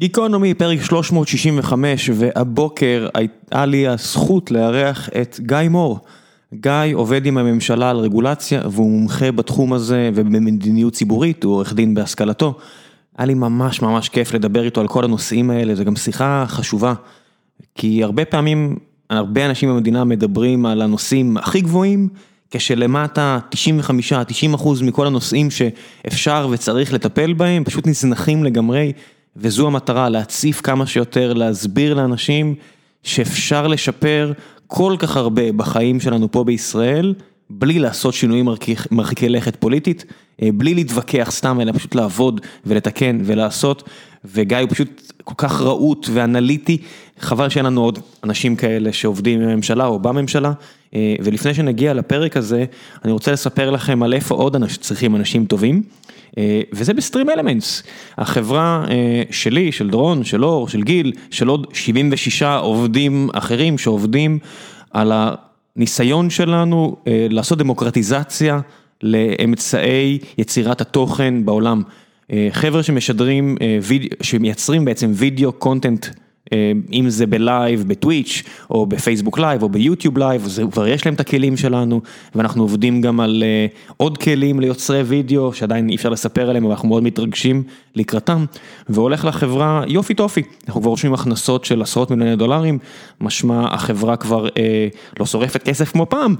גיקונומי, פרק 365, והבוקר הייתה לי הזכות לארח את גיא מור. גיא עובד עם הממשלה על רגולציה, והוא מומחה בתחום הזה ובמדיניות ציבורית, הוא עורך דין בהשכלתו. היה לי ממש ממש כיף לדבר איתו על כל הנושאים האלה, זו גם שיחה חשובה. כי הרבה פעמים, הרבה אנשים במדינה מדברים על הנושאים הכי גבוהים, כשלמטה 95-90 מכל הנושאים שאפשר וצריך לטפל בהם, פשוט נזנחים לגמרי. וזו המטרה, להציף כמה שיותר, להסביר לאנשים שאפשר לשפר כל כך הרבה בחיים שלנו פה בישראל, בלי לעשות שינויים מרחיקי לכת פוליטית, בלי להתווכח סתם, אלא פשוט לעבוד ולתקן ולעשות, וגיא הוא פשוט כל כך רהוט ואנליטי, חבל שאין לנו עוד אנשים כאלה שעובדים בממשלה או בממשלה, ולפני שנגיע לפרק הזה, אני רוצה לספר לכם על איפה עוד צריכים אנשים טובים. וזה בסטרים אלמנטס, החברה שלי, של דרון, של אור, של גיל, של עוד 76 עובדים אחרים שעובדים על הניסיון שלנו לעשות דמוקרטיזציה לאמצעי יצירת התוכן בעולם. חבר'ה שמשדרים, שמייצרים בעצם וידאו content. אם זה בלייב, בטוויץ', או בפייסבוק live, או ביוטיוב live, אז כבר יש להם את הכלים שלנו, ואנחנו עובדים גם על עוד כלים ליוצרי וידאו, שעדיין אי אפשר לספר עליהם, אבל אנחנו מאוד מתרגשים לקראתם, והולך לחברה יופי טופי, אנחנו כבר רושמים הכנסות של עשרות מיליוני דולרים, משמע החברה כבר לא שורפת כסף כמו פעם,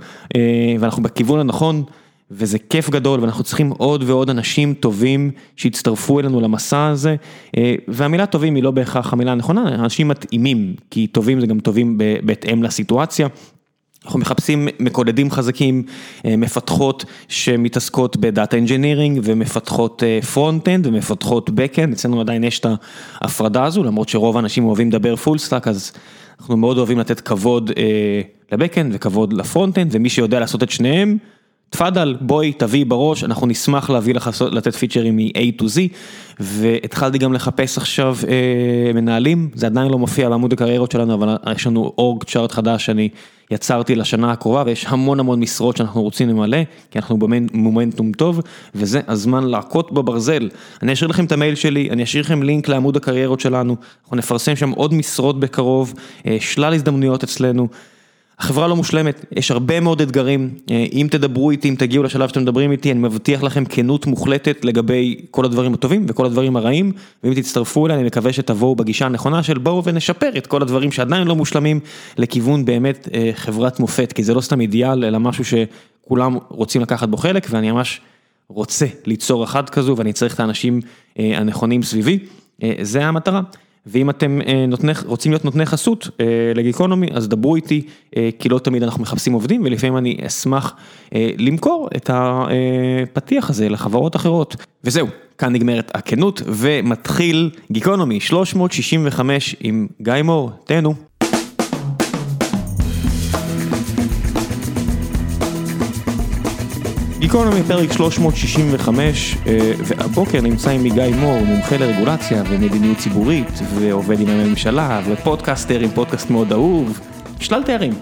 ואנחנו בכיוון הנכון. וזה כיף גדול ואנחנו צריכים עוד ועוד אנשים טובים שיצטרפו אלינו למסע הזה והמילה טובים היא לא בהכרח המילה הנכונה, אנשים מתאימים כי טובים זה גם טובים בהתאם לסיטואציה. אנחנו מחפשים מקודדים חזקים, מפתחות שמתעסקות ב data engineering ומפתחות front-end ומפתחות back-end, אצלנו עדיין יש את ההפרדה הזו למרות שרוב האנשים אוהבים לדבר full stack אז אנחנו מאוד אוהבים לתת כבוד ל back-end וכבוד ל front-end ומי שיודע לעשות את שניהם. תפאדל, בואי תביאי בראש, אנחנו נשמח להביא לך לתת פיצ'רים מ-A to Z והתחלתי גם לחפש עכשיו מנהלים, זה עדיין לא מופיע בעמוד הקריירות שלנו, אבל יש לנו org chart חדש שאני יצרתי לשנה הקרובה ויש המון המון משרות שאנחנו רוצים למלא, כי אנחנו במומנטום טוב וזה הזמן להכות בברזל. אני אשאיר לכם את המייל שלי, אני אשאיר לכם לינק לעמוד הקריירות שלנו, אנחנו נפרסם שם עוד משרות בקרוב, שלל הזדמנויות אצלנו. החברה לא מושלמת, יש הרבה מאוד אתגרים, אם תדברו איתי, אם תגיעו לשלב שאתם מדברים איתי, אני מבטיח לכם כנות מוחלטת לגבי כל הדברים הטובים וכל הדברים הרעים, ואם תצטרפו אליי אני מקווה שתבואו בגישה הנכונה של בואו ונשפר את כל הדברים שעדיין לא מושלמים, לכיוון באמת חברת מופת, כי זה לא סתם אידיאל, אלא משהו שכולם רוצים לקחת בו חלק, ואני ממש רוצה ליצור אחת כזו, ואני צריך את האנשים הנכונים סביבי, זה המטרה. ואם אתם רוצים להיות נותני חסות לגיקונומי, אז דברו איתי, כי לא תמיד אנחנו מחפשים עובדים, ולפעמים אני אשמח למכור את הפתיח הזה לחברות אחרות. וזהו, כאן נגמרת הכנות, ומתחיל גיקונומי 365 עם גיא מור, תהנו. גיקונומי פרק 365 והבוקר נמצא עם גיא מור, מומחה לרגולציה ומדיניות ציבורית ועובד עם הממשלה ופודקאסטר עם פודקאסט מאוד אהוב, שלל תארים.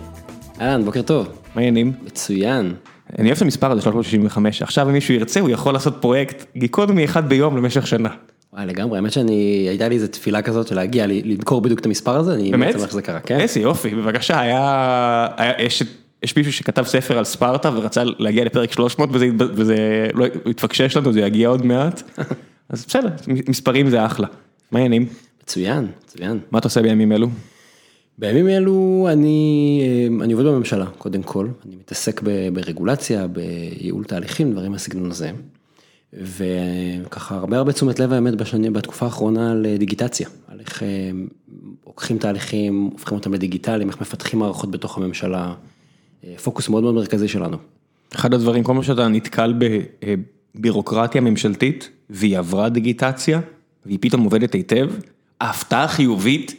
אהלן, בוקר טוב. מה העניינים? מצוין. אני אוהב את המספר הזה 365, עכשיו אם מישהו ירצה הוא יכול לעשות פרויקט גיקונומי אחד ביום למשך שנה. וואי לגמרי, האמת שאני, הייתה לי איזה תפילה כזאת של להגיע, למכור בדיוק את המספר הזה, אני באמת? שמח שזה קרה, כן. איזה יופי, בבקשה, היה, יש... יש מישהו שכתב ספר על ספרטה ורצה להגיע לפרק 300 וזה לא התפקשש לנו, זה יגיע עוד מעט, אז בסדר, מספרים זה אחלה. מה העניינים? מצוין, מצוין. מה אתה עושה בימים אלו? בימים אלו אני, אני עובד בממשלה, קודם כל, אני מתעסק ברגולציה, בייעול תהליכים, דברים מהסגנון הזה. וככה הרבה הרבה תשומת לב האמת בשנים, בתקופה האחרונה לדיגיטציה, על איך לוקחים תהליכים, הופכים אותם לדיגיטליים, איך מפתחים מערכות בתוך הממשלה. פוקוס מאוד מאוד מרכזי שלנו. אחד הדברים, כל מה שאתה נתקל בבירוקרטיה ממשלתית, והיא עברה דיגיטציה, והיא פתאום עובדת היטב, ההפתעה החיובית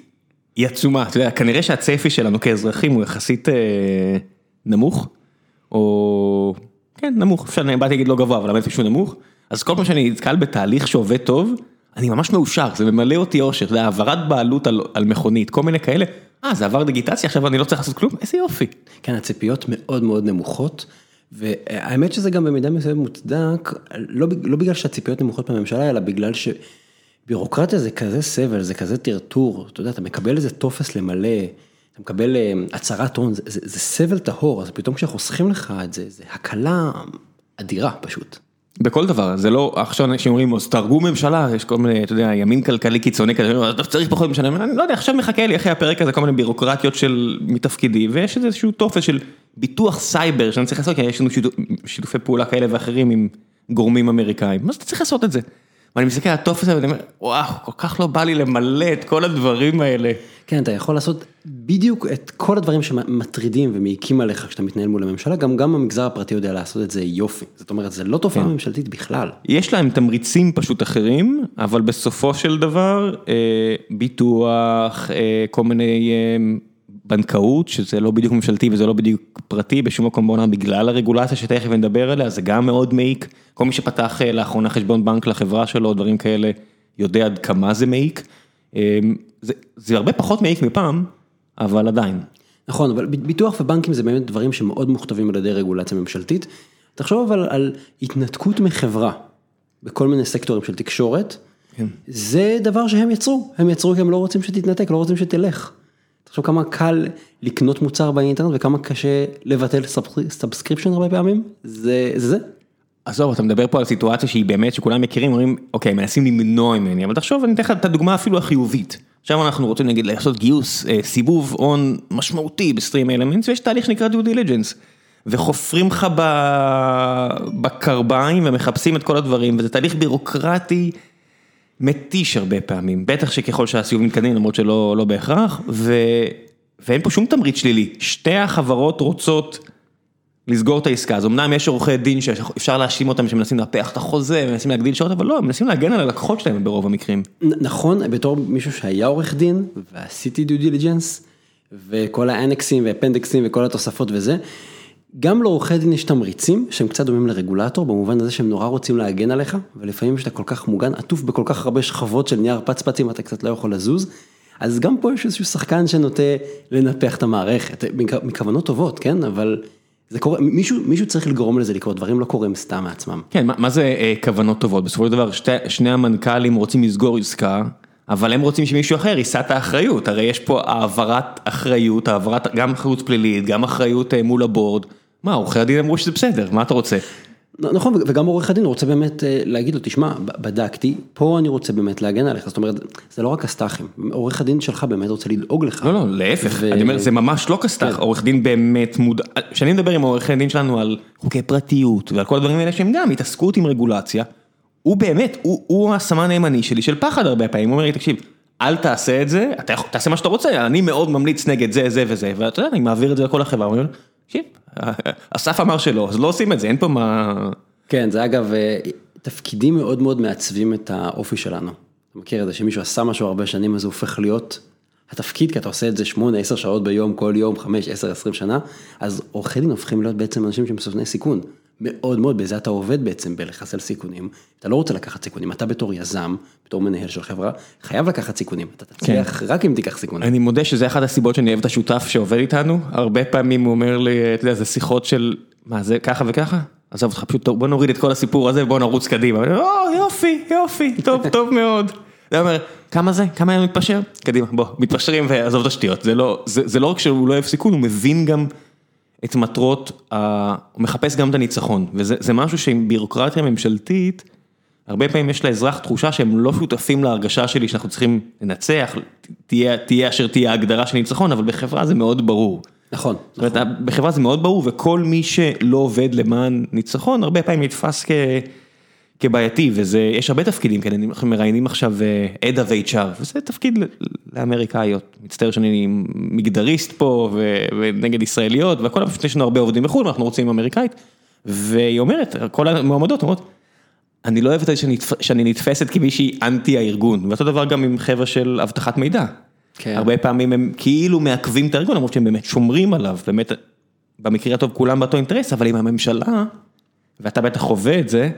היא עצומה, אתה יודע, כנראה שהצפי שלנו כאזרחים הוא יחסית אה, נמוך, או כן, נמוך, אפשר, אני באתי להגיד לא גבוה, אבל האמת שהוא נמוך, אז כל פעם שאני נתקל בתהליך שעובד טוב, אני ממש מאושר, זה ממלא אותי אושר, זה העברת בעלות על, על מכונית, כל מיני כאלה. אה, זה עבר דיגיטציה, עכשיו אני לא צריך לעשות כלום? איזה יופי. כן, הציפיות מאוד מאוד נמוכות, והאמת שזה גם במידה מסוימת מוצדק, לא, לא בגלל שהציפיות נמוכות בממשלה, אלא בגלל בירוקרטיה זה כזה סבל, זה כזה טרטור, אתה יודע, אתה מקבל איזה טופס למלא, אתה מקבל אה, הצהרת הון, זה, זה, זה סבל טהור, אז פתאום כשחוסכים לך את זה, זה הקלה אדירה פשוט. בכל דבר, זה לא, עכשיו אנשים אומרים, אז תהרגו ממשלה, יש כל מיני, אתה יודע, ימין כלכלי קיצוני כזה, צריך פחות ממשלה, אני לא יודע, עכשיו מחכה לי אחרי הפרק הזה כל מיני בירוקרטיות של מתפקידי, ויש איזשהו טופס של ביטוח סייבר שאני צריך לעשות, כי יש לנו שיתופי פעולה כאלה ואחרים עם גורמים אמריקאים, אז אתה צריך לעשות את זה. ואני מסתכל על הטופס הזה ואני אומר, וואו, כל כך לא בא לי למלא את כל הדברים האלה. כן, אתה יכול לעשות בדיוק את כל הדברים שמטרידים ומעיקים עליך כשאתה מתנהל מול הממשלה, גם גם המגזר הפרטי יודע לעשות את זה יופי. זאת אומרת, זה לא תופעה כן. ממשלתית בכלל. יש להם תמריצים פשוט אחרים, אבל בסופו של דבר, אה, ביטוח, אה, כל מיני אה, בנקאות, שזה לא בדיוק ממשלתי וזה לא בדיוק פרטי בשום מקום בעולם בגלל הרגולציה שתכף נדבר עליה, זה גם מאוד מעיק. כל מי שפתח לאחרונה חשבון בנק לחברה שלו, דברים כאלה, יודע עד כמה זה מעיק. זה, זה הרבה פחות מעיק מפעם, אבל עדיין. נכון, אבל ביטוח ובנקים זה באמת דברים שמאוד מוכתבים על ידי רגולציה ממשלתית. תחשוב אבל על התנתקות מחברה בכל מיני סקטורים של תקשורת, כן. זה דבר שהם יצרו, הם יצרו כי הם לא רוצים שתתנתק, לא רוצים שתלך. תחשוב כמה קל לקנות מוצר באינטרנט וכמה קשה לבטל subscription הרבה פעמים, זה זה. עזוב, אתה מדבר פה על סיטואציה שהיא באמת, שכולם מכירים, אומרים, אוקיי, מנסים למנוע ממני, אבל תחשוב, אני אתן לך את הדוגמה אפילו החיובית. עכשיו אנחנו רוצים נגיד לעשות גיוס, אה, סיבוב הון משמעותי בסטרים אלמנטס, ויש תהליך שנקרא due diligence. וחופרים לך בקרביים ומחפשים את כל הדברים, וזה תהליך בירוקרטי מתיש הרבה פעמים, בטח שככל שהסיבוב מתקדם, למרות שלא לא בהכרח, ו... ואין פה שום תמריץ שלילי, שתי החברות רוצות לסגור את העסקה, אז אמנם יש עורכי דין שאפשר להאשים אותם שמנסים לנפח את החוזה, מנסים להגדיל שעות, אבל לא, הם מנסים להגן על הלקוחות שלהם ברוב המקרים. נכון, בתור מישהו שהיה עורך דין, ועשיתי דיו דיליג'נס, וכל האנקסים והפנדקסים וכל התוספות וזה, גם לעורכי דין יש תמריצים שהם קצת דומים לרגולטור, במובן הזה שהם נורא רוצים להגן עליך, ולפעמים כשאתה כל כך מוגן, עטוף בכל כך הרבה שכבות של נייר פצפצים, אתה קצת לא יכול לזוז. אז גם פה יש איזשהו שחקן שנוטה לנפח את המערכת, מכוונות טובות, כן? אבל זה קורה, מישהו, מישהו צריך לגרום לזה לקרות, דברים לא קורים סתם מעצמם. כן, מה, מה זה אה, כוונות טובות? בסופו של דבר שתי, שני המנכ"לים רוצים לסגור עסקה, אבל הם רוצים שמישהו אחר יישא את האחריות, הרי יש פה העברת אחריות, העברת גם אחריות פלילית, גם אחריות אה, מול הבורד. מה, עורכי הדין אמרו שזה בסדר, מה אתה רוצה? נכון, וגם עורך הדין רוצה באמת אה, להגיד לו, תשמע, בדקתי, פה אני רוצה באמת להגן עליך, זאת אומרת, זה לא רק כסת"חים, עורך הדין שלך באמת רוצה לדאוג לך. לא, לא, להפך, ו... אני אומר, זה ממש לא כסת"ח, כן. עורך דין באמת מודע, כשאני מדבר עם עורכי הדין שלנו על חוקי פרטיות ועל כל הדברים האלה שהם גם התעסקות עם רגולציה, הוא באמת, הוא, הוא הסמן הימני שלי של פחד הרבה פעמים, הוא אומר לי, תקשיב, אל תעשה את זה, אתה תעשה מה שאתה רוצה, אני מאוד ממליץ נגד זה, זה וזה, ואתה יודע, אני מעביר את זה לכל החברה, תקשיב, אסף אמר שלא, אז לא עושים את זה, אין פה מה... כן, זה אגב, אה, תפקידים מאוד מאוד מעצבים את האופי שלנו. אתה מכיר את זה שמישהו עשה משהו הרבה שנים, אז הוא הופך להיות התפקיד, כי אתה עושה את זה 8-10 שעות ביום, כל יום, 5, 10, 20 שנה, אז עורכי דין הופכים להיות בעצם אנשים שהם סוכני סיכון. מאוד מאוד, בזה אתה עובד בעצם בלחסל סיכונים, אתה לא רוצה לקחת סיכונים, אתה בתור יזם, בתור מנהל של חברה, חייב לקחת סיכונים, אתה תצליח כן. רק אם תיקח סיכונים. אני מודה שזה אחת הסיבות שאני אוהב את השותף שעובד איתנו, הרבה פעמים הוא אומר לי, אתה יודע, זה שיחות של, מה זה ככה וככה? עזוב אותך, פשוט בוא נוריד את כל הסיפור הזה ובוא נרוץ קדימה, או יופי, יופי, טוב, טוב מאוד. הוא אומר, כמה זה? כמה היה מתפשר? קדימה, בוא, מתפשרים ועזוב את השטויות, זה לא, זה, זה לא רק שהוא לא אוהב סיכון, הוא מבין גם את מטרות, הוא מחפש גם את הניצחון, וזה משהו שעם בירוקרטיה ממשלתית, הרבה פעמים יש לאזרח תחושה שהם לא שותפים להרגשה שלי שאנחנו צריכים לנצח, תהיה, תהיה אשר תהיה ההגדרה של ניצחון, אבל בחברה זה מאוד ברור. נכון. זאת אומרת, נכון. בחברה זה מאוד ברור, וכל מי שלא עובד למען ניצחון, הרבה פעמים נתפס כ... כבעייתי, וזה, יש הרבה תפקידים כאלה, אנחנו מראיינים עכשיו עדה ו-HR, וזה תפקיד לאמריקאיות, מצטער שאני מגדריסט פה ונגד ישראליות והכל, פשוט יש לנו הרבה עובדים מחו"ל, אנחנו רוצים אמריקאית, והיא אומרת, כל המועמדות אומרות, אני לא אוהבת שאני נתפסת כמישהי אנטי הארגון, ואותו דבר גם עם חבר'ה של אבטחת מידע. כן. הרבה פעמים הם כאילו מעכבים את הארגון, למרות שהם באמת שומרים עליו, באמת, במקרה הטוב כולם באותו אינטרס, אבל עם הממשלה, ואתה בטח חווה את זה,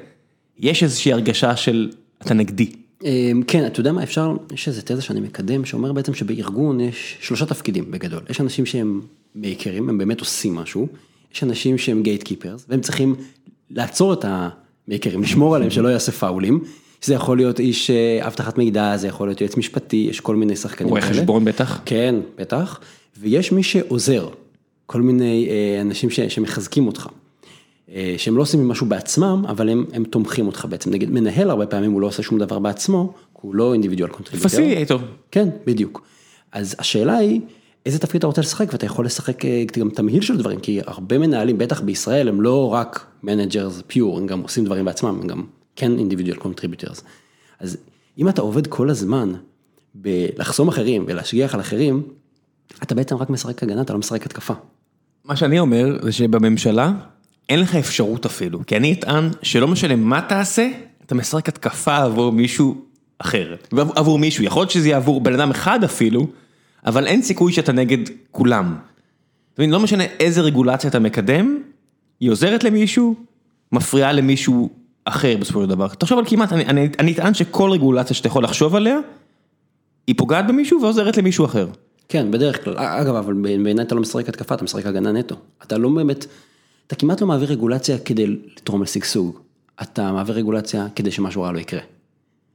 יש איזושהי הרגשה של אתה נגדי. אמ, כן, אתה יודע מה אפשר, יש איזה תזה שאני מקדם, שאומר בעצם שבארגון יש שלושה תפקידים בגדול. יש אנשים שהם מייקרים, הם באמת עושים משהו, יש אנשים שהם גייט קיפרס, והם צריכים לעצור את המייקרים, לשמור עליהם שלא יעשה פאולים. זה יכול להיות איש אה, אבטחת מידע, זה יכול להיות יועץ משפטי, יש כל מיני שחקנים רואה כאלה. חשבון בטח. כן, בטח. ויש מי שעוזר, כל מיני אה, אנשים ש, שמחזקים אותך. אה, שהם לא עושים משהו בעצמם, אבל הם, הם תומכים אותך בעצם. נגיד, מנהל הרבה פעמים הוא לא עושה שום דבר בעצמו, הוא לא individual contributor. facilitator. כן, בדיוק. אז השאלה היא, איזה תפקיד אתה רוצה לשחק, ואתה יכול לשחק אה, גם תמהיל של דברים, כי הרבה מנהלים, בטח בישראל, הם לא רק managers pure, הם גם עושים דברים בעצמם, הם גם כן individual contributors. אז אם אתה עובד כל הזמן בלחסום אחרים ולהשגיח על אחרים, אתה בעצם רק משחק הגנה, אתה לא משחק התקפה. מה שאני אומר זה שבממשלה אין לך אפשרות אפילו, כי אני אטען שלא משנה מה תעשה, אתה משחק התקפה עבור מישהו אחר, עבור מישהו, יכול להיות שזה יהיה עבור בן אדם אחד אפילו, אבל אין סיכוי שאתה נגד כולם. אתה מבין, לא משנה איזה רגולציה אתה מקדם, היא עוזרת למישהו, מפריעה למישהו אחר בסופו של דבר. תחשוב על כמעט, אני, אני, אני אטען שכל רגולציה שאתה יכול לחשוב עליה, היא פוגעת במישהו ועוזרת למישהו אחר. כן, בדרך כלל. אגב, אבל בעיניי אתה לא משחק התקפה, אתה משחק הגנה נטו. אתה לא באמת, אתה כמעט לא מעביר רגולציה כדי לתרום לשגשוג. אתה מעביר רגולציה כדי שמשהו רע לא יקרה.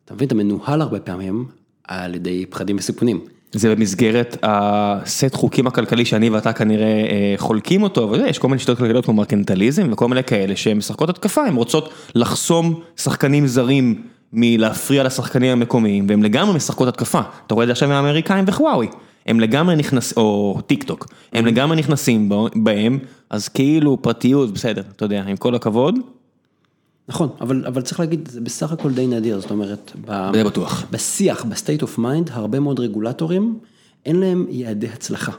אתה מבין, אתה מנוהל הרבה פעמים על ידי פחדים וסיכונים. זה במסגרת הסט חוקים הכלכלי שאני ואתה כנראה אה, חולקים אותו, אבל יש כל מיני שיטות כלכליות כמו מרקנטליזם וכל מיני כאלה שהן משחקות התקפה, הן רוצות לחסום שחקנים זרים מלהפריע לשחקנים המקומיים, והן לגמרי משחקות התקפה. אתה רואה את זה עכשיו עם האמריקאים וחוואוי. הם לגמרי נכנסים, או טיק טוק, הם לגמרי נכנסים בהם, אז כאילו פרטיות, בסדר, אתה יודע, עם כל הכבוד. נכון, אבל, אבל צריך להגיד, זה בסך הכל די נדיר, זאת אומרת, ב, זה בטוח. בשיח, ב state of mind, הרבה מאוד רגולטורים, אין להם יעדי הצלחה.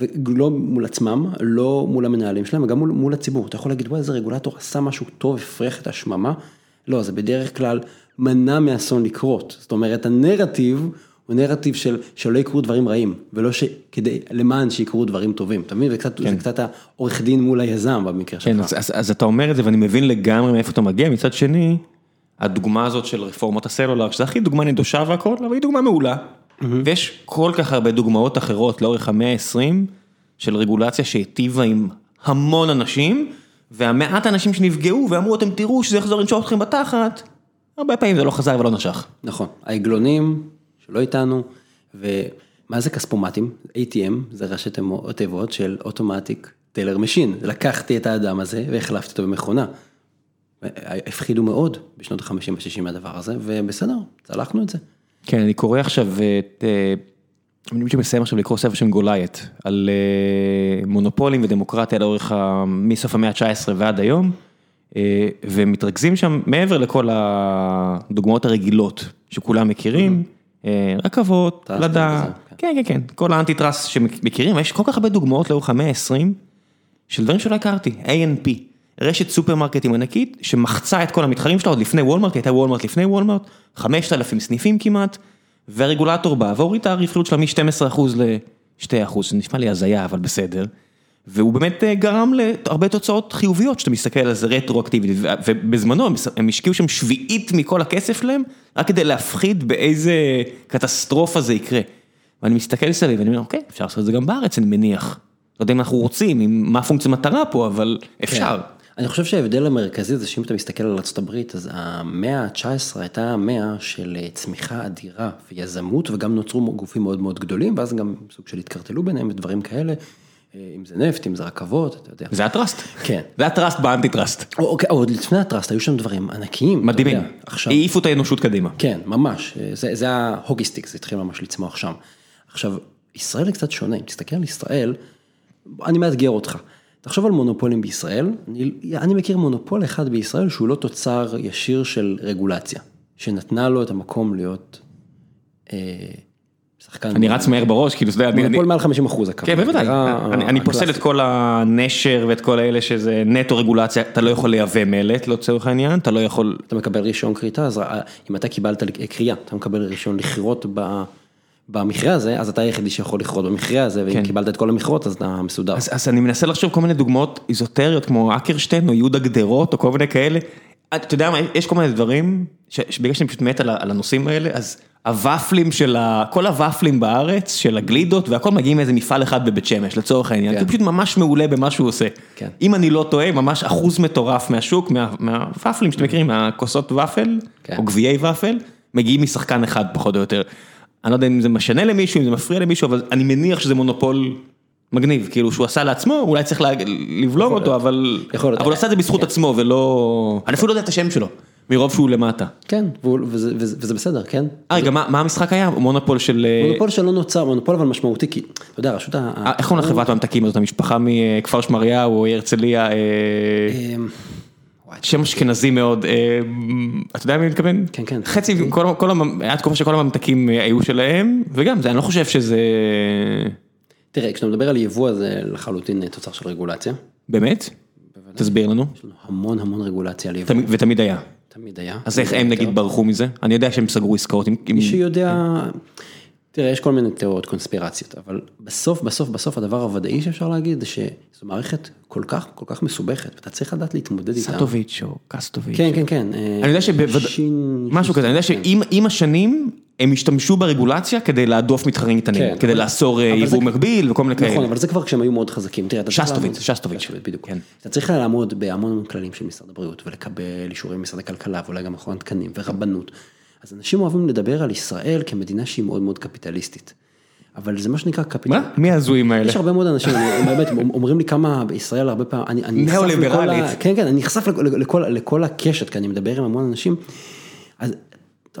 ולא מול עצמם, לא מול המנהלים שלהם, וגם מול, מול הציבור. אתה יכול להגיד, וואי, איזה רגולטור עשה משהו טוב, הפריח את השממה. לא, זה בדרך כלל מנע מאסון לקרות. זאת אומרת, הנרטיב הוא נרטיב של שלא יקרו דברים רעים, ולא שכדי, למען שיקרו דברים טובים, אתה מבין? זה קצת, כן. קצת העורך דין מול היזם במקרה כן, שלך. אז, אז, אז אתה אומר את זה ואני מבין לגמרי מאיפה אתה מגיע, מצד שני, הדוגמה הזאת של רפורמות הסלולר, שזה הכי דוגמה נדושה והכל, אבל היא דוגמה מעולה. ויש כל כך הרבה דוגמאות אחרות לאורך המאה ה-20, של רגולציה שהיטיבה עם המון אנשים, והמעט האנשים שנפגעו ואמרו, אתם תראו שזה יחזור לנשוך אתכם בתחת, הרבה פעמים זה לא חזר ולא נשך. נכון, העגלונים שלא איתנו, ומה זה כספומטים? ATM זה ראשי תיבות של automatic teller machine, לקחתי את האדם הזה והחלפתי אותו במכונה. הפחידו מאוד בשנות ה-50 וה-60 מהדבר הזה, ובסדר, צלחנו את זה. כן, אני קורא עכשיו את, אה, אני חושב שמסיים עכשיו לקרוא ספר שם גולייט, על אה, מונופולים ודמוקרטיה לאורך, ה- מסוף המאה ה-19 ועד היום, אה, ומתרכזים שם מעבר לכל הדוגמאות הרגילות שכולם מכירים, אה, רכבות, trust פלדה, וזה, כן, כן, כן, כל ה anti trust שמכירים, יש כל כך הרבה דוגמאות לאורך המאה ה-20, של דברים שלא הכרתי, A&P, רשת סופרמרקטים ענקית שמחצה את כל המתחרים שלה עוד לפני וולמרט, היא הייתה וולמרט לפני וולמרט, 5,000 סניפים כמעט, והרגולטור בא והוריד את הרווחיות שלה מ-12% ל-2%, זה נשמע לי הזיה אבל בסדר, והוא באמת אה, גרם להרבה תוצאות חיוביות שאתה מסתכל על זה רטרואקטיבית, ובזמנו הם- השקיעו שם שביעית מכל הכסף שלהם, רק כדי להפחיד באיזה קטסטרופה זה יקרה. ואני מסתכל סביב ואני אומר, אוקיי, אפשר לעשות את זה גם בארץ, אני מניח. לא יודע אם אנחנו רוצים, מה הפונקציה מטרה פה, אבל אפשר. כן. אני חושב שההבדל המרכזי זה שאם אתה מסתכל על ארה"ב, אז המאה ה-19 הייתה המאה של אה, צמיחה אדירה ויזמות, וגם נוצרו גופים מאוד מאוד גדולים, ואז גם סוג של התקרטלו ביניהם ודברים כאלה, אם זה נפט, אם זה רכבות, אתה יודע. זה ה trust. כן. זה ה trust ב anti trust. או- אוקיי, עוד לפני ה trust היו שם דברים ענקיים. מדהימים. עכשיו, העיפו את האנושות קדימה. כן, ממש, זה, זה ההוגיסטיק, זה התחיל ממש לצמוח שם. עכשיו, ישראל היא קצת שונה, אם תסתכל על ישראל, אני מאתגר אותך. תחשוב על מונופולים בישראל, אני, אני מכיר מונופול אחד בישראל שהוא לא תוצר ישיר של רגולציה, שנתנה לו את המקום להיות אה. אני רץ מהר בראש, כאילו, אתה יודע, אני-. מונופול מעל 50 אחוז, כן, בוודאי. אני- פוסל את. כל הנשר ואת כל האלה שזה נטו רגולציה, אתה לא יכול לייבא מלט לצורך העניין, אתה לא יכול... אתה מקבל רישיון כריתה, אז אה, אם אתה קיבלת קריאה, אתה מקבל רישיון לכרות. במכרה הזה, אז אתה היחידי שיכול לכרות במכרה הזה, ואם כן. קיבלת את כל המכרות, אז אתה מסודר. אז, אני מנסה לחשוב כל מיני דוגמאות איזוטריות כמו אקרשטיין או יהודה גדרות או כל מיני כאלה. אתה יודע מה, יש כל מיני דברים, שבגלל שאני פשוט מת על הנושאים האלה, אז הוואפלים של ה... כל הוואפלים בארץ, של הגלידות והכל מגיעים מאיזה מפעל אחד בבית שמש, לצורך העניין, כן. הוא פשוט ממש מעולה במה שהוא עושה. כן. אם אני לא טועה, ממש אחוז מטורף מהשוק, מה- מהוואפלים שאתם מכירים, מהכוסות כן. או גביעי ופל, מגיעים משחקן אחד פחות או יותר. אני לא יודע אם זה משנה למישהו, אם זה מפריע למישהו, אבל אני מניח שזה מונופול מגניב, כאילו שהוא עשה לעצמו, אולי צריך לבלום אותו, אבל. אבל הוא עשה את זה בזכות עצמו ולא... אני אפילו לא יודע את השם שלו, מרוב שהוא למטה. כן, וזה, בסדר, כן? אה, רגע, מה המשחק היה? מונופול של... אה, מונופול שלא נוצר, מונופול אבל משמעותי, כי אתה יודע, רשות ה... אה, איך קוראים לחברת הממתקים הזאת, המשפחה מכפר שמריהו או הרצליה, אה, אמ, שם אשכנזי מאוד, אתה יודע מי אני מתכוון? כן, כן. חצי, המ- היה תקופה שכל הממתקים היו שלהם, וגם זה, אני לא חושב שזה... תראה, כשאתה מדבר על יבוא זה לחלוטין תוצר של רגולציה. באמת? תסביר לנו. יש לנו המון המון רגולציה על יבוא, תמיד- ותמיד היה. תמיד היה. אז איך הם נגיד ברחו מזה? אני יודע שהם סגרו עסקאות עם... עם- מי שיודע, תראה, יש כל מיני תיאוריות קונספירציות, אבל בסוף, בסוף, בסוף הדבר הוודאי שאפשר להגיד זה שזו מערכת כל כך, כל כך מסובכת, ואתה צריך לדעת להתמודד איתה. סטוביץ' או קסטוביץ'. כן, כן, כן. אני יודע שבוודאי, משהו כזה, אני יודע שעם עם השנים הם השתמשו ברגולציה כדי להדוף מתחרים קטנים, כן, כדי לאסור אה, יבוא זה- מקביל וכל מיני כאלה. נכון, אבל זה כבר כשהם היו מאוד חזקים. שסטוביץ, לעמוד- שסטוביץ'. בדיוק. כן. אתה צריך לעמוד בהמון המון כללים של משרד הבריאות ולקבל אישורים ממשרד הכלכלה ואולי גם מכון תקנים ורבנות. אז אנשים אוהבים לדבר על ישראל כמדינה שהיא מאוד מאוד קפיטליסטית. אבל זה מה שנקרא קפיטל... מה? מי ההזויים האלה? יש הרבה מאוד אנשים, באמת, אומרים לי כמה בישראל הרבה פעמים, אני אני נחשף לכל ה... כן, כן, אני נחשף לכל- לכל- לכל הקשת, כי אני מדבר עם המון אנשים. אז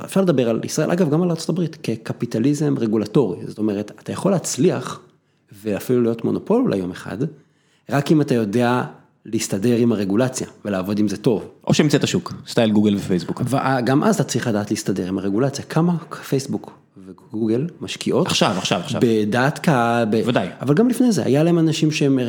אפשר לדבר על ישראל, אגב, גם על ארה"ב, כקפיטליזם רגולטורי. זאת אומרת, אתה יכול להצליח, ואפילו להיות מונופול אולי יום אחד, רק אם אתה יודע להסתדר עם הרגולציה ולעבוד עם זה טוב. או שהמצאת השוק, סטייל גוגל ופייסבוק. וגם אז אתה צריך לדעת להסתדר עם הרגולציה. כמה פייסבוק וגוגל משקיעות עכשיו, עכשיו, עכשיו. בדעת קהל, ב- ודאי. אבל גם לפני זה, היה להם אנשים שהם אה,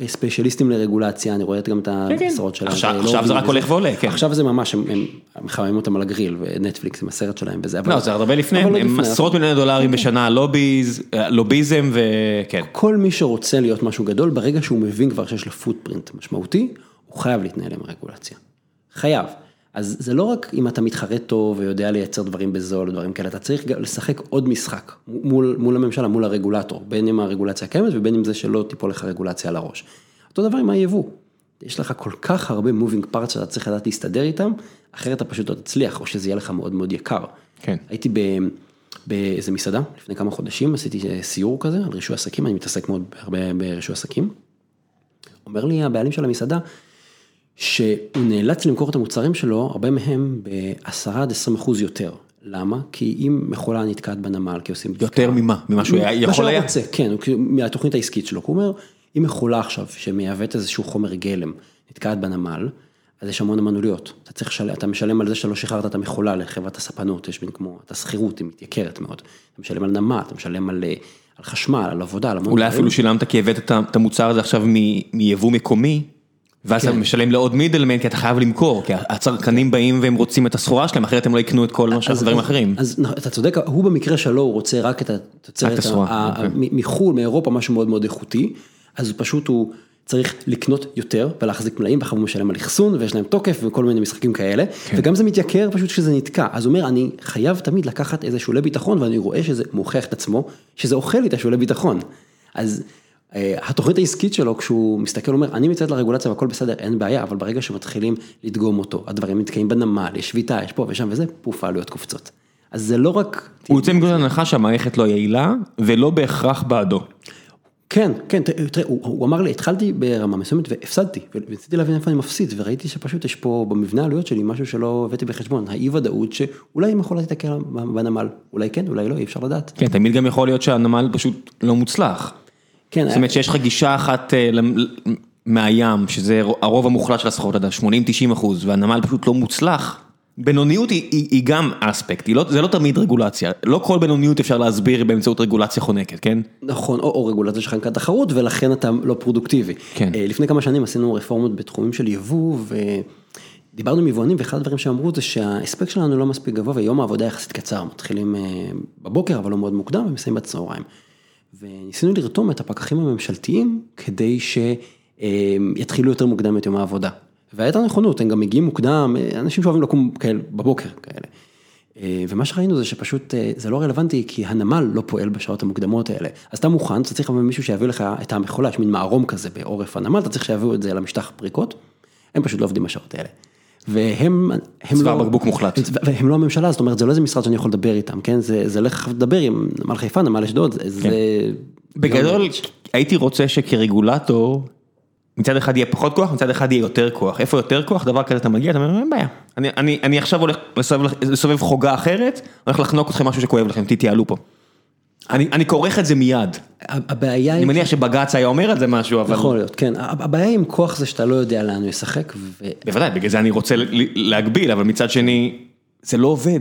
אה, ספיישליסטים לרגולציה, אני רואה גם את כן. המשרות שלהם. עכשיו- עכשיו זה רק. הולך ועולה, כן. עכשיו זה ממש, הם הם מחממים אותם על הגריל, ונטפליקס עם הסרט שלהם וזה, אבל לא, זה הרבה לפני, עוד הם לפני. עשרות מיליוני דולרים בשנה, לוביז, אה, לוביזם וכן. כל מי שרוצה להיות משהו גדול, ברגע שהוא מבין כבר שיש לו פוטפרינט משמעותי, הוא חייב להתנהל עם הרגולציה. חייב. אז זה לא רק אם אתה מתחרה טוב ויודע לייצר דברים בזול או דברים כאלה, אתה צריך לשחק עוד משחק מול, מול הממשלה, מול הרגולטור, בין אם הרגולציה הקיימת ובין אם זה שלא תיפול לך רגולציה על הראש. אותו דבר עם היבוא. יש לך כל כך הרבה moving parts שאתה צריך לדעת להסתדר איתם, אחרת אתה פשוט לא תצליח, או שזה יהיה לך מאוד מאוד יקר. כן. הייתי ב... באיזה מסעדה לפני כמה חודשים, עשיתי סיור כזה על רישוי עסקים, אני מתעסק מאוד הרבה ברישוי עסקים. אומר לי הבעלים של המסעדה, שהוא נאלץ למכור את המוצרים שלו, הרבה מהם ב-10 עד 20 אחוז יותר. למה? כי אם מכולה נתקעת בנמל, כי עושים... יותר ממה? ממה שהוא היה- יכול היה? מה שהוא רוצה, כן, מהתוכנית העסקית שלו. הוא אומר, אם מכולה עכשיו שמייבאת איזשהו חומר גלם, נתקעת בנמל, אז יש המון המנעוליות. אתה צריך לשלם, אתה משלם על זה שלא שחררת את המכולה לחברת הספנות, יש מין כמו, את השכירות, היא מתייקרת מאוד. אתה משלם על נמל, אתה משלם על, אה, על חשמל, על עבודה, על המון אולי דברים. אפילו שילמת כי הבאת את המוצר הזה עכשיו מיבוא מקומי, ואז אתה כן. משלם לעוד מידלמן כי אתה חייב למכור, כי הצרכנים באים והם רוצים את הסחורה שלהם, אחרת הם לא יקנו את כל אז- הדברים אז- האחרים. אז אתה צודק, הוא במקרה שלו, הוא רוצה רק את התוצרת אוקיי. מחו"ל, מאירופה, משהו מאוד מאוד איכותי, אז פשוט הוא צריך לקנות יותר ולהחזיק מלאים, ואחר הוא משלם על אחסון, ויש להם תוקף וכל מיני משחקים כאלה, כן. וגם זה מתייקר פשוט כשזה נתקע, אז הוא אומר, אני חייב תמיד לקחת איזה שולי ביטחון, ואני רואה שזה מוכיח את עצמו, שזה אוכל לי את השולי ביטחון. אז התוכנית העסקית שלו, כשהוא מסתכל, הוא אומר, אני מצייד לרגולציה והכל בסדר, אין בעיה, אבל ברגע שמתחילים לדגום אותו, הדברים נתקעים בנמל, יש שביתה, יש פה ושם וזה, פוף, העלויות קופצות. אז זה לא רק... הוא יוצא מגודל הנחה שהמערכת לא יעילה, ולא בהכרח בעדו. כן, כן, תראה, הוא, הוא אמר לי, התחלתי ברמה מסוימת והפסדתי, וניסיתי להבין איפה אני מפסיד, וראיתי שפשוט יש פה במבנה העלויות שלי משהו שלא הבאתי בחשבון, האי ודאות שאולי אם יכולה להתקל בנמל, אולי כן, אולי לא, אי אפשר לדעת. כן, תמיד גם יכול להיות שהנמל פשוט לא מוצלח. כן, זאת אומרת שיש לך גישה אחת אה, מהים, שזה הרוב המוחלט של הסחורות, אתה יודע, 80-90 אחוז, והנמל פשוט לא מוצלח. בינוניות היא, היא, היא גם אספקט, היא לא, זה לא תמיד רגולציה, לא כל בינוניות אפשר להסביר באמצעות רגולציה חונקת, כן? נכון, או, או רגולציה שלך עם תחרות ולכן אתה לא פרודוקטיבי. כן. אה, לפני כמה שנים עשינו רפורמות בתחומים של יבוא ודיברנו עם יבואנים ואחד הדברים שאמרו זה שההספק שלנו לא מספיק גבוה ויום העבודה יחסית קצר, מתחילים אה, בבוקר אבל לא מאוד מוקדם ומסיימים בצהריים. וניסינו לרתום את הפקחים הממשלתיים כדי שיתחילו יותר מוקדם את יום העבודה. והייתה נכונות, הם גם מגיעים מוקדם, אנשים שאוהבים לקום כאלה בבוקר כאלה. אה, ומה שראינו זה שפשוט אה, זה לא רלוונטי כי הנמל לא פועל בשעות המוקדמות האלה. אז אתה מוכן, אתה צריך אבל מישהו שיביא לך את המכולה, יש מין מערום כזה בעורף הנמל, אתה צריך שיביאו את זה למשטח פריקות, הם פשוט לא עובדים בשעות האלה. והם, הם לא, בקבוק מוחלט. והם לא הממשלה, זאת אומרת זה לא איזה משרד שאני יכול לדבר איתם, כן, זה, זה לך לדבר עם נמל חיפה, נמל אשדוד, זה... זה... בגדול, הייתי רוצה שכרגולטור, מצד אחד יהיה פחות כוח, מצד אחד יהיה יותר כוח. איפה יותר כוח? דבר כזה אתה מגיע, אתה אומר, אין בעיה. אני, אני, אני עכשיו הולך לסובב, לסובב חוגה אחרת, הולך לחנוק אתכם משהו שכואב לכם, תתייעלו פה. אני, אני כורך את זה מיד. הבעיה אני היא... מניח שבג"ץ היה אומר על זה משהו, אבל... יכול להיות, כן, הבעיה עם כוח זה שאתה לא יודע לאן הוא ישחק, ו... בוודאי, בגלל זה אני רוצה להגביל, אבל מצד שני, זה לא עובד.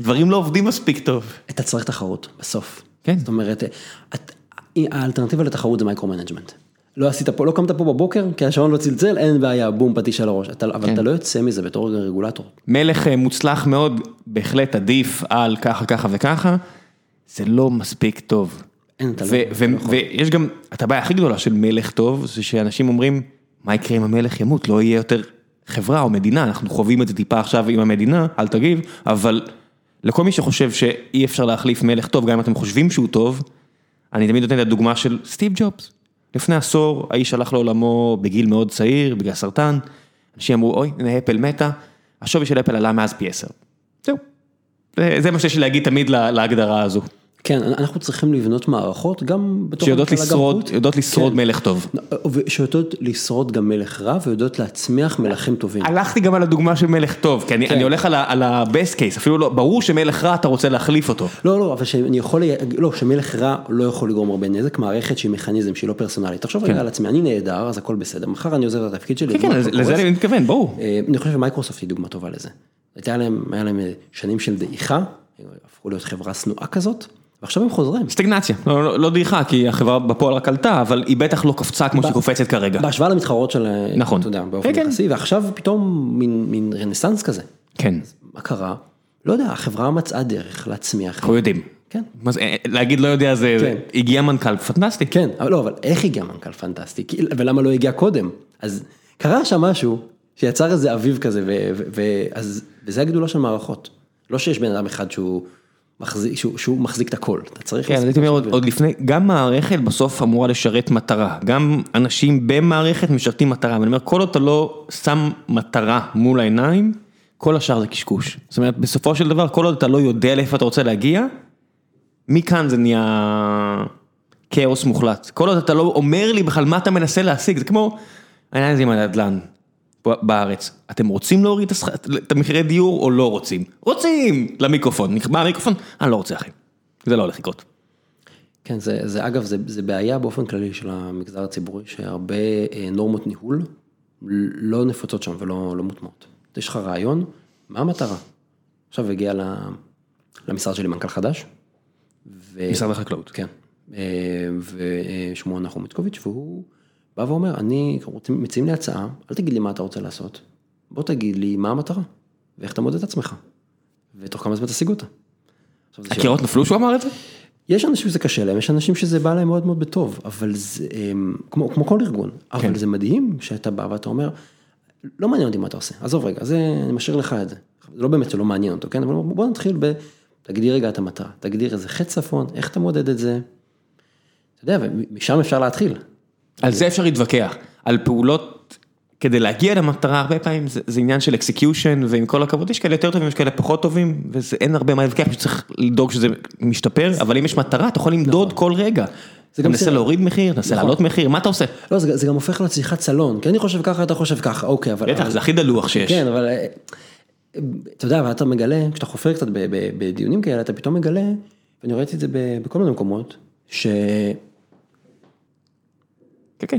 דברים לא עובדים מספיק טוב. אתה צריך תחרות, בסוף. כן. זאת אומרת, את, האלטרנטיבה לתחרות זה micro-management. לא עשית פה, לא קמת פה בבוקר, כי השעון לא צלצל, אין בעיה, בום, פטיש על הראש. אתה, אבל כן. אתה לא יוצא מזה בתור רגולטור. מלך אה, מוצלח מאוד, בהחלט עדיף על ככה, ככה וככה, זה לא מספיק טוב. אין, אתה לא- אתה לא יכול. ויש גם, את הבעיה הכי גדולה של מלך טוב, זה שאנשים אומרים, מה יקרה אם המלך ימות, לא יהיה יותר חברה או מדינה, אנחנו חווים את זה טיפה עכשיו עם המדינה, אל תגיב, אבל לכל מי שחושב שאי אפשר להחליף מלך טוב, גם אם אתם חושבים שהוא טוב, אני תמיד נותן את הדוגמה של סטיב ג'ובס. לפני עשור, האיש הלך לעולמו בגיל מאוד צעיר, בגלל סרטן, אנשים אמרו, אוי, הנה אפל מתה, השווי של אפל עלה מאז פי עשר. זהו. זה- מה שיש לי להגיד תמיד לה- להגדרה הזו. כן, אנחנו צריכים לבנות מערכות, גם בתוך... שיודעות לשרוד. יודעות לשרוד כן. מלך טוב. שיודעות לשרוד גם מלך רע, ויודעות להצמיח מלכים טובים. הלכתי גם על הדוגמה של מלך טוב, כי אני, כן. אני הולך על על ה-best case, אפילו לא, ברור שמלך רע אתה רוצה להחליף אותו. לא, לא, אבל שאני יכול, לא, שמלך רע לא יכול לגרום הרבה נזק, מערכת שהיא מכניזם שהיא לא פרסונלית. תחשוב רגע על עצמי, אני נהדר, אז הכל בסדר, מחר אני עוזב את התפקיד שלי. כן, כן. לזה אני מתכוון, ברור. אה, אני חושב שמייקרוסופט היא דוגמה טובה לזה. הייתה להם, היה להם אה, שנים של דעיכה, הפכו להיות חברה שנואה כזאת, ועכשיו הם חוזרים. סטגנציה, לא, לא, לא דעיכה, כי החברה בפועל רק עלתה, אבל היא בטח לא קפצה כמו שהיא קופצת כרגע. בהשוואה למתחרות של, אה, נכון. אתה יודע, באופן כן, כן. יחסי, ועכשיו פתאום מין, מין רנסאנס כזה. כן, מה קרה? לא יודע, החברה מצאה דרך להצמיח. אנחנו יודעים. כן. מה זה, אה, להגיד לא יודע זה, כן. הגיע מנכ"ל פנטסטי. כן, אבל לא, אבל איך הגיע מנכ"ל פנטסטי? ולמה לא הגיע קודם? אז קרה שם משהו שיצר איזה אביב כזה, ו- ו- וזה הגדולה של מערכות. לא שיש בן אדם אחד שהוא מחזיק, שהוא, שהוא מחזיק את הכל, אתה צריך... כן, אז הייתי אומר עוד, עוד לפני, גם מערכת בסוף אמורה לשרת מטרה, גם אנשים במערכת משרתים מטרה, ואני אומר, כל עוד אתה לא שם מטרה מול העיניים, כל השאר זה קשקוש. זאת אומרת, בסופו של דבר, כל עוד אתה לא יודע לאיפה אתה רוצה להגיע, מכאן זה נהיה כאוס מוחלט. כל עוד אתה לא אומר לי בכלל מה אתה מנסה להשיג, זה כמו העניין הזה עם הנדל"ן בארץ. אתם רוצים להוריד את המחירי דיור או לא רוצים? רוצים! למיקרופון, נכבה המיקרופון, אני לא רוצה אחי. זה לא הולך לקרות. כן, זה, זה אגב, זה, זה בעיה באופן כללי של המגזר הציבורי, שהרבה אה, נורמות ניהול לא נפוצות שם ולא לא מוטמעות. יש לך רעיון, מה המטרה? עכשיו הגיע למשרד שלי מנכ"ל חדש. ו... משרד החקלאות. כן. אה, ושמו נחום איצקוביץ', והוא בא ואומר, אני, מציעים לי הצעה, אל תגיד לי מה אתה רוצה לעשות, בוא תגיד לי מה המטרה, ואיך אתה מודד את עצמך, ותוך כמה זמן תשיג אותה. הקירות נפלו שהוא אמר את זה? יש אנשים שזה קשה להם, יש אנשים שזה בא להם מאוד מאוד בטוב, אבל זה, כמו, כמו כל ארגון, אבל כן. זה מדהים שאתה בא ואתה אומר, לא מעניין אותי מה אתה עושה, עזוב רגע, זה, אני משאיר לך את זה. זה לא באמת שלא מעניין אותו, כן, אבל בוא נתחיל ב... תגדיר רגע את המטרה, תגדיר איזה חץ צפון, איך אתה מודד את זה. אתה יודע, ומשם אפשר להתחיל. על זה אפשר להתווכח, על פעולות כדי להגיע למטרה, הרבה פעמים זה, זה עניין של execution, ועם כל הכבוד יש כאלה יותר טובים, יש כאלה פחות טובים, ואין הרבה מה להתווכח, פשוט צריך לדאוג שזה משתפר, אבל אם יש מטרה, אתה יכול למדוד כל רגע. אתה גם מנסה להוריד מחיר, תנסה נכון. להעלות מחיר, מה אתה עושה? לא, זה, זה גם הופך להיות שיחת סלון, כי אני חושב ככה, אתה חושב ככה, אוקיי, אבל... בטח, אבל- זה הכי דלוח שיש. כן, אבל אה, אתה יודע, ואתה מגלה, כשאתה חופר קצת בדיונים כאלה, אתה פתאום מגלה, ואני ראיתי את זה בכל מיני מקומות, שכשאתה כן, כן.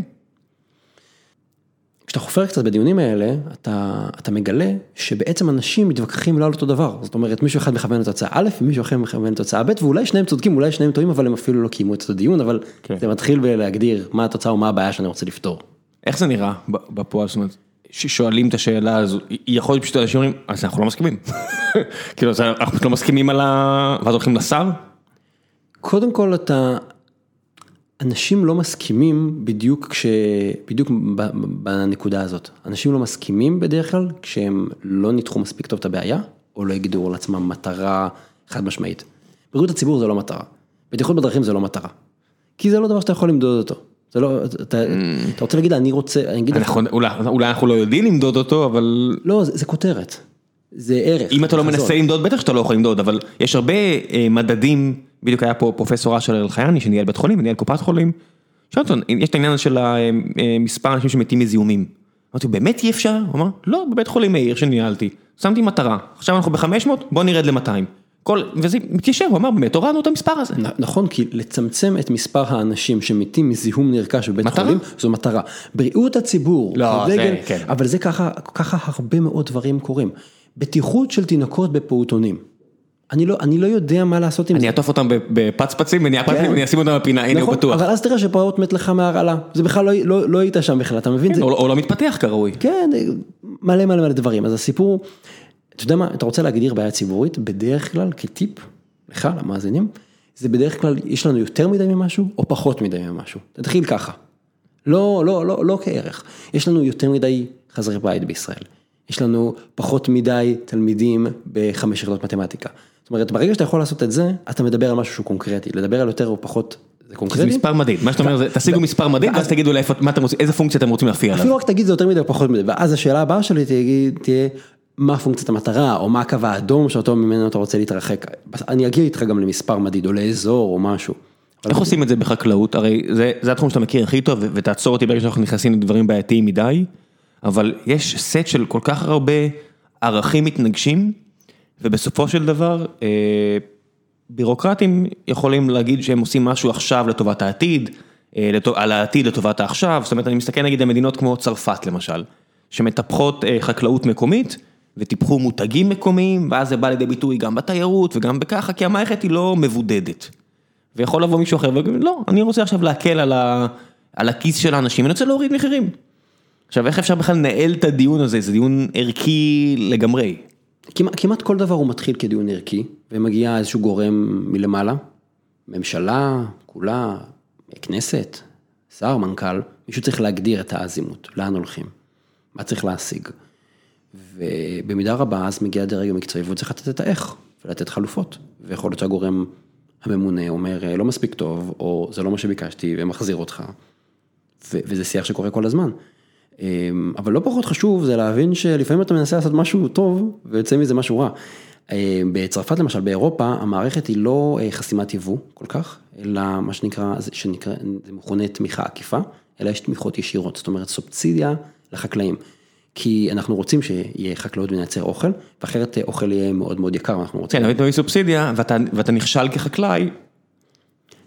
חופר קצת בדיונים האלה, אתה, אתה מגלה שבעצם אנשים מתווכחים לא על אותו דבר. זאת אומרת, מישהו אחד מכוון לתוצאה א', ומישהו אחר מכוון לתוצאה ב', ואולי שניהם צודקים, אולי שניהם טועים, אבל הם אפילו לא קיימו את הדיון, אבל כן. זה מתחיל בלהגדיר מה התוצאה ומה הבעיה שאני רוצה לפתור. איך זה נראה בפועל, זאת אומרת, ששואלים את השאלה הזו, יכול להיות פשוט אנשים אומרים, אז אנחנו לא מסכימים. כאילו, אנחנו פשוט לא מסכימים על ה... ואז הולכים לשר? קודם כל אתה, אנשים לא מסכימים בדיוק כש... בדיוק בנקודה הזאת. אנשים לא מסכימים בדרך כלל כשהם לא ניתחו מספיק טוב את הבעיה, או לא הגדירו לעצמם מטרה חד משמעית. בריאות הציבור זה לא מטרה, בטיחות בדרכים זה לא מטרה. כי זה לא דבר שאתה יכול למדוד אותו. זה לא, אתה, אתה רוצה להגיד, אני רוצה, אני אגיד לך, אנחנו- אולי אולי אנחנו לא יודעים למדוד אותו, אבל לא, זה, זה כותרת. זה ערך. אם אתה לא. מנסה למדוד, בטח שאתה לא יכול למדוד, אבל יש הרבה אה, מדדים, בדיוק היה פה פרופסור אשר אלחייני שניהל בית חולים, ניהל קופת חולים. שאלתי אותו, יש את העניין של המספר אנשים שמתים מזיהומים. אמרתי, באמת אי אפשר? הוא אמר, לא, בבית חולים מאיר שניהלתי, שמתי מטרה, עכשיו אנחנו ב-500, בוא נרד ל-200. כל, וזה מתיישב, הוא אמר, באמת, הורדנו את המספר הזה. נכון, כי לצמצם את מספר האנשים שמתים מזיהום נרכש בבית מטרה? חולים, זו מטרה. בריאות הציבור, לא, הדגל, זה, כן. אבל זה ככה, ככה הרבה מאוד דברים קורים. בטיחות של תינוקות בפעוטונים. אני לא, אני לא יודע מה לעשות עם זה. אני אעטוף אותם בפצפצים ונהיה פצפצים ואני אשים אותם בפינה, הנה הוא נכון, בטוח. אבל אז תראה שפעוט מת לך מהרעלה, זה בכלל לא, לא, לא היית שם בכלל, אתה מבין? זה, או או לא מתפתח כראוי. כן, מלא מלא מלא דברים, אז הסיפור, אתה יודע מה, אתה רוצה להגדיר בעיה ציבורית, בדרך כלל כטיפ, לך, למאזינים, זה בדרך כלל, יש לנו יותר מדי ממשהו, או פחות מדי ממשהו, תתחיל ככה, לא, לא, לא, לא כערך, יש לנו יותר מדי חזרי בית בישראל, יש לנו פחות מדי תלמידים בחמש יחידות מתמטיקה, זאת אומרת, ברגע שאתה יכול לעשות את זה, אתה מדבר על משהו שהוא קונקרטי, לדבר על יותר או פחות, זה זה קונקרטי, מספר מדיד, מה שאתה אומר זה תשיגו מספר מדיד ואז תגידו לאיפה, מה אתם רוצים, איזה פונקציה אתם רוצים להפעיל עליו. אפילו רק תגיד זה יותר מדי או פחות מדי, ואז השאלה הבאה שלי תהיה, מה פונקציית המטרה, או מה הקו האדום שאותו ממנו אתה רוצה להתרחק. אני אגיע איתך גם למספר מדיד, או לאזור, או משהו. איך עושים את זה בחקלאות? הרי זה, זה התחום שאתה מכיר הכי טוב, ותעצור אותי ברגע שאנחנו נכנסים לדברים בעייתיים מדי, אבל יש סט של כל כך הרבה ערכים מתנגשים, ובסופו של דבר, אה, בירוקרטים יכולים להגיד שהם עושים משהו עכשיו לטובת העתיד, אה, לטו- על העתיד לטובת העכשיו, זאת אומרת, אני מסתכל נגיד על מדינות כמו צרפת למשל, שמטפחות אה, חקלאות מקומית, וטיפחו מותגים מקומיים, ואז זה בא לידי ביטוי גם בתיירות וגם בככה, כי המערכת היא לא מבודדת. ויכול לבוא מישהו אחר ויגיד, לא, אני רוצה עכשיו להקל על, ה, על הכיס של האנשים, אני רוצה להוריד מחירים. עכשיו, איך אפשר בכלל לנהל את הדיון הזה? זה דיון ערכי לגמרי. כמעט, כמעט כל דבר הוא מתחיל כדיון ערכי, ומגיע איזשהו גורם מלמעלה, ממשלה, כולה, כנסת, שר, מנכ"ל, מישהו צריך להגדיר את האזימות, לאן הולכים, מה צריך להשיג. ובמידה רבה אז מגיע הדרג המקצועי והוא צריך לתת את האיך, ולתת חלופות. ויכול להיות שהגורם הממונה אומר לא מספיק טוב, או זה לא מה שביקשתי ומחזיר אותך. ו- וזה שיח שקורה כל הזמן. אמ, אבל לא פחות חשוב זה להבין שלפעמים אתה מנסה לעשות משהו טוב ויוצא מזה משהו רע. אמ, בצרפת למשל, באירופה, המערכת היא לא אה, חסימת יבוא כל כך, אלא מה שנקרא, שנקרא, זה מכונה תמיכה עקיפה, אלא יש תמיכות ישירות, זאת אומרת סובסידיה לחקלאים. כי אנחנו רוצים שיהיה חקלאות ונייצר אוכל, ואחרת אה, אוכל יהיה מאוד מאוד יקר, אנחנו רוצים. כן, אבל אם תביא סובסידיה ואתה נכשל כחקלאי,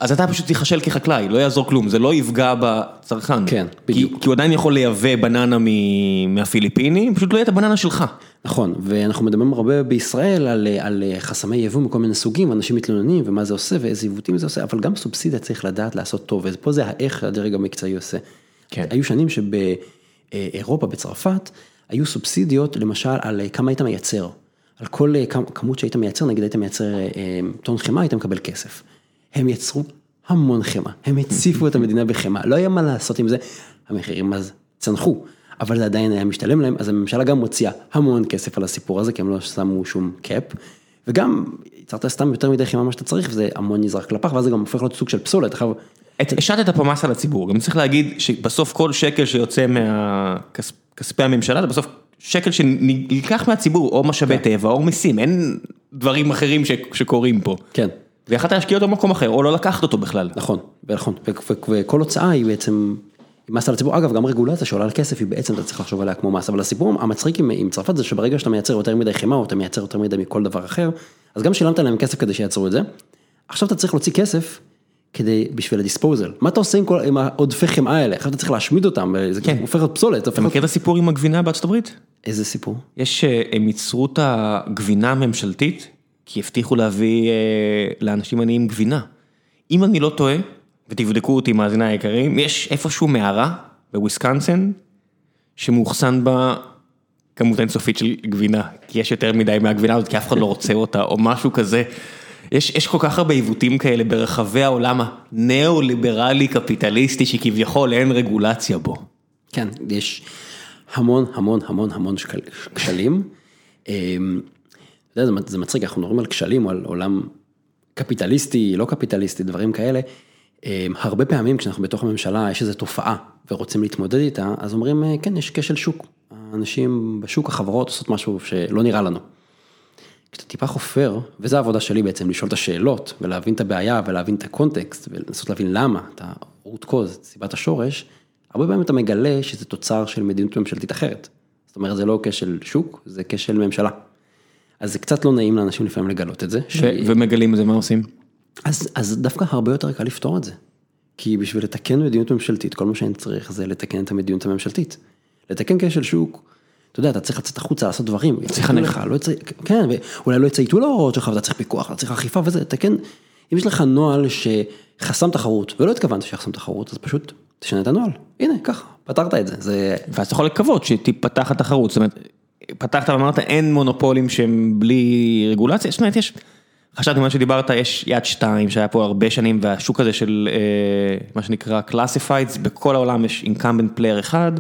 אז אתה פשוט תיכשל כחקלאי, לא יעזור כלום, זה לא יפגע בצרכן. כן, כי, בדיוק. כי הוא עדיין יכול לייבא בננה מ- מהפיליפינים, פשוט לא יהיה את הבננה שלך. נכון, ואנחנו מדברים הרבה בישראל על, על חסמי יבוא מכל מיני סוגים, ואנשים מתלוננים ומה זה עושה ואיזה עיוותים זה עושה, אבל גם סובסידיה צריך לדעת לעשות טוב, ופה זה האיך שהדרג המקצועי עושה. כן. היו שנים שבאירופה, בצרפת, היו סובסידיות למשל על כמה היית מייצר. על כל אה, כמ- כמות שהיית מייצר, נגיד היית מייצר אה, טון חמאה, היית מקבל כסף. הם יצרו המון חמאה, הם הציפו את המדינה בחמאה, לא היה מה לעשות עם זה, המחירים אז צנחו, אבל זה עדיין היה משתלם להם, אז הממשלה גם מוציאה המון כסף על הסיפור הזה, כי הם לא שמו שום קאפ, וגם יצרת סתם יותר מדי חמאה ממה שאתה צריך, וזה המון נזרק לפח, ואז זה גם הופך להיות סוג של פסולת, אתה חייב... השתת פה מס על הציבור, גם צריך להגיד שבסוף כל שקל שיוצא מכספי הממשלה, זה בסוף שקל שנלקח מהציבור, או משאבי כן. טבע, או מיסים, אין דברים אחרים שקורים פה. כן, ויכולת להשקיע אותו במקום אחר, או לא לקחת אותו בכלל. נכון, נכון, וכל הוצאה היא בעצם מס על הציבור, אגב גם רגולציה שעולה על כסף היא בעצם אתה צריך לחשוב עליה כמו מס, אבל הסיפור המצחיק עם, עם צרפת זה שברגע שאתה מייצר יותר מדי חמאה או אתה מייצר יותר מדי מכל דבר אחר, אז גם שילמת להם כסף כדי שייצרו את זה, עכשיו אתה צריך להוציא כסף כדי, בשביל הדיספוזל, מה אתה עושה עם, כל, עם העודפי חמאה האלה, עכשיו אתה צריך להשמיד אותם, זה כן. הופך להיות פסולת, אתה. מכיר את הסיפור עם הגבינה בארצות הברית? איזה סיפור? יש, אה, הם ייצרו את הגבינה הממשלתית, כי הבטיחו להביא אה, לאנשים עניים גבינה. אם אני לא טועה, ותבדקו אותי מאזיני היקרים, יש איפשהו מערה בוויסקנסין, שמאוחסן בה כמות אינסופית של גבינה, כי יש יותר מדי מהגבינה הזאת, כי אף אחד לא רוצה אותה, או משהו כזה. יש, יש כל כך הרבה עיוותים כאלה ברחבי העולם הניאו-ליברלי קפיטליסטי, שכביכול אין רגולציה בו. כן, יש המון המון המון המון שקל- כשלים. אמ, אתה יודע, זה מצחיק, אנחנו מדברים על כשלים על עולם קפיטליסטי, לא קפיטליסטי, דברים כאלה. אה, הרבה פעמים כשאנחנו בתוך הממשלה, יש איזו תופעה ורוצים להתמודד איתה, אז אומרים, אה, כן, יש כשל שוק. האנשים בשוק, החברות עושות משהו שלא נראה לנו. כשאתה טיפה חופר, וזו העבודה שלי בעצם, לשאול את השאלות, ולהבין את הבעיה, ולהבין את הקונטקסט, ולנסות להבין למה, את ה-root cause, את סיבת השורש, הרבה פעמים אתה מגלה שזה תוצר של מדיניות ממשלתית אחרת. זאת אומרת, זה לא כשל שוק, זה כשל ממשלה. אז זה קצת לא נעים לאנשים לפעמים לגלות את זה. ש... ומגלים את זה, מה עושים? אז, אז דווקא הרבה יותר קל לפתור את זה. כי בשביל לתקן מדיניות ממשלתית, כל מה שאני צריך זה לתקן את המדיניות הממשלתית. לתקן כשל שוק, אתה יודע, אתה צריך לצאת החוצה, לעשות דברים. צריך לך, לא יצא, כן, ואולי לא יצייתו להוראות שלך, ואתה צריך פיקוח, אתה צריך אכיפה וזה, תקן. אם יש לך נוהל שחסם תחרות, ולא התכוונת שיחסם תחרות, אז פשוט תשנה את הנוהל. הנה, ככה, פתרת את זה. זה... ואז אתה יכול לקוות שתיפתח התחרות, זאת אומרת, פתחת ואמרת אין מונופולים שהם בלי רגולציה, זאת אומרת, יש... חשבתי מה שדיברת, יש יד שתיים שהיה פה הרבה שנים והשוק הזה של אה, מה שנקרא classifieds, בכל העולם יש incumbent player אחד,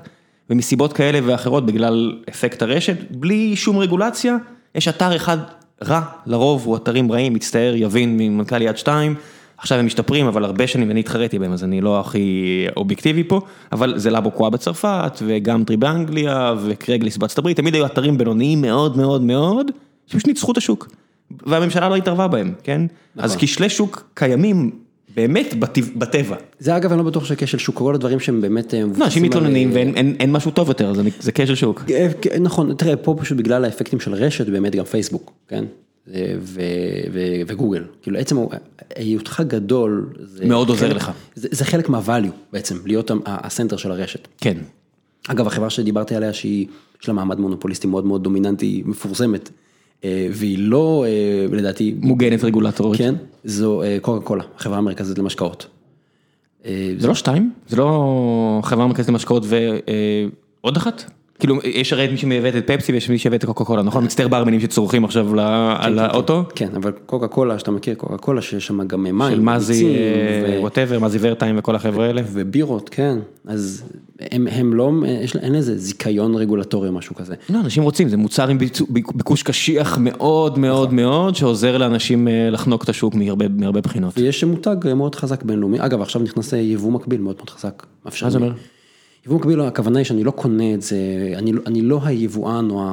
ומסיבות כאלה ואחרות בגלל אפקט הרשת, בלי שום רגולציה, יש אתר אחד רע, לרוב הוא אתרים רעים, מצטער, יבין ממנכ"ל יד שתיים, עכשיו הם משתפרים, אבל הרבה שנים אני התחרתי בהם, אז אני לא הכי אובייקטיבי פה, אבל זה לאבו קוואה בצרפת, וגם טרי באנגליה, וקרגליס בארצות הברית, תמיד היו אתרים בינוניים מאוד מאוד מאוד, שפשוט ניצחו את השוק. והממשלה לא התערבה בהם, כן? נכון. אז כשלי שוק קיימים באמת בטבע. זה אגב, אני לא בטוח שכשל שוק, כל הדברים שהם באמת... אה, לא, אנשים מתלוננים על... ואין אין, אין משהו טוב יותר, זה, זה כשל שוק. אה, נכון, תראה, פה פשוט בגלל האפקטים של רשת, באמת גם פייסבוק, כן? ו, וגוגל, כאילו עצם היותך גדול, זה מאוד עוזר חלק, לך. זה, זה חלק מהvalue בעצם, להיות הסנטר של הרשת. כן. אגב, החברה שדיברתי עליה שהיא, יש לה מעמד מונופוליסטי מאוד מאוד דומיננטי, מפורסמת, אה, והיא לא, אה, לדעתי... מוגנת רגולטורית. כן, זו אה, קוקה קולה, החברה המרכזית למשקאות. זה לא שתיים? זה לא חברה המרכזית למשקאות ועוד אחת? כאילו, יש הרי את מי שמייבא את פפסי ויש מי שמייבא את קוקה קולה, נכון? מצטער ברמנים שצורכים עכשיו כן, על כן, האוטו? כן, אבל קוקה קולה, שאתה מכיר קוקה קולה, שיש שם גם מים, של מזי, ווטאבר, מזי ורטיים וכל החבר'ה האלה. ובירות, כן, אז הם לא, אין לזה זיכיון רגולטורי או משהו כזה. לא, אנשים רוצים, זה מוצר עם ביקוש קשיח מאוד מאוד נכון. מאוד, שעוזר לאנשים אה, לחנוק את השוק מהרבה בחינות. ויש מותג מאוד חזק בינלאומי, אגב, עכשיו נכנס יבוא מקביל מאוד מאוד חזק. מה זה אומר? יבוא מקביל, הכוונה היא שאני לא קונה את זה, אני, אני לא היבואן או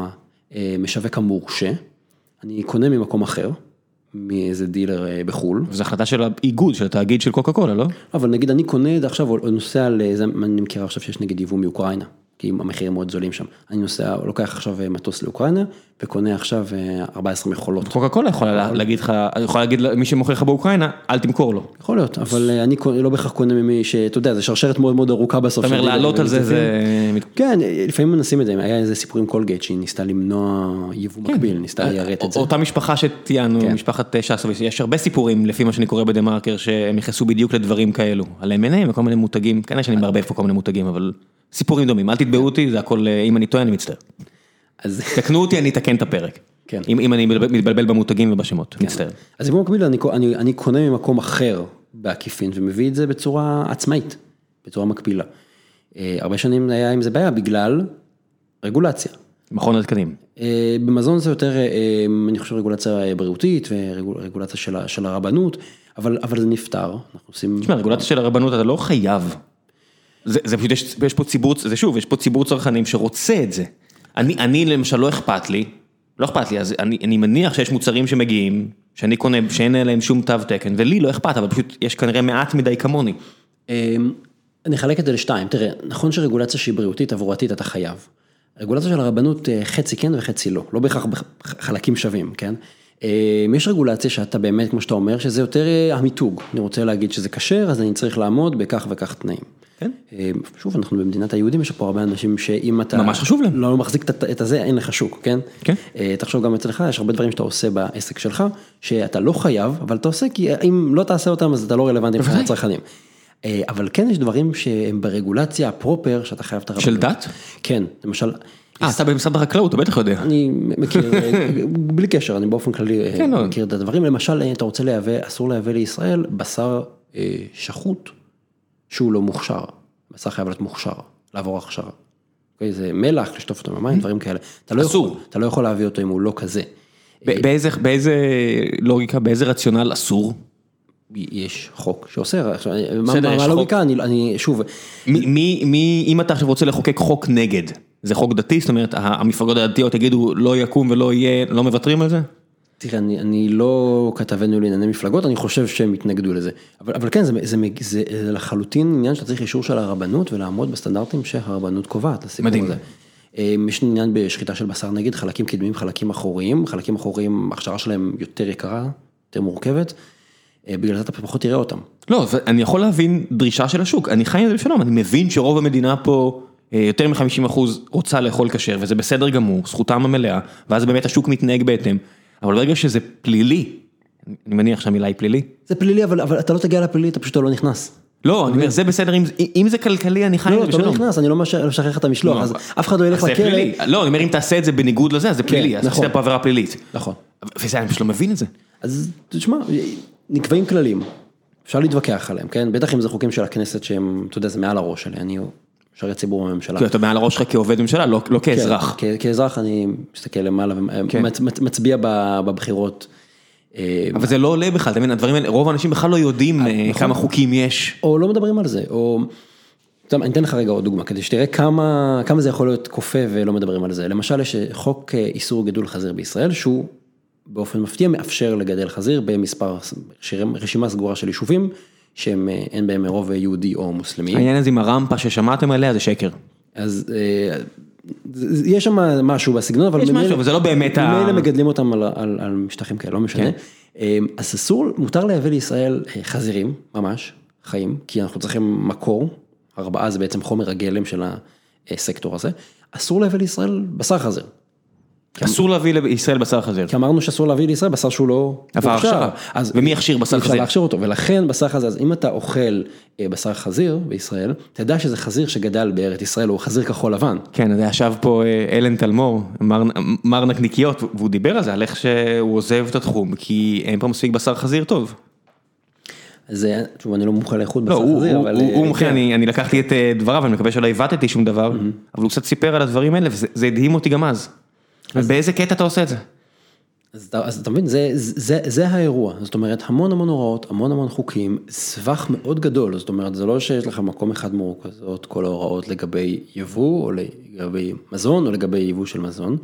המשווק המורשה, אני קונה ממקום אחר, מאיזה דילר אה, בחו"ל. וזו החלטה של האיגוד, של התאגיד של קוקה קולה, לא? אבל נגיד אני קונה את זה עכשיו, או נוסע לזה, אני מכיר עכשיו שיש נגיד יבוא מאוקראינה. כי המחירים מאוד זולים שם. אני נוסע, לוקח עכשיו אה, מטוס לאוקראינה, וקונה עכשיו 14 אה, מכולות. קוקה קולה יכולה להגיד לך, יכולה להגיד למי שמוכר לך באוקראינה, אל תמכור לו. יכול להיות, אבל אה, אני לא בהכרח קונה ממי שאתה יודע, זה שרשרת מאוד מאוד ארוכה בסוף. זאת אומרת, לעלות על זה זה... כן, לפעמים מנסים את זה, היה איזה סיפור עם קולגייט, שהיא ניסתה למנוע יבוא כן. מקביל, ניסתה ליירט את זה. אותה משפחה שציינו, כן. משפחת שסוביס, יש הרבה סיפורים, לפי מה שאני קורא בדה מרקר, שהם נכנסו בדיוק לדברים כאלו, על M&A וכל מיני מותגים, כנראה שאני מערבב פה כל מיני מותגים, אבל... סיפורים דומים, אל תתבעו אותי, זה הכל, אה, אם אני טועה אני מצטער. אז תקנו אותי, אני אתקן את הפרק. כן. אם אם אני מתבלבל במותגים ובשמות, כן. מצטער. אז בוא מקביל, אני אני, אני קונה ממקום אחר בעקיפין ומביא את זה בצורה עצמאית, בצורה מקבילה. אה, הרבה שנים היה עם זה בעיה בגלל רגולציה. מכון התקנים. אה, במזון זה יותר, אני חושב, רגולציה בריאותית ורגולציה של של הרבנות, אבל אבל זה נפתר, אנחנו עושים... תשמע, רגולציה של הרבנות אתה לא חייב זה פשוט, יש יש פה ציבור, זה שוב, יש פה ציבור צרכנים שרוצה את זה. אני אני למשל לא אכפת לי, לא אכפת לי, אז אני אני מניח שיש מוצרים שמגיעים, שאני קונה, שאין עליהם שום תו תקן, ולי לא אכפת, אבל פשוט יש כנראה מעט מדי כמוני. אמ, אני אחלק את זה לשתיים, תראה, נכון שרגולציה שהיא בריאותית, תברואתית, אתה חייב. רגולציה של הרבנות אה, חצי כן וחצי לא, לא בהכרח חלקים שווים, כן? אמ, יש רגולציה שאתה באמת, כמו שאתה אומר, שזה יותר אה, המיתוג. אני רוצה להגיד שזה כשר, אז אני צריך לעמוד בכך וכך תנאים. כן. אה, שוב, אנחנו במדינת היהודים, יש פה הרבה אנשים שאם אתה... ממש חשוב להם. לא מחזיק את הזה, אין לך שוק, כן? כן. אה, תחשוב גם אצלך, יש הרבה דברים שאתה עושה בעסק שלך, שאתה לא חייב, אבל אתה עושה, כי אם לא תעשה אותם, אז אתה לא רלוונטי מבחינת הצרכנים. אה, אבל כן יש דברים שהם ברגולציה הפרופר, שאתה חייב את הרבנות. של דת? כן, למשל... אה, אתה במשרד החקלאות, אתה בטח יודע. אני מכיר, בלי קשר, אני באופן כללי כן, לא. מכיר את הדברים. למשל, אתה רוצה לייבא, אסור לייבא לישראל בשר שחוט שהוא לא מוכשר. בשר חייב להיות מוכשר, לעבור הכשרה. אוקיי, זה מלח, לשטוף אותו במים, mm-hmm. דברים כאלה. אתה לא, יכול, אתה לא יכול להביא אותו אם הוא לא כזה. באיזה, לוגיקה, באיזה רציונל אסור? יש חוק שאוסר, מה בסדר, מה יש הלוגיקה, אני, אני, שוב, מי, מי, מי, אם אתה עכשיו רוצה לחוקק חוק נגד, זה חוק דתי? זאת אומרת, המפלגות הדתיות יגידו לא יקום ולא יהיה, לא מוותרים על זה? תראה, אני, אני לא כתבנו לענייני מפלגות, אני חושב שהם יתנגדו לזה. אבל, אבל כן, זה, זה, זה, זה לחלוטין עניין שאתה צריך אישור של הרבנות ולעמוד בסטנדרטים שהרבנות קובעת לסיפור מדהים. הזה. אמ, יש עניין בשחיטה של בשר נגד, חלקים קדמיים, חלקים אחוריים, חלקים אחוריים, ההכשרה שלהם יותר יקרה, יותר מורכבת, אה, בגלל זה אתה פחות תראה אותם. לא, אני יכול להבין דרישה של השוק, אני חי עם זה בשלום, אני מבין שרוב המדינה פה, אה, יותר מ-50% רוצה לאכול כשר, וזה בסדר גמור, זכותם המלאה, ואז באמת השוק מתנהג בהתאם, אבל ברגע שזה פלילי, אני מניח שהמילה היא פלילי, זה פלילי, אבל, אבל אתה לא תגיע לפלילי, אתה פשוט לא נכנס. לא, אני אומר, זה בסדר, אם אם זה כלכלי, אני חי לא, עם לא, זה אתה לא בשלום. נכנס, אני לא מאשר- לא משחרר את המשלוח, לא, אז אף אחד לא ילך לכלא. לא, אני אומר, אם תעשה את זה בניגוד לזה, אז זה פלילי, אז נכון. עשית פה עבירה פלילית. נכון. וזה, אני פשוט לא מבין את זה. אז תשמע, נקבעים כללים, אפשר להתווכח עליהם, כן? בטח אם זה חוקים של הכנסת שהם, אתה יודע, זה מעל הראש שלי, אני משרת ציבור בממשלה. כי אתה מעל הראש שלך כעובד ממשלה, לא לא כאזרח. כן, כ- כאזרח אני מסתכל למעלה כן. ומצביע בבחירות. אה, אבל זה לא עולה בכלל, אתה מבין, הדברים האלה, רוב האנשים בכלל לא יודעים אה, נכון. כמה חוקים יש. או לא מדברים על זה, או... אני אתן לך רגע עוד דוגמה, כדי שתראה כמה, כמה זה יכול להיות כופה ולא מדברים על זה. למשל, יש חוק אה, איסור גידול חזיר בישראל, שהוא באופן מפתיע מאפשר לגדל חזיר במספר, רשימה סגורה של יישובים, שהם אה, אין בהם רוב יהודי או מוסלמי. העניין הזה עם הרמפה ששמעתם עליה זה שקר. אז אה, יש שם משהו בסגנון, אבל יש משהו, אבל זה לא באמת ה- ממילא מגדלים אותם על, על, על משטחים כאלה, לא משנה. כן. אה, אז אסור, מותר לייבא לישראל חזירים, ממש, חיים, כי אנחנו צריכים מקור, ארבעה זה בעצם חומר הגלם של הסקטור הזה, אסור לייבא לישראל בשר חזיר. אסור להביא לישראל בשר חזיר. כי אמרנו שאסור להביא לישראל בשר שהוא לא עבר. הכשרה. אז ומי יכשיר בשר אי אפשר חזיר? להכשיר אותו, ולכן בשר חזיר, אז אם אתה אוכל אה, בשר חזיר בישראל, תדע שזה חזיר שגדל בארץ ישראל, הוא חזיר כחול לבן. כן, אז ישב פה אה, אלן תלמור, מר- נקניקיות, והוא דיבר על זה, על איך שהוא עוזב את התחום, כי אין פה מספיק בשר חזיר טוב. אז אה, שוב, אני לא מומחה לאיכות לא, בשר הוא- חזיר, הוא אבל... הוא- הוא מומחה, כן. אני אני לקחתי את דבריו, אני מקווה שלא עיוותתי שום דבר, אבל הוא קצת סיפר על הדברים האלה, וזה זה הדהים אותי גם אז. ובאיזה קטע אתה עושה את זה? אז אז אתה מבין, זה, זה, זה האירוע, זאת אומרת המון המון הוראות, המון המון חוקים, סבך מאוד גדול, זאת אומרת זה לא שיש לך מקום אחד מרוכזות כל ההוראות לגבי יבוא או לגבי מזון או לגבי יבוא של מזון.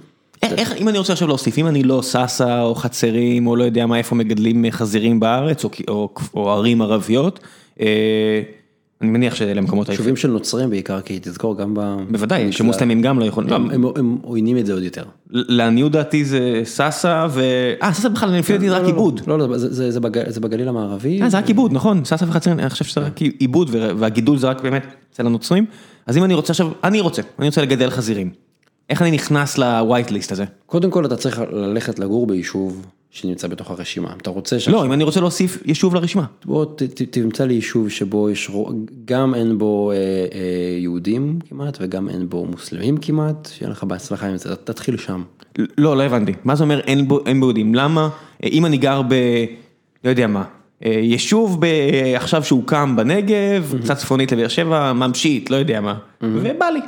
איך, איך, אם אני רוצה עכשיו להוסיף, אם אני לא סאסא או חצרים או לא יודע מה, איפה מגדלים חזירים בארץ או, או, או ערים ערביות, אה, אני מניח שאלה מקומות היפים. יישובים של נוצרים בעיקר, כי תזכור גם ב... בוודאי, שמוסלמים גם לא יכולים, הם, עוינים את זה עוד יותר. לעניות דעתי זה סאסא ו... אה, סאסא בכלל, לפי דעתי זה רק לא, לא, עיבוד. לא, לא, זה, זה, זה, בג, זה בגליל המערבי. אה, זה רק עיבוד, נכון, סאסא וחצרים, אני חושב שזה רק עיבוד והגידול זה רק באמת אצל הנוצרים. אז אם אני רוצה עכשיו, אני רוצה, אני רוצה לגדל חזירים. איך אני נכנס ל-white list הזה? קודם כל אתה צריך ללכת לגור ביישוב שנמצא בתוך הרשימה. אתה רוצה ש... לא, אם אני רוצה להוסיף יישוב לרשימה. בוא ת, ת, תמצא לי יישוב שבו יש, גם אין בו אה, אה, יהודים כמעט וגם אין בו מוסלמים כמעט, שיהיה לך בהצלחה עם זה, תתחיל שם. לא, לא הבנתי. מה זה אומר אין בו, אין בו יהודים? למה, אה, אם אני גר ב... לא יודע מה, אה, יישוב ב... עכשיו שהוקם בנגב, קצת צפונית לבאר שבע, ממשית, לא יודע מה, ובא לי.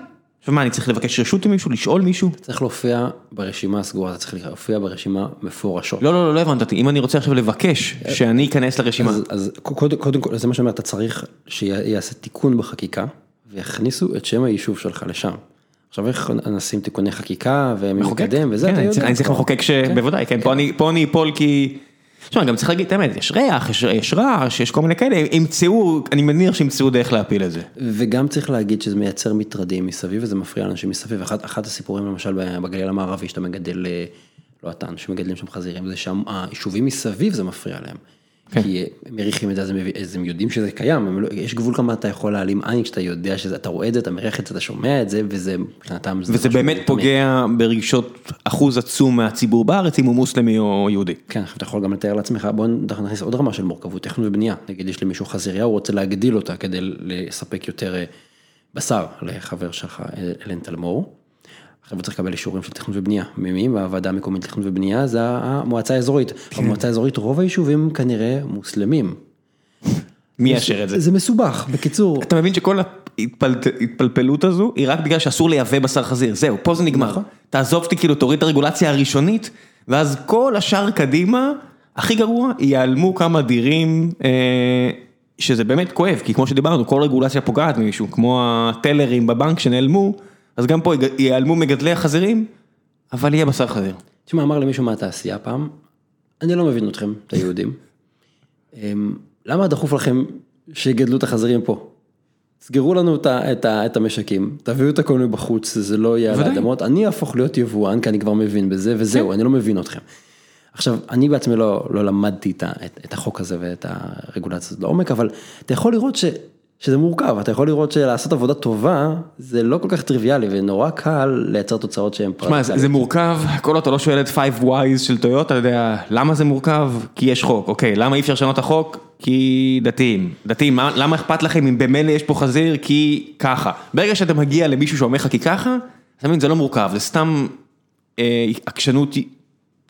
עכשיו מה, אני צריך לבקש רשות ממישהו, לשאול מישהו? צריך להופיע ברשימה הסגורה, אתה צריך להופיע ברשימה מפורשות. לא, לא, לא, לא הבנת אותי. אם אני רוצה עכשיו לבקש שאני אכנס לרשימה. אז, אז קודם, קודם כל, זה מה שאני אומר, אתה צריך שיעשה תיקון בחקיקה ויכניסו את שם היישוב שלך לשם. עכשיו איך נשים תיקוני חקיקה ומקדם וזה, כן, אתה אני יודע. צריך- אני צריך. מחוקק כן, פה אני- פה אני אפול כי... תשמע, גם צריך להגיד את האמת, יש ריח, יש- יש רעש, יש כל מיני כאלה, ימצאו, אני מניח שימצאו דרך להפיל את זה. וגם צריך להגיד שזה מייצר מטרדים מסביב וזה מפריע לאנשים מסביב. אחד, אחד הסיפורים למשל בגליל המערבי שאתה מגדל, אה, לא אתה, אנשים מגדלים שם חזירים, זה שם היישובים מסביב זה מפריע להם. כן. כי הם מריחים את זה, אז הם, אז הם יודעים שזה קיים, לא, יש גבול כמה אתה יכול להעלים עין כשאתה יודע שזה, אתה רואה את זה, אתה מריח את זה, אתה שומע את זה, וזה מבחינתם, זה וזה באמת. פוגע ברגשות אחוז עצום מהציבור בארץ, אם הוא מוסלמי או יהודי. כן, אתה יכול גם לתאר לעצמך, בוא נכניס עוד רמה של מורכבות, תכנון ובנייה, נגיד יש למישהו חזירייה, הוא רוצה להגדיל אותה כדי לספק יותר אה, בשר לחבר שלך, אה, אלן תלמור. הוא צריך לקבל אישורים של תכנון ובנייה, ממי? והוועדה המקומית לתכנון ובנייה זה המועצה האזורית. כן. במועצה האזורית רוב היישובים כנראה מוסלמים. מי יאשר את זה? זה מסובך, בקיצור. אתה מבין שכל ההתפלפלות הזו היא רק בגלל שאסור לייבא בשר חזיר, זהו, פה זה נגמר. נכון. תעזוב אותי, כאילו, תוריד את הרגולציה הראשונית, ואז כל השאר קדימה, הכי גרוע, ייעלמו כמה דירים, אה, שזה באמת כואב, כי כמו שדיברנו, כל רגולציה פוגעת ממישהו, כמו הטלרים בבנק שנעלמו, אז גם פה ייעלמו מגדלי החזירים, אבל יהיה בשר חזיר. תשמע, אמר למישהו מהתעשייה פעם, אני לא מבין אתכם, את היהודים. אמ, למה דחוף לכם שיגדלו את החזירים פה? סגרו לנו את, את, את המשקים, תביאו את הכל מבחוץ, זה לא יהיה על האדמות, אני אהפוך להיות יבואן, כי אני כבר מבין בזה, וזהו, כן. אני לא מבין אתכם. עכשיו, אני בעצמי לא, לא למדתי את, את, את החוק הזה ואת הרגולציה הזאת לעומק, אבל אתה יכול לראות ש... שזה מורכב, אתה יכול לראות שלעשות עבודה טובה זה לא כל כך טריוויאלי ונורא קל לייצר תוצאות שהן פרקטיות. תשמע, זה מורכב, כל עוד אתה לא שואל את 5 wise של טויוטה, אתה יודע, למה זה מורכב? כי יש חוק, אוקיי, למה אי אפשר לשנות את החוק? כי דתיים, דתיים, למה אכפת לכם אם במילא יש פה חזיר? כי ככה. ברגע שאתה מגיע למישהו שאומר לך כי ככה, אתה מבין, זה לא מורכב, זה סתם אה, עקשנות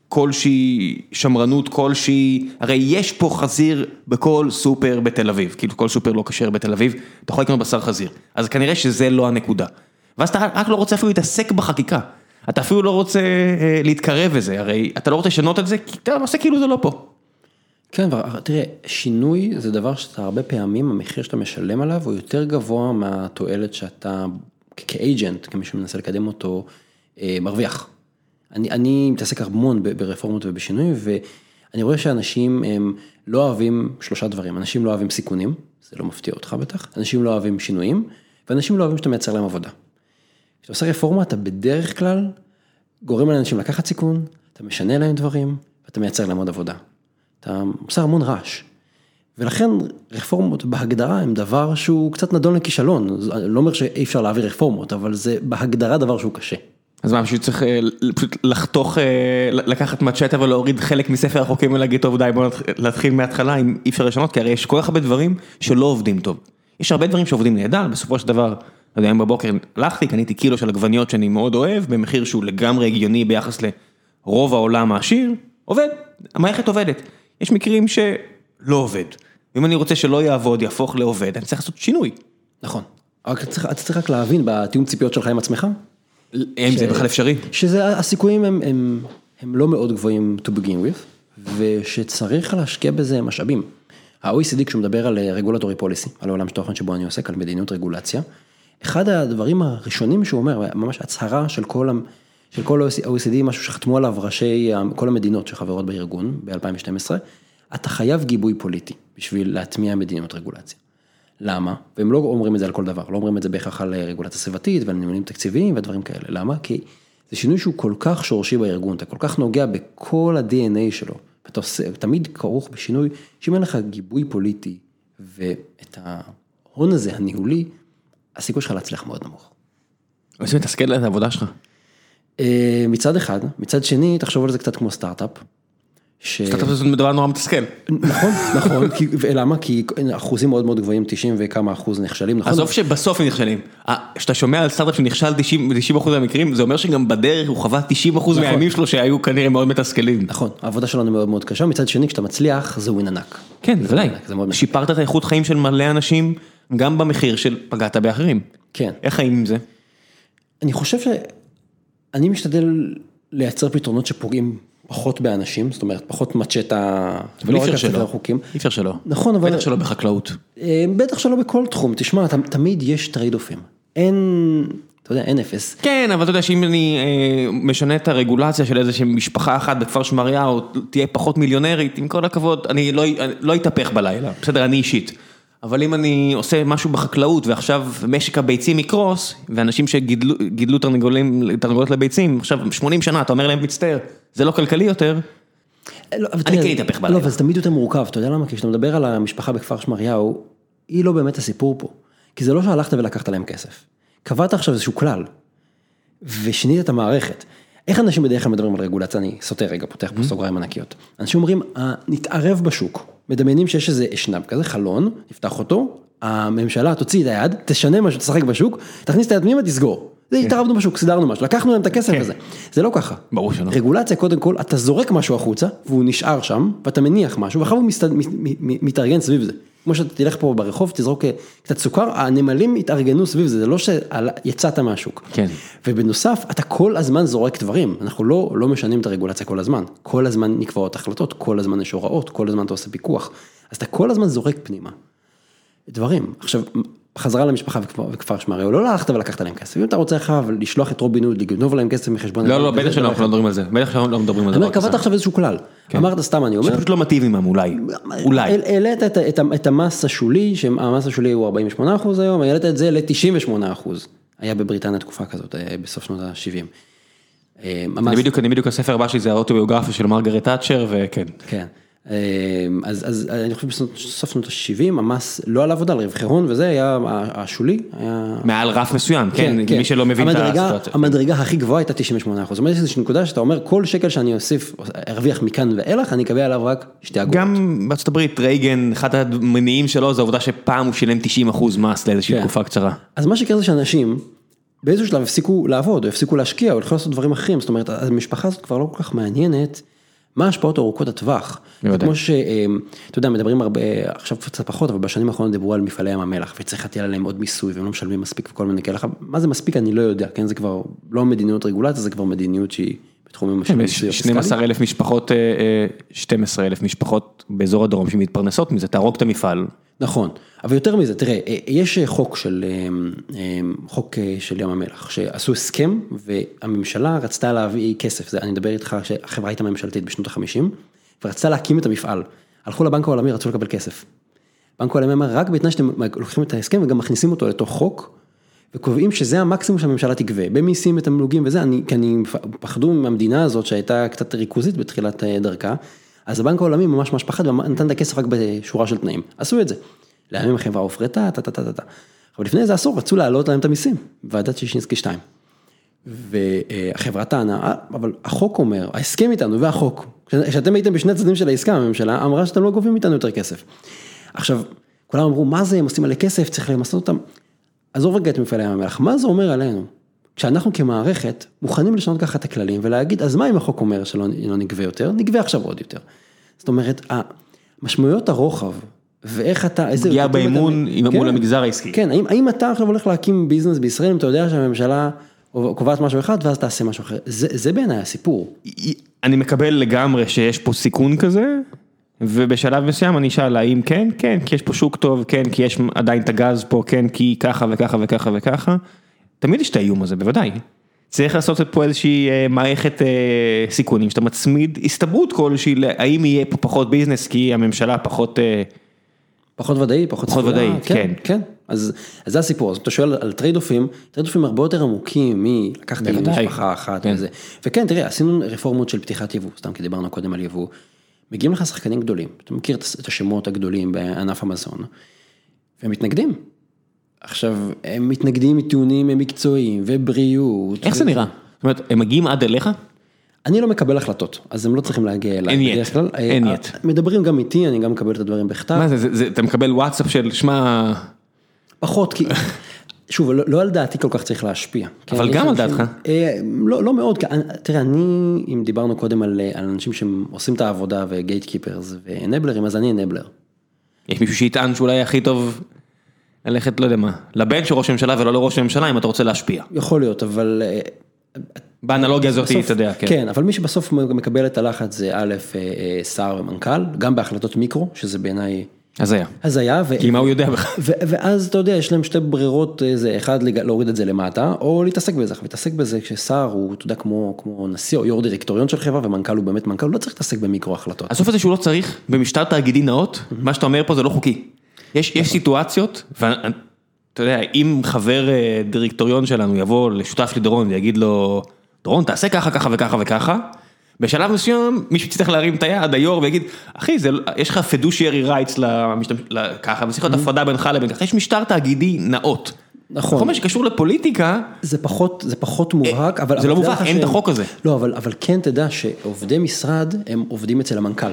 כלשהי, שמרנות כלשהי, הרי יש פה חזיר בכל סופר בתל אביב, כאילו כל סופר לא כשר בתל אביב, אתה יכול לקנות בשר חזיר, אז כנראה שזה לא הנקודה. ואז אתה רק לא רוצה אפילו להתעסק בחקיקה, אתה אפילו לא רוצה אה, להתקרב לזה, הרי אתה לא רוצה לשנות את זה, כי אתה עושה כאילו זה לא פה. כן, תראה, שינוי זה דבר שאתה הרבה פעמים, המחיר שאתה משלם עליו הוא יותר גבוה מהתועלת שאתה כאג'נט, כמי שמנסה לקדם אותו, אה, מרוויח. אני אני מתעסק המון ברפורמות ובשינוי, ואני רואה שאנשים הם לא אוהבים שלושה דברים, אנשים לא אוהבים סיכונים, זה לא מפתיע אותך בטח, אנשים לא אוהבים שינויים, ואנשים לא אוהבים שאתה מייצר להם עבודה. כשאתה עושה רפורמה, אתה בדרך כלל גורם לאנשים לקחת סיכון, אתה משנה להם דברים, ואתה מייצר להם עוד עבודה. אתה עושה המון רעש. ולכן רפורמות בהגדרה הם דבר שהוא קצת נדון לכישלון, אני לא אומר שאי אפשר להעביר רפורמות, אבל זה בהגדרה דבר שהוא קשה. אז מה, פשוט צריך אה, פשוט לחתוך, אה, לקחת מצ'טה ולהוריד חלק מספר החוקים ולהגיד טוב די בוא נתחיל מההתחלה אם אי אפשר לשנות, כי הרי יש כל כך הרבה דברים שלא עובדים טוב. יש הרבה דברים שעובדים נהדר, בסופו של דבר, לא יודע, היום בבוקר הלכתי, קניתי קילו של עגבניות שאני מאוד אוהב, במחיר שהוא לגמרי הגיוני ביחס לרוב העולם העשיר, עובד, המערכת עובדת. יש מקרים שלא עובד. אם אני רוצה שלא יעבוד, יהפוך לעובד, אני צריך לעשות שינוי. נכון. רק אתה צריך רק להבין בתיאום ציפיות שלך עם עצמך, האם זה בכלל אפשרי? שזה, הסיכויים הם, הם, הם לא מאוד גבוהים to begin with, ושצריך להשקיע בזה משאבים. ה-OECD כשהוא מדבר על רגולטורי פוליסי, על העולם של תוכן שבו אני עוסק, על מדיניות רגולציה, אחד הדברים הראשונים שהוא אומר, ממש הצהרה של כל, של כל ה-OECD, משהו שחתמו עליו ראשי כל המדינות שחברות בארגון ב-2012, אתה חייב גיבוי פוליטי בשביל להטמיע מדיניות רגולציה. למה? והם לא אומרים את זה על כל דבר, לא אומרים את זה בהכרח על רגולציה סביבתית ועל ניהולים תקציביים ודברים כאלה, למה? כי זה שינוי שהוא כל כך שורשי בארגון, אתה כל כך נוגע בכל ה-DNA שלו, ואתה עושה, תמיד כרוך בשינוי, שאם אין לך גיבוי פוליטי ואת ההון הזה, הניהולי, הסיכוי שלך להצליח מאוד נמוך. זה מתסכל את העבודה שלך. אה, מצד אחד, מצד שני, תחשוב על זה קצת כמו סטארט-אפ. סטארט-אפ זה דבר נורא מתסכל. נכון, נכון, למה? כי אחוזים מאוד מאוד גבוהים, 90 וכמה אחוז נכשלים, נכון? עזוב שבסוף הם נכשלים, כשאתה שומע על סטארט-אפ שנכשל 90 אחוז מהמקרים, זה אומר שגם בדרך הוא חווה 90 אחוז נכון. מהימים שלו שהיו כנראה מאוד מתסכלים. נכון, העבודה שלנו מאוד מאוד קשה, מצד שני כשאתה מצליח זה ווין ענק. כן, בוודאי, שיפרתי את האיכות חיים של מלא אנשים, גם במחיר של פגעת באחרים. כן. איך חיים עם זה? אני חושב שאני משתדל לייצר פתרונות שפוגעים פחות באנשים, זאת אומרת, פחות מצ'טה, אבל אי אפשר שלא, אי אפשר שלא, נכון, אבל, בטח שלא בחקלאות, אה, בטח שלא בכל תחום, תשמע, תמיד יש trade-off ים, אין, אתה יודע, אין אפס. כן, אבל אתה יודע שאם אני אה, משנה את הרגולציה של איזושהי משפחה אחת בכפר שמריהו, תהיה פחות מיליונרית, עם כל הכבוד, אני לא, לא אתהפך בלילה, בסדר, אני אישית. אבל אם אני עושה משהו בחקלאות ועכשיו משק הביצים יקרוס, ואנשים שגידלו תרנגולות לביצים, עכשיו 80 שנה, אתה אומר להם מצטער, זה לא כלכלי יותר, לא, אני כן אתהפך בלילה. לא, אבל זה תמיד יותר מורכב, אתה יודע למה? כי כשאתה מדבר על המשפחה בכפר שמריהו, היא לא באמת הסיפור פה. כי זה לא שהלכת ולקחת להם כסף. קבעת עכשיו איזשהו כלל, ושינית את המערכת. איך אנשים בדרך כלל מדברים על רגולציה, אני סוטה רגע, פותח פה mm-hmm. סוגריים ענקיות. אנשים אומרים, אה, נתערב בשוק, מדמיינים שיש איזה אשנב כזה, חלון, נפתח אותו, הממשלה תוציא את היד, תשנה משהו, תשחק בשוק, תכניס את היד פנימה, תסגור. זה התערבנו בשוק, סידרנו משהו, לקחנו להם את הכסף כן. הזה. זה לא ככה. ברור שלא. רגולציה קודם כל, אתה זורק משהו החוצה, והוא נשאר שם, ואתה מניח משהו, ואחר הוא מתארגן סביב זה. כמו שאתה תלך פה ברחוב, תזרוק אה, קצת סוכר, הנמלים התארגנו סביב זה, זה לא שיצאת מהשוק. כן. ובנוסף, אתה כל הזמן זורק דברים, אנחנו לא, לא משנים את הרגולציה כל הזמן, כל הזמן נקבעות החלטות, כל הזמן יש הוראות, כל הזמן אתה עושה פיקוח, אז אתה כל הזמן זורק פנימה. דברים. עכשיו, חזרה למשפחה וכפר, וכפר שמריהו, לא הלכת ולקחת להם כסף, אם אתה רוצה עכשיו לשלוח את רובין הוד, לגנוב להם כסף מחשבון... לא, לא, בטח שאנחנו לא מדברים על זה, בטח שאנחנו לא מדברים על אני זה. אומר, קבעת עכשיו איזשהו כלל, אמרת סתם אני אומר, שפשוט לא מטיב עימם אולי, אולי. העל- העלית את, המס השולי, שהמס השולי הוא 48 אחוז היום, העלית את זה ל-98 אחוז, היה בבריטניה תקופה כזאת, אה, בסוף שנות ה-70. אני בדיוק, אני בדיוק הספר הבא שלי זה האוטוביוגרפיה של מרגרט תאצ'ר וכן. כן, אה, אז, אז אני חושב בסוף שנות ה-70 המס לא על עבודה, על רווחי הון וזה היה השולי, היה... מעל רף מסוים, כן, מי שלא מבין את המדרגה, הסיטואציה. המדרגה הכי גבוהה הייתה 98 אחוז, זאת אומרת יש איזושהי נקודה שאתה אומר כל שקל שאני אוסיף, ארוויח מכאן ואילך, אני אקבל עליו רק שתי אגורות. גם בארצות הברית רייגן, אחד המניעים שלו זה העובדה שפעם הוא שילם 90 אחוז מס לאיזושהי כן. תקופה קצרה. אז מה שיקרה זה שאנשים באיזשהו שלב הפסיקו לעבוד, או הפסיקו להשקיע, או התחילו לעשות דברים אחרים, זאת אומרת, המשפחה הזאת כבר לא כל כך מעניינת, מה ההשפעות ארוכות הטווח. זה. כמו שאתה יודע, מדברים הרבה, עכשיו קצת פחות, אבל בשנים האחרונות דיברו על מפעלי ים המלח, וצריך להטיל עליהם עוד מיסוי, והם לא משלמים מספיק וכל מיני כאלה, מה זה מספיק אני לא יודע, כן, זה כבר לא מדיניות רגולציה, זה כבר מדיניות שהיא בתחומים יש הפיסקלי. 12 אלף משפחות, אה, אה, 12 אלף משפחות באזור הדרום שמתפרנסות מזה, תהרוג את המפעל. נכון, אבל יותר מזה, תראה, אה, יש חוק של, אה, אה, חוק אה, של ים המלח, שעשו הסכם והממשלה רצתה להביא כסף, זה, אני מדבר איתך שהחברה הייתה ממשלתית בשנות ה-50, ורצתה להקים את המפעל, הלכו לבנק העולמי, רצו לקבל כסף. בנק העולמי אמר, רק בתנאי שאתם לוקחים את ההסכם וגם מכניסים אותו לתוך חוק, וקובעים שזה המקסימום שהממשלה תגבה, במיסים ותמלוגים וזה, אני, כי אני פחדו מהמדינה הזאת שהייתה קצת ריכוזית בתחילת אה, דרכה, אז הבנק העולמי ממש ממש פחד ונתן את הכסף רק בשורה של תנאים, עשו את זה. לימים החברה הופרטה, טה טה טה טה טה. אבל לפני איזה עשור רצו להעלות להם את המיסים, ועדת שישינסקי 2. והחברה טענה, "אה, אבל החוק אומר, ההסכם איתנו והחוק, כשאתם הייתם בשני הצדדים של העסקה, הממשלה אמרה שאתם לא גובים מאיתנו יותר כסף. עכשיו, כולם אמרו, מה זה, הם עושים עלי כסף, צריך למסות אותם. עזוב רגע את מפעלי ים המלח, מה זה אומר עלינו? כשאנחנו כמערכת מוכנים לשנות ככה את הכללים ולהגיד, אז מה אם החוק אומר שלא לא נגבה יותר? נגבה עכשיו עוד יותר. זאת אומרת, משמעויות הרוחב, ואיך אתה, איזה... פגיעה אתה- באמון עם- כן, מול המגזר העסקי. כן, האם, האם אתה עכשיו הולך להקים ביזנס בישראל, אם אתה יודע שהממשלה קובעת משהו אחד, ואז תעשה משהו אחר. זה, זה בעיניי הסיפור. אני מקבל לגמרי שיש פה סיכון כזה, ובשלב מסוים אני אשאל האם כן, כן, כי יש פה שוק טוב, כן, כי יש עדיין את הגז פה, כן, כי ככה וככה וככה וככה. תמיד יש את האיום הזה, בוודאי. צריך לעשות פה איזושהי אה, מערכת אה, סיכונים, שאתה מצמיד הסתברות כלשהי, האם יהיה פה פחות ביזנס, כי הממשלה פחות... אה, פחות ודאי, פחות פחות ודאי, כן. כן. אז, אז זה הסיפור, אז אתה שואל על trade-off ים, trade-off ים הרבה יותר עמוקים מלקחת. משפחה אחת כן. וזה. וכן, תראה, עשינו רפורמות של פתיחת יבוא, סתם כי דיברנו קודם על יבוא. מגיעים לך שחקנים גדולים, אתה מכיר את השמות הגדולים בענף המזון, והם מתנגדים. עכשיו, הם מתנגדים מטיעונים מקצועיים ובריאות. איך זה ו- נראה? זאת אומרת, הם מגיעים עד אליך? אני לא מקבל החלטות, אז הם לא צריכים להגיע אליי. אין יט, כלל. אין אה, יט. מדברים גם איתי, אני גם מקבל את הדברים בכתב. מה זה, זה, זה, אתה מקבל וואטסאפ של, שמע, פחות, כי, שוב, לא, לא על דעתי כל כך צריך להשפיע. אבל גם על דעתך. אה, לא, לא מאוד, תראה, אני, אם דיברנו קודם על, אה, על אנשים שעושים את העבודה וגייט קיפרס ואנבלרים, אז אני אנבלר. יש מישהו שיטען שאולי הכי טוב ללכת, לא יודע מה, לבן של ראש הממשלה ולא לראש הממשלה אם אתה רוצה להשפיע. יכול להיות, אבל... אה, באנלוגיה הזאת, אתה יודע, כן. כן, אבל מי שבסוף מקבל את הלחץ זה א', אה, שר ומנכ"ל, גם בהחלטות מיקרו, שזה בעיניי אז היה. הזיה. ו- כי מה הוא יודע בכלל? ו- ואז אתה יודע, יש להם שתי ברירות, אה, זה אחד להוריד את זה למטה, או להתעסק בזה, להתעסק בזה כששר הוא, אתה יודע, כמו, כמו נשיא או יו"ר דירקטוריון של חברה, ומנכ"ל הוא באמת מנכ"ל, הוא לא צריך להתעסק במיקרו החלטות. הסוף הזה שהוא לא צריך, במשטר תאגידי נאות, מה שאתה אומר פה זה לא חוקי. יש, יש סיטואציות, ואתה יודע, אם חבר אה, דירקטוריון שלנו יבוא לשותף של דורון ויגיד לו, דורון תעשה ככה, ככה וככה וככה, בשלב מסוים מישהו יצטרך להרים את היד, היו"ר, ויגיד, אחי, זה, לא- יש לך פדושיירי רייטס ככה, וצריך להיות הפרדה בינך לבין ככה, יש משטר תאגידי נאות. נכון. כל מה שקשור לפוליטיקה, זה פחות, זה פחות מובהק, אבל... זה לא אבל מובהק, לך אין את החוק הזה. לא, אבל, אבל כן תדע שעובדי משרד הם עובדים אצל המנכ"ל.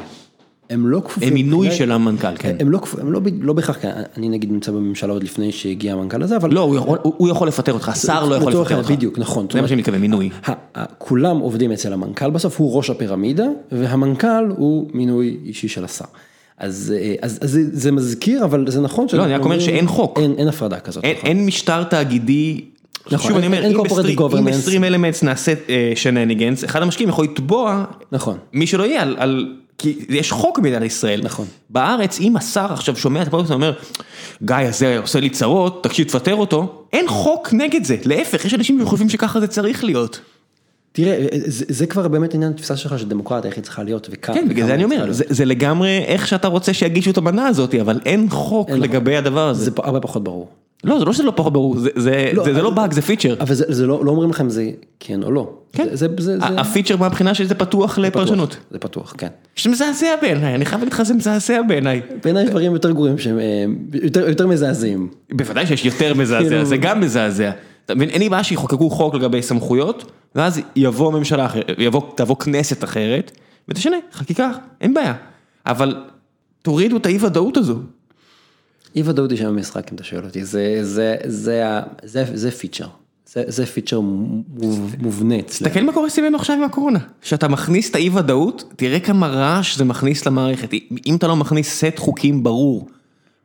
הם לא כפופים. הם מינוי של המנכ"ל, כן. הם לא, כפ- הם לא, לא בהכרח, אני נגיד נמצא בממשלה עוד לפני שהגיע המנכ"ל הזה, אבל... לא, הוא יכול- הוא הוא יכול לפטר אותך, שר לא יכול לפטר אותך. בדיוק, נכון. זה מה שאני מתכוון, מינוי. כולם עובדים אצל המנכ"ל בסוף, הוא ראש הפירמידה, והמנכ"ל הוא מינוי אישי של השר. אז, אה, אז, אז זה, זה מזכיר, אבל זה נכון לא, אני רק אומר שאין חוק. אין, אין הפרדה כזאת. אין, נכון. אין משטר תאגידי, נכון, שוב אני אין- אומר, אין אם corporate ב-stream- אם governance. ב-stream אלמנטס נעשה שנניגנס, אחד המשקיעים יכול לתבוע, נכון. מי שלא יהיה, על, על, כי יש חוק במדינת ישראל, נכון. בארץ אם השר עכשיו שומע את הפודקאסט ואומר, גיא הזה עושה לי צרות, תקשיב תפטר אותו, אין חוק נגד זה, להפך, יש אנשים שחושבים שככה זה צריך להיות. תראה, זה, זה כבר באמת עניין התפיסה שלך של דמוקרטיה, איך היא צריכה להיות וכמה. כן, בגלל זה אני אומר. זה, זה לגמרי איך שאתה רוצה שיגישו את המנה הזאת, אבל אין חוק אין לגבי הדבר הזה. זה הרבה פחות ברור. לא, זה לא שזה לא פחות ברור, זה- לא, לא באג, זה פיצ'ר. אבל זה, לא, לא אומרים לכם זה כן או לא. כן. זה, זה, זה, הפיצ'ר מהבחינה שזה פתוח לפרשנות. זה פתוח, כן. שזה מזעזע בעיניי, אני חייב להגיד לך זה מזעזע בעיניי. בעיניי יש דברים יותר גרועים שהם אה, יותר, מזעזעים. בוודאי שיש יותר מזעזע, כאילו- זה גם מזעזע. אתה מבין, אין לי בעיה שיחוקקו חוק לגבי סמכויות, ואז יבוא ממשלה אחרת, תבוא כנסת אחרת, ותשנה, חקיקה, אין בעיה. אבל תורידו את האי ודאות הזו. אי ודאות היא שם במשחק אם אתה שואל אותי, זה, זה, זה, ה- זה, זה פיצ'ר. זה, זה פיצ'ר מוב- מובנה. תסתכל מה קורה סביבנו עכשיו עם הקורונה. כשאתה מכניס את האי ודאות, תראה כמה רעש זה מכניס למערכת. אם אתה לא מכניס סט חוקים ברור,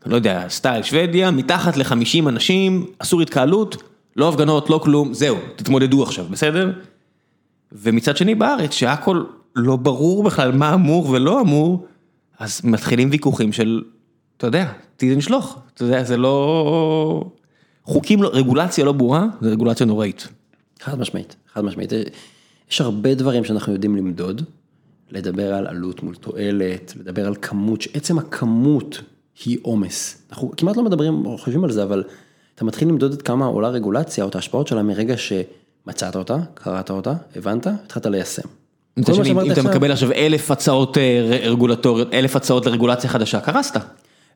אני לא יודע, סטייל שוודיה, מתחת ל-50 אנשים, אסור התקהלות, לא הפגנות, לא כלום, זהו, תתמודדו עכשיו, בסדר? ומצד שני בארץ, שהכל לא ברור בכלל מה אמור ולא אמור, אז מתחילים ויכוחים של, אתה יודע, תנשלוך, אתה יודע, זה לא... חוקים, רגולציה לא ברורה, זה רגולציה נוראית. חד משמעית, חד משמעית. יש הרבה דברים שאנחנו יודעים למדוד, לדבר על עלות מול תועלת, לדבר על כמות, שעצם הכמות היא עומס. אנחנו כמעט לא מדברים או חושבים על זה, אבל אתה מתחיל למדוד את כמה עולה רגולציה או את ההשפעות שלה מרגע שמצאת אותה, קראת אותה, הבנת, התחלת ליישם. אם אתה מקבל עכשיו אלף הצעות אה, רגולטוריות, אלף הצעות לרגולציה חדשה, קרסת.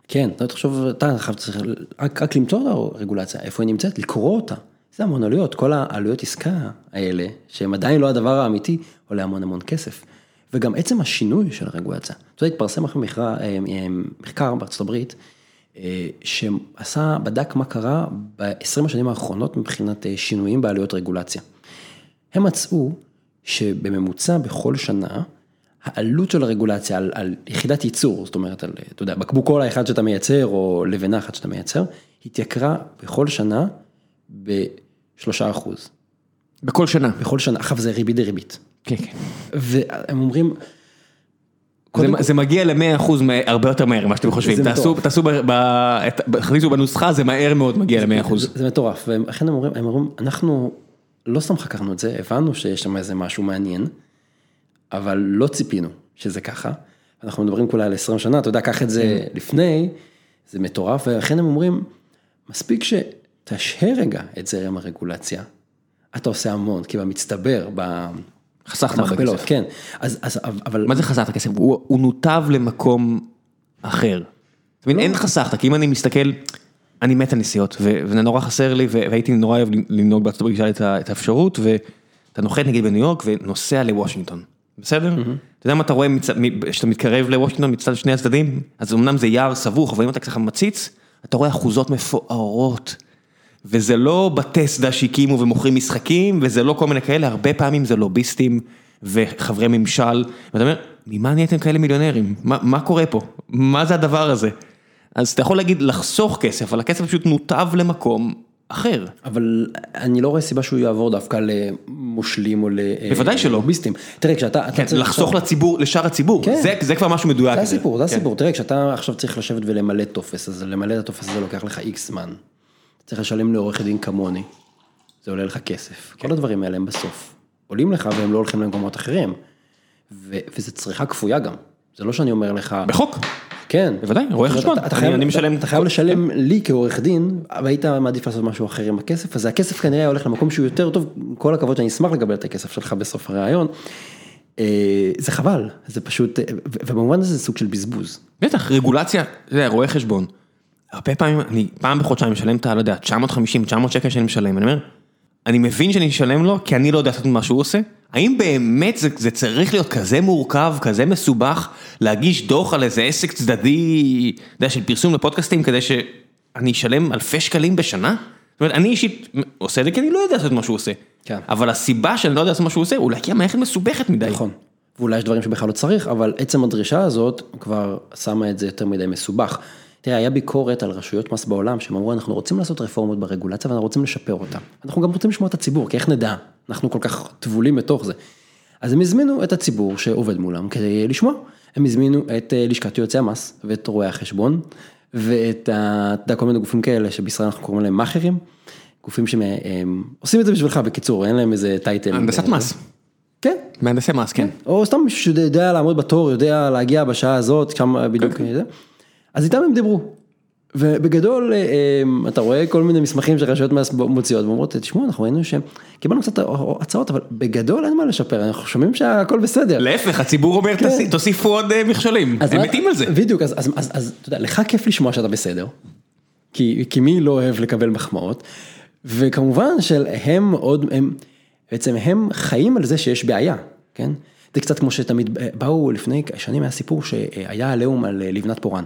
כן, אתה תחשוב, אתה חייב צריך רק, רק למצוא את הרגולציה, איפה היא נמצאת, לקרוא אותה. זה המון עלויות, כל העלויות עסקה האלה, שהם עדיין לא הדבר האמיתי, עולה המון המון כסף. וגם עצם השינוי של הרגולציה. אתה יודע, התפרסם עכשיו מחקר, אה, אה, מחקר בארצות הברית, אה, שעשה, בדק מה קרה ב-20 השנים האחרונות מבחינת שינויים בעלויות רגולציה. הם מצאו שבממוצע בכל שנה, העלות של הרגולציה על, על יחידת ייצור, זאת אומרת, על, אתה יודע, בקבוק קולה אחד שאתה מייצר, או לבנה אחת שאתה מייצר, התייקרה בכל שנה בשלושה אחוז. בכל שנה. בכל שנה, עכשיו זה ריבית דריבית. כן, כן. והם אומרים, זה, קודם זה מגיע ל-100% הרבה יותר מהר ממה שאתם חושבים. זה תעשו. תעשו, ב- ב- תכניסו בנוסחה, זה מהר מאוד מגיע ל-100%. זה, זה מטורף, ולכן הם אומרים, הם אומרים, אנחנו לא סתם חקרנו את זה, הבנו שיש שם איזה משהו מעניין, אבל לא ציפינו שזה ככה. אנחנו מדברים כולה על 20 שנה, אתה יודע, קח את זה לפני, זה מטורף, ולכן הם אומרים, מספיק שתשהה רגע את זרם הרגולציה, אתה עושה המון, כי במצטבר, חסכת הרבה במכפלות, כסף. כן, אז, אז, אבל, מה זה חסכת כסף? הוא, הוא נותב למקום אחר. אתה מבין, אין חסכת, כי אם אני מסתכל, אני מת על נסיעות, וזה נורא חסר לי, והייתי נורא אוהב לנהוג בארצות הברית, את האפשרות, ואתה נוחת נגיד בניו יורק ונוסע לוושינגטון, בסדר? אתה יודע מה אתה רואה כשאתה מתקרב לוושינגטון מצד שני הצדדים? אז אמנם זה יער סבוך, אבל אם אתה ככה מציץ, אתה רואה אחוזות מפוארות. וזה לא בתי סדה שהקימו ומוכרים משחקים, וזה לא כל מיני כאלה, הרבה פעמים זה לוביסטים וחברי ממשל, ואתה אומר, ממה נהייתם כאלה מיליונרים? מה, מה קורה פה? מה זה הדבר הזה? אז אתה יכול להגיד לחסוך כסף, אבל הכסף פשוט נותב למקום אחר. אבל אני לא רואה סיבה שהוא יעבור דווקא למושלים או בוודאי שלא. לוביסטים. תראה, כשאתה, אתה כן, לחסוך עכשיו- לציבור, לשאר הציבור, כן. זה, זה כבר משהו מדויק. זה. הסיפור, זה כן. הסיפור. תראה, כשאתה עכשיו צריך לשבת ולמלא טופס, אז למלא את הטופס הזה לוקח לך איקס זמן. צריך לשלם לעורך דין כמוני, זה עולה לך כסף. כן. כל הדברים האלה הם בסוף. עולים לך והם לא הולכים למקומות אחרים. ו- וזה צריכה כפויה גם. זה לא שאני אומר לך... בחוק. כן. בוודאי, רואה חשבון. אתה- אתה חייב- אני משלם- אתה חייב לשלם לי כעורך דין, והיית מעדיף לעשות משהו אחר עם הכסף, אז הכסף כנראה הולך למקום שהוא יותר טוב, כל הכבוד שאני אשמח לקבל את הכסף שלך בסוף הראיון. אה, זה חבל, זה פשוט, ו- ובמובן הזה זה סוג של בזבוז. בטח, רגולציה, אתה יודע, רואה חשבון. הרבה פעמים, אני פעם בחודשיים משלם את ה, לא יודע, 950, 900 שקל שאני משלם, אני אומר, אני מבין שאני משלם לו, כי אני לא יודע לעשות מה שהוא עושה, האם באמת זה, זה צריך להיות כזה מורכב, כזה מסובך, להגיש דוח על איזה עסק צדדי, אתה יודע, של פרסום לפודקאסטים, כדי שאני אשלם אלפי שקלים בשנה? זאת אומרת, אני אישית עושה את זה כי אני לא יודע לעשות מה שהוא עושה. כן. אבל הסיבה שאני לא יודע לעשות מה שהוא עושה, אולי כי המערכת מסובכת מדי. נכון. ואולי יש דברים שבכלל לא צריך, אבל עצם הדרישה הזאת כבר שמה את זה יותר מדי מסובך. תראה, היה ביקורת על רשויות מס בעולם, שהם אמרו, אנחנו רוצים לעשות רפורמות ברגולציה ואנחנו רוצים לשפר אותה. אנחנו גם רוצים לשמוע את הציבור, כי איך נדע? אנחנו כל כך טבולים בתוך זה. אז הם הזמינו את הציבור שעובד מולם כדי לשמוע. הם הזמינו את אה, לשכת יועצי המס ואת רואי החשבון, ואת ה- אתה יודע, כל מיני גופים כאלה שבישראל אנחנו קוראים להם מאכערים. גופים שהם עושים את זה בשבילך בקיצור, אין להם איזה טייטל. הנדסת מס. כן, מהנדסי מס, כן. או סתם מישהו שיודע לעמוד בתור, יודע להגיע בשעה הזאת, שם בדיוק זה. אז איתם הם דיברו. ובגדול, אה, אה, אתה רואה כל מיני מסמכים שרשויות מס מוציאות ואומרות, תשמעו, אנחנו ראינו שקיבלנו קצת הצעות, אבל בגדול אין מה לשפר, אנחנו שומעים שהכל בסדר. להפך, הציבור אומר, כן. "תוסיף- תוסיפו עוד אה, מכשולים, אז הם מתים על זה. בדיוק, אז, אז, אז, אז אתה יודע, לך כיף לשמוע שאתה בסדר, כי, כי מי לא אוהב לקבל מחמאות, וכמובן שהם עוד, הם, בעצם הם חיים על זה שיש בעיה, כן? זה קצת כמו שתמיד באו לפני שנים, היה סיפור שהיה עליהום על לבנת פורן.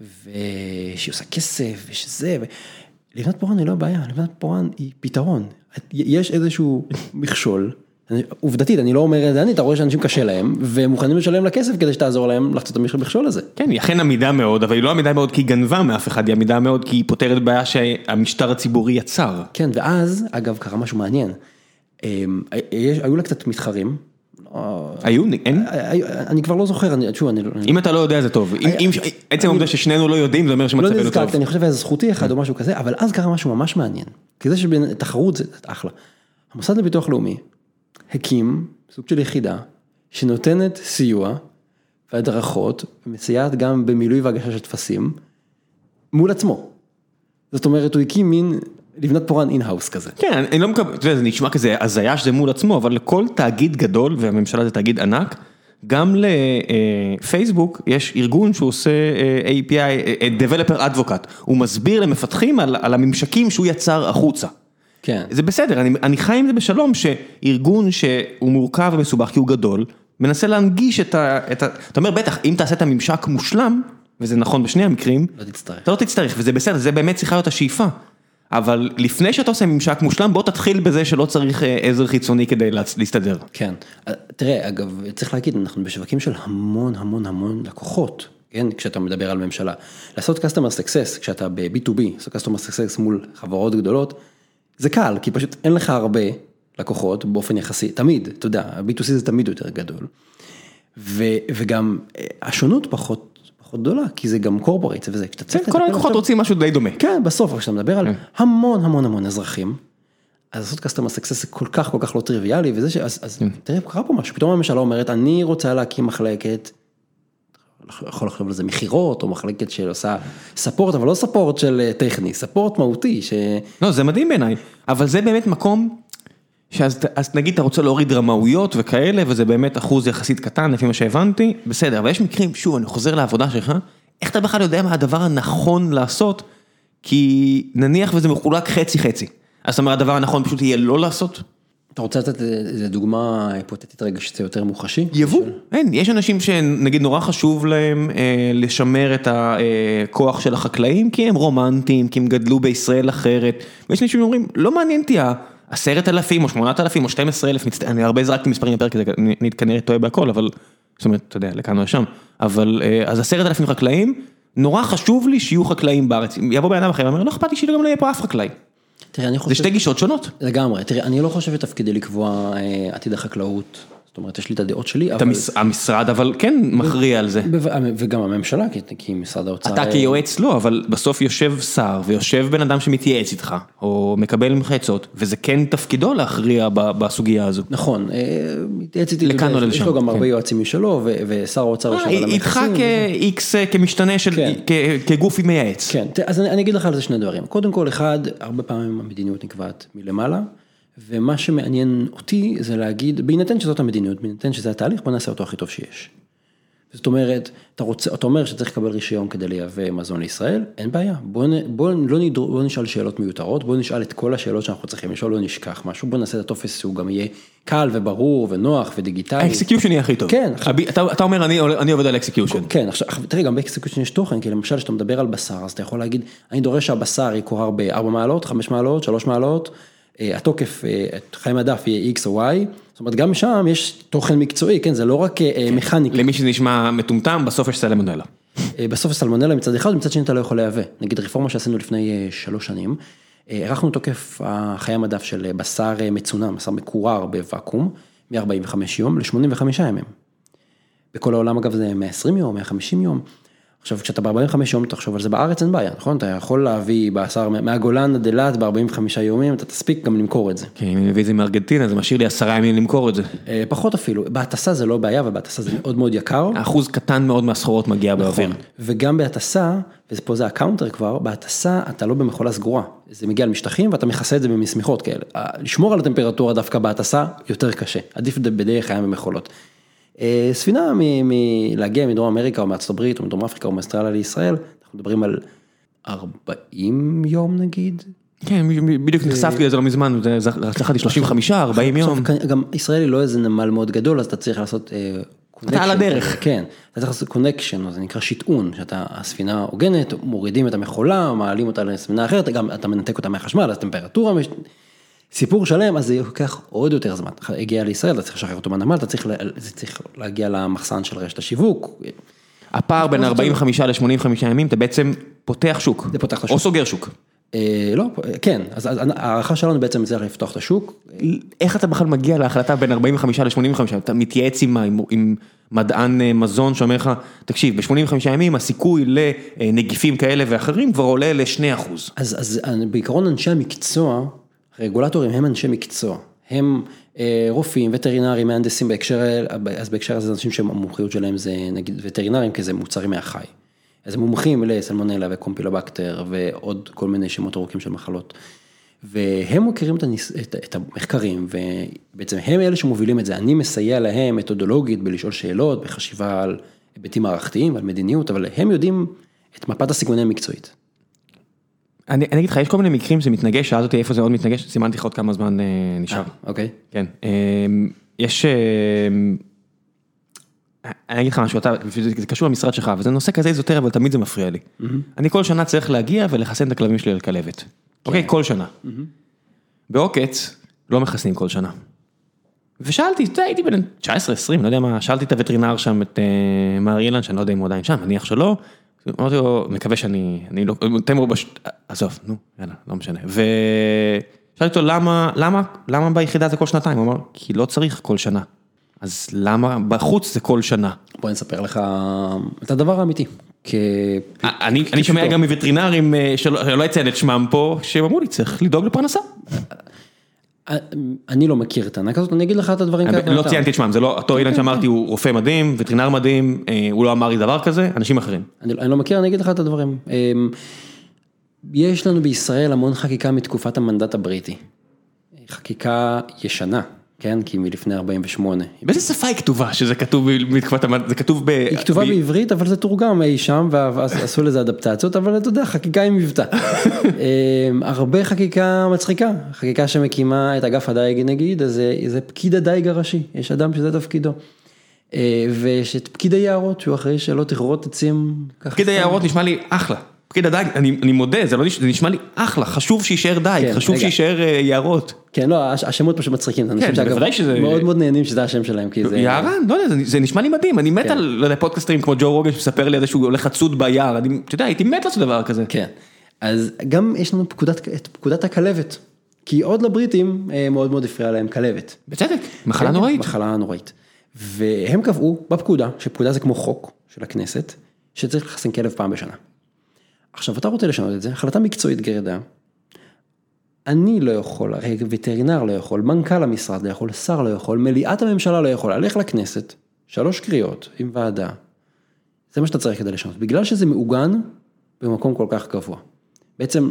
ושהיא עושה כסף ושזה, ו... לבנת פורן היא לא בעיה, לבנת פורן היא פתרון. יש איזשהו מכשול, אני- עובדתית, אני לא אומר את זה, אני, אתה רואה שאנשים קשה להם, והם מוכנים לשלם לה כסף כדי שתעזור להם לחצות את המכשול הזה. כן, היא אכן עמידה מאוד, אבל היא לא עמידה מאוד כי היא גנבה מאף אחד, היא עמידה מאוד כי היא פותרת בעיה שהמשטר הציבורי יצר. כן, ואז, אגב, קרה משהו מעניין. אמ, יש- היו לה קצת מתחרים. לא- היו, אין? היו- אני כבר לא זוכר, שוב, אני לא... אם אתה לא יודע זה טוב, עצם העובדה ששנינו לא יודעים זה אומר לא שמצבנו נזכרתי, טוב. אני חושב איזה זכותי אחד או משהו כזה, אבל אז קרה משהו ממש מעניין. כי זה שבתחרות זה אחלה. המוסד לביטוח לאומי הקים סוג של יחידה שנותנת סיוע והדרכות ומסייעת גם במילוי והגשה של טפסים מול עצמו. זאת אומרת, הוא הקים מין לבנת פורן in-house כזה. כן, אני- לא מקבל, אתה יודע, זה נשמע כזה הזיה שזה מול עצמו, אבל לכל תאגיד גדול, והממשלה זה תאגיד ענק, גם לפייסבוק יש ארגון שהוא עושה אה, API, אה, Developer Advocate, הוא מסביר למפתחים על על הממשקים שהוא יצר החוצה. כן. זה בסדר, אני, אני חי עם זה בשלום, שארגון שהוא מורכב ומסובך כי הוא גדול, מנסה להנגיש את ה... את ה אתה אומר, בטח, אם תעשה את הממשק מושלם, וזה נכון בשני המקרים, לא תצטרך. אתה לא תצטרך, וזה בסדר, זה באמת צריכה להיות השאיפה. אבל לפני שאתה עושה ממשק מושלם, בוא תתחיל בזה שלא צריך אה, עזר חיצוני כדי להסתדר. כן. תראה, אגב, צריך להגיד, אנחנו בשווקים של המון המון המון לקוחות, כן? כשאתה מדבר על ממשלה. לעשות customer success, כשאתה ב-B2B, לעשות customer success מול חברות גדולות, זה קל, כי פשוט אין לך הרבה לקוחות באופן יחסי, תמיד, אתה יודע, ה-B2C זה תמיד יותר גדול. ו, וגם אה, השונות פחות, פחות גדולה, כי זה גם קורפורייט וזה, כשאתה צריך כל לטפל הלקוחות רוצים משהו די דומה. כן, בסוף, כשאתה מדבר על המון המון המון אזרחים, אז לעשות customer success זה כל כך כל כך לא טריוויאלי, וזה ש... אז, אז תראה, קרה פה משהו, פתאום הממשלה אומרת, אני רוצה להקים מחלקת, יכול לחשוב על זה מכירות, או מחלקת שעושה ספורט, אבל לא ספורט של אה, טכני, ספורט מהותי, ש... לא, זה מדהים בעיניי, אבל זה באמת מקום, אז נגיד אתה רוצה להוריד רמאויות וכאלה, וזה באמת אחוז יחסית קטן לפי מה שהבנתי, בסדר, אבל יש מקרים, שוב, אני חוזר לעבודה שלך, איך אתה בכלל יודע מה הדבר הנכון לעשות, כי נניח וזה מחולק חצי חצי, אז אתה אומר הדבר הנכון פשוט יהיה לא לעשות? אתה רוצה לתת איזה דוגמה היפותטית רגע שזה יותר מוחשי? יבוא, אין, יש אנשים שנגיד נורא חשוב להם אה, לשמר את הכוח של החקלאים, כי הם רומנטיים, כי הם גדלו בישראל אחרת, ויש אנשים שאומרים, לא מעניין אותי העשרת אלפים או שמונת אלפים או שתים עשרה אלף, מצט- אני הרבה זרקתי מספרים בפרק הזה, אני כנראה טועה בהכל, אבל, זאת אומרת, אתה יודע, לכאן או לשם, אבל אה, אז עשרת אלפים חקלאים, נורא חשוב לי שיהיו חקלאים בארץ, יבוא בן אדם אחר, אומר, לא אכפת לי שגם לא יהיה פה אף חקלאי, תראה, אני זה חושב... שתי גישות שונות. לגמרי, תראה, אני לא חושב שתפקידי לקבוע אה, עתיד החקלאות, זאת אומרת, יש לי את הדעות שלי, אבל... המש- המשרד אבל כן מכריע על זה. וגם הממשלה, כי- משרד האוצר... אתה אה, כיועץ לא, אבל בסוף יושב שר ויושב בן אדם שמתייעץ איתך, או מקבל ממך עצות, וזה כן תפקידו להכריע בסוגיה הזו. נכון, אה, מתייעץ איתי, לכאן או יש לשם, לו גם כן. הרבה יועצים משלו, ו- ושר האוצר יושב על אה, המכסים. איתך וזה. כ-X, כמשתנה של, כן. כגוף מייעץ. כן, אז אני, אני אגיד לך על זה שני דברים. קודם כל, אחד, הרבה פעמים המדיניות נקבעת מלמעלה, ומה שמעניין אותי זה להגיד, בהינתן שזאת המדיניות, בהינתן שזה התהליך, בוא נעשה אותו הכי טוב שיש. זאת אומרת, אתה רוצה, אתה אומר שצריך לקבל רישיון כדי לייבא מזון לישראל, אין בעיה, בוא, נ, בוא, לא, אל, בוא נשאל שאלות מיותרות, בוא נשאל את כל השאלות שאנחנו צריכים לשאול, לא נשכח משהו, בוא נעשה את הטופס שהוא גם יהיה קל וברור ונוח ודיגיטלי. ה execution יהיה הכי טוב. כן. אתה, אתה אומר אני, אני עובד על execution. כן, עכשיו, תראה, גם ב execution יש תוכן, כי למשל, כשאתה מדבר על בשר, אז אתה יכול להגיד, אני דורש שהבשר יקורר ב-4 מעלות, 5 מעלות, 3 מעלות, התוקף, אה, חיי מדף יהיה X או Y. זאת אומרת, גם שם יש תוכן מקצועי, כן, זה לא רק כן. מכניקה. למי שנשמע מטומטם, בסוף יש סלמונלה. בסוף סלמונלה מצד אחד, ומצד שני אתה לא יכול לייבא. נגיד רפורמה שעשינו לפני שלוש שנים, הארכנו תוקף חיי המדף של בשר מצונן, בשר מקורר בוואקום, מ-45 יום ל-85 ימים. בכל העולם אגב זה 120 יום, 150 יום. עכשיו כשאתה ב-45 יום תחשוב על זה בארץ אין בעיה, נכון? אתה יכול להביא בשר מהגולן עד אילת ב-45 יומים, אתה תספיק גם למכור את זה. כן, אם אני מביא את זה מארגנטינה זה משאיר לי עשרה ימים למכור את זה. פחות אפילו, בהטסה זה לא בעיה ובהטסה זה מאוד מאוד יקר. אחוז קטן מאוד מהסחורות מגיע באוויר. נכון, וגם בהטסה, ופה זה ה counter כבר, בהטסה אתה לא במכולה סגורה, זה מגיע למשטחים ואתה מכסה את זה בשמיכות כאלה. לשמור על הטמפרטורה דווקא בהטסה יותר קשה, עדיף בדרך הים במכולות. ספינה מלהגיע מדרום אמריקה או מארצות הברית או מדרום אפריקה או מאסטרליה לישראל, אנחנו מדברים על 40 יום נגיד. כן, בדיוק נחשפתי לזה לא מזמן, הצלחתי 35, 40 יום. גם ישראל היא לא איזה נמל מאוד גדול, אז אתה צריך לעשות... אתה על הדרך. כן, אתה צריך לעשות connection, זה נקרא שטעון, שאתה, הספינה עוגנת, מורידים את המכולה, מעלים אותה לספינה אחרת, גם אתה מנתק אותה מהחשמל, אז טמפרטורה. סיפור שלם, אז זה לוקח עוד יותר זמן. הגיע לישראל, אתה צריך לשחרר אותו מהנמל, אתה צריך, זה צריך להגיע למחסן של רשת השיווק. הפער בין 45 ל-85 ימים, אתה בעצם פותח שוק. זה פותח את השוק. או סוגר שוק. לא, כן, אז ההערכה שלנו בעצם זה לפתוח את השוק. איך אתה בכלל מגיע להחלטה בין 45 ל-85, אתה מתייעץ עם מדען מזון שאומר לך, תקשיב, ב-85 ימים הסיכוי לנגיפים כאלה ואחרים כבר עולה ל-2%. אז בעיקרון אנשי המקצוע, רגולטורים הם אנשי מקצוע, הם רופאים, וטרינרים, מהנדסים בהקשר, אז בהקשר הזה אנשים שהמומחיות שלהם זה נגיד וטרינרים, כי זה מוצרים מהחי. אז הם מומחים לסלמונלה וקומפילובקטר ועוד כל מיני שמות ארוכים של מחלות. והם מכירים את, הניס... את, את המחקרים ובעצם הם אלה שמובילים את זה, אני מסייע להם מתודולוגית בלשאול שאלות, בחשיבה על היבטים מערכתיים, על מדיניות, אבל הם יודעים את מפת הסיכונים המקצועית. אני אגיד לך, יש כל מיני מקרים שזה מתנגש, שאלת אותי איפה זה עוד מתנגש, סימנתי לך עוד כמה זמן נשאר. אוקיי. כן. יש, אני אגיד לך משהו, זה קשור למשרד שלך, וזה נושא כזה איזוטרי, אבל תמיד זה מפריע לי. אני כל שנה צריך להגיע ולחסן את הכלבים שלי על כלבת. אוקיי? כל שנה. בעוקץ, לא מחסנים כל שנה. ושאלתי, הייתי בן 19-20, לא יודע מה, שאלתי את הווטרינר שם, את מר אילן, שאני לא יודע אם הוא עדיין שם, מניח שלא. אמרתי לו, מקווה שאני, אני לא, תן לו, עזוב, נו, יאללה, לא משנה. ושאלתי אותו, למה, למה, למה ביחידה זה כל שנתיים? הוא אמר, כי לא צריך כל שנה. אז למה בחוץ זה כל שנה? בוא אני אספר לך את הדבר האמיתי. אני שומע גם מווטרינרים, שלא לא אציין את שמם פה, שהם אמרו לי, צריך לדאוג לפרנסה. אני לא מכיר את הענק הזאת, אני אגיד לך את הדברים כאלה. לא ציינתי את שמם, זה לא, אותו אילן שאמרתי הוא רופא מדהים, וטרינר מדהים, הוא לא אמר לי דבר כזה, אנשים אחרים. אני לא מכיר, אני אגיד לך את הדברים. יש לנו בישראל המון חקיקה מתקופת המנדט הבריטי. חקיקה ישנה, כן, כי מלפני 48. באיזה שפה היא כתובה שזה כתוב מתקופת המנדט, זה כתוב ב... היא כתובה בעברית, אבל זה תורגם אי שם, ועשו לזה אדפטציות, אבל אתה יודע, חקיקה עם מבטא. הרבה חקיקה מצחיקה, חקיקה שמקימה את אגף הדייג נגיד, אז זה פקיד הדייג הראשי, יש אדם שזה תפקידו. ויש את פקיד היערות, שהוא אחראי שלא תכרות עצים. פקיד היערות נשמע לי אחלה. פקיד הדייג, אני מודה, זה נשמע לי אחלה, חשוב שיישאר דייג, חשוב שיישאר יערות. כן, לא, השמות פשוט מצחיקים, אנשים שאגב מאוד מאוד נהנים שזה השם שלהם, כי זה... יערן, לא יודע, זה נשמע לי מדהים, אני מת על, לא יודע, פודקאסטרים כמו ג'ו רוגן שמספר לי על זה שהוא הולך לצוד ביער, אני, אתה יודע, הייתי מת לעשות דבר כזה. כן, אז גם יש לנו את פקודת הכלבת, כי עוד לבריטים מאוד מאוד הפריע להם כלבת. בצדק, מחלה נוראית. מחלה נוראית. והם קבעו בפקודה, שפקודה זה כמו חוק של הכנסת, שצריך לחסן כלב פעם בשנה. עכשיו אתה רוצה לשנות את זה, החלטה מקצועית גרידא, אני לא יכול, הרי וטרינר לא יכול, מנכ"ל המשרד לא יכול, שר לא יכול, מליאת הממשלה לא יכול, ללך לכנסת, שלוש קריאות עם ועדה, זה מה שאתה צריך כדי לשנות, בגלל שזה מעוגן במקום כל כך גבוה. בעצם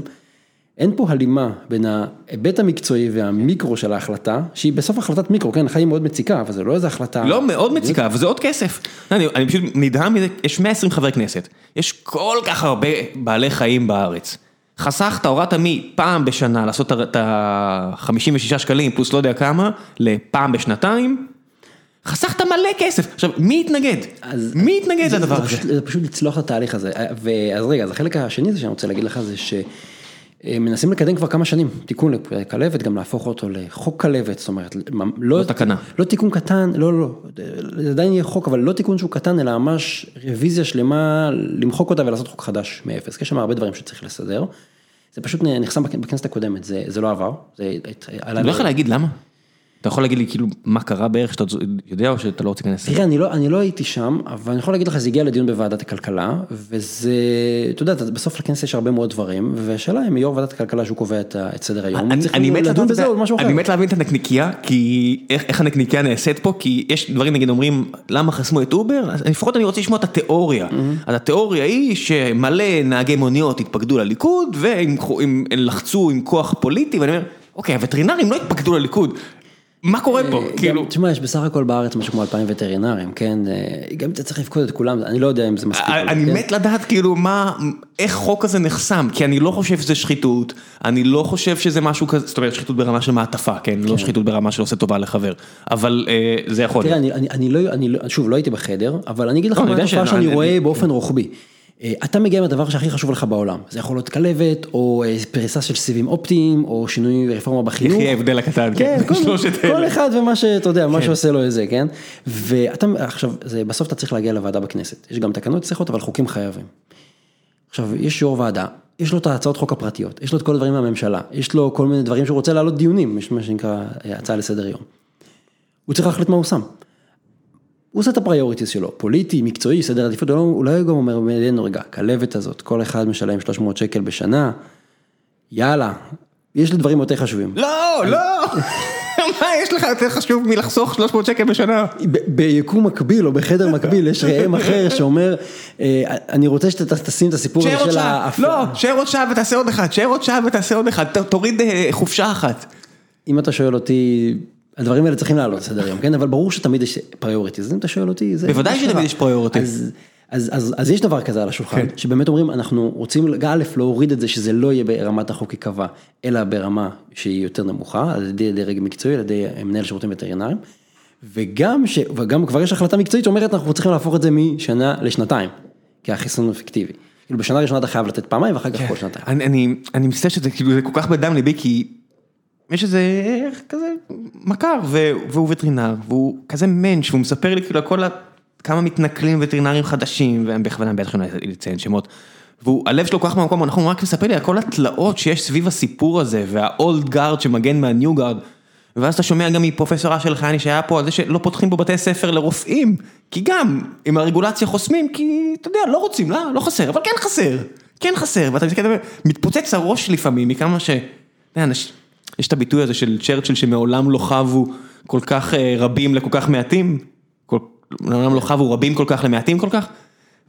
אין פה הלימה בין ההיבט המקצועי והמיקרו של ההחלטה, שהיא בסוף החלטת מיקרו, כן, החיים מאוד מציקה, אבל זה לא איזה החלטה. לא, מאוד מציקה, אבל זה עוד כסף. אני, אני פשוט נדהם מזה, יש 120 חברי כנסת, יש כל כך הרבה בעלי חיים בארץ. חסכת, הורדת מפעם בשנה לעשות את ה-56 שקלים פלוס לא יודע כמה, לפעם בשנתיים, חסכת מלא כסף. עכשיו, מי יתנגד? אז- מי יתנגד לדבר זה הזה? זה פשוט לצלוח את התהליך הזה. ואז רגע, אז החלק השני זה שאני רוצה להגיד לך זה שמנסים לקדם כבר כמה שנים תיקון לכלבת, גם להפוך אותו לחוק כלבת, זאת אומרת, לא תקנה. לא תיקון קטן, לא, לא, זה עדיין יהיה חוק, אבל לא תיקון שהוא קטן, אלא ממש רוויזיה שלמה, למחוק אותה ולעשות חוק חדש מאפס, כי יש שם הרבה דברים שצריך לסדר. זה פשוט נחסם בכ- בכנסת הקודמת, זה, זה לא עבר. זה, לא יכול להגיד למה. אתה יכול להגיד לי כאילו מה קרה בערך שאתה יודע או שאתה לא רוצה להיכנס? תראה, אני לא, אני לא הייתי שם, אבל אני יכול להגיד לך, זה הגיע לדיון בוועדת הכלכלה, וזה, אתה יודע, בסוף לכנסת יש הרבה מאוד דברים, והשאלה אם יו"ר ועדת הכלכלה שהוא קובע את, את סדר היום, אני- אני מת לדון בזה או משהו אחר. אני מת להבין את הנקניקייה, כי איך איך הנקניקייה נעשית פה, כי יש דברים נגיד אומרים למה חסמו את אובר, לפחות אני רוצה לשמוע את התיאוריה. אז התיאוריה היא שמלא נהגי מוניות התפקדו לליכוד, והם לחצו עם כוח פוליטי, ואני אומר, אוקיי, הווטרינרים לא התפקדו לליכוד, מה קורה פה? כאילו, גם, תשמע, יש בסך הכל בארץ משהו כמו אלפיים וטרינרים, כן? אה, גם אם אתה צריך לפקוד את כולם, אני לא יודע אם זה מספיק. או לא, אני כן? מת לדעת כאילו מה, איך חוק כזה נחסם, כי אני לא חושב שזה שחיתות, אני לא חושב שזה משהו כזה, זאת אומרת שחיתות ברמה של מעטפה, כן, לא שחיתות ברמה של עושה טובה לחבר, אבל אה, זה יכול תראה, להיות. אני, אני לא, אני לא, שוב, לא הייתי בחדר, אבל אני אגיד לך לא, מה התופעה שאני אני- רואה באופן רוחבי. אה, אתה מגיע מהדבר שהכי חשוב לך בעולם, זה יכול להיות כלבת, או אה, פריסה של סיבים אופטיים, או שינוי רפורמה בחינוך. יחי ההבדל הקטן, כן, כן, כל, כל. אחד ומה שאתה יודע, מה שעושה לו איזה, כן? ואתה, עכשיו, זה, בסוף אתה צריך להגיע לוועדה בכנסת, יש גם תקנות צריכות, אבל חוקים חייבים. עכשיו, יש יו"ר ועדה, יש לו את ההצעות חוק הפרטיות, יש לו את כל הדברים מהממשלה, יש לו כל מיני דברים שהוא רוצה להעלות דיונים, יש מה שנקרא אה, הצעה לסדר יום. הוא צריך להחליט מה הוא שם. הוא עושה את ה priorities שלו, פוליטי, מקצועי, סדר עדיפות, הוא גם אומר, בינינו רגע, הכלבת הזאת, כל אחד משלם 300 שקל בשנה, יאללה, יש לי דברים יותר חשובים. לא, לא, מה יש לך יותר חשוב מלחסוך 300 שקל בשנה? ביקום מקביל או בחדר מקביל יש ראם אחר שאומר, אה, אני רוצה שתשים את הסיפור הזה של ההפ- לא, תשאר עוד שעה ותעשה עוד אחד, תשאר עוד שעה ותעשה עוד אחד, תוריד אה, חופשה אחת. אם אתה שואל אותי, הדברים האלה צריכים לעלות לסדר היום, כן? אבל ברור שתמיד יש priorities, אם אתה שואל אותי, זה... בוודאי שתמיד. יש priority. אז, אז, אז, אז יש דבר כזה על השולחן, כן. שבאמת אומרים, אנחנו רוצים, א', להוריד את זה, שזה לא יהיה ברמת החוק ייקבע, אלא ברמה שהיא יותר נמוכה, על ידי דרג מקצועי, על ידי מנהל שירותים וטרינריים, וגם, ש, וגם כבר יש החלטה מקצועית שאומרת, אנחנו צריכים להפוך את זה משנה לשנתיים, כי החיסון הוא אפקטיבי. כאילו בשנה ראשונה אתה חייב לתת פעמיים, ואחר כך כל שנתיים. אני, אני, אני מצטער שזה כאילו, זה כל כך בדם ליבי, כי יש איזה כזה מכר, והוא וטרינר, והוא כזה מענץ', והוא מספר לי כאילו כל. כמה מתנכלים וטרינרים חדשים, והם בכוונה בטח לא לציין שמות. והוא, הלב שלו כל כך במקום, הוא רק מספר לי על כל התלאות שיש סביב הסיפור הזה, וה old guard שמגן מה new guard. ואז אתה שומע גם מפרופסור אשר אלחייני שהיה פה על זה שלא פותחים פה בתי ספר לרופאים, כי גם עם הרגולציה חוסמים, כי אתה יודע, לא רוצים, לא, לא חסר, אבל כן חסר, כן חסר, ואתה מתפוצץ הראש לפעמים מכמה ש... אתה יודע, אנש- יש את הביטוי הזה של צ'רצ'יל שמעולם לא חבו כל כך אה, רבים לכל כך מעטים, מעולם לא חבו רבים כל כך למעטים כל כך,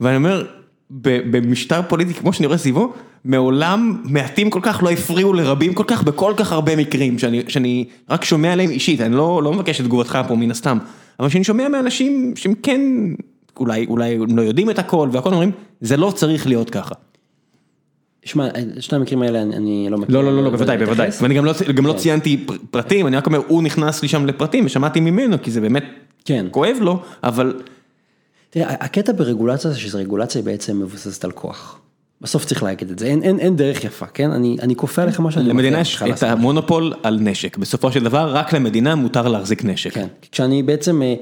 ואני אומר, במשטר פוליטי כמו שאני רואה סביבו, מעולם מעטים כל כך לא הפריעו לרבים כל כך בכל כך הרבה מקרים, שאני, שאני רק שומע עליהם אישית, אני לא, לא מבקש את תגובתך פה מן הסתם, אבל שאני שומע מאנשים שהם כן, אולי, אולי הם לא יודעים את הכל והכל אומרים, זה לא צריך להיות ככה. שמע, שני המקרים האלה אני, אני לא מכיר. לא, לא, לא, לא, בוודאי, להתייחס. בוודאי, ואני גם לא, גם לא ציינתי פר- פרטים, אני רק אומר, הוא נכנס לי שם לפרטים ושמעתי ממנו, כי זה באמת כן. כואב לו, אבל תראה, הקטע ברגולציה זה שזו רגולציה בעצם מבוססת על כוח. בסוף צריך להגיד את זה, אין, אין, אין דרך יפה, כן? אני, אני כופה עליך מה שאני למדינה מבטיח יש את. המונופול על נשק, בסופו של דבר רק למדינה מותר להחזיק נשק. כן, כשאני בעצם אה,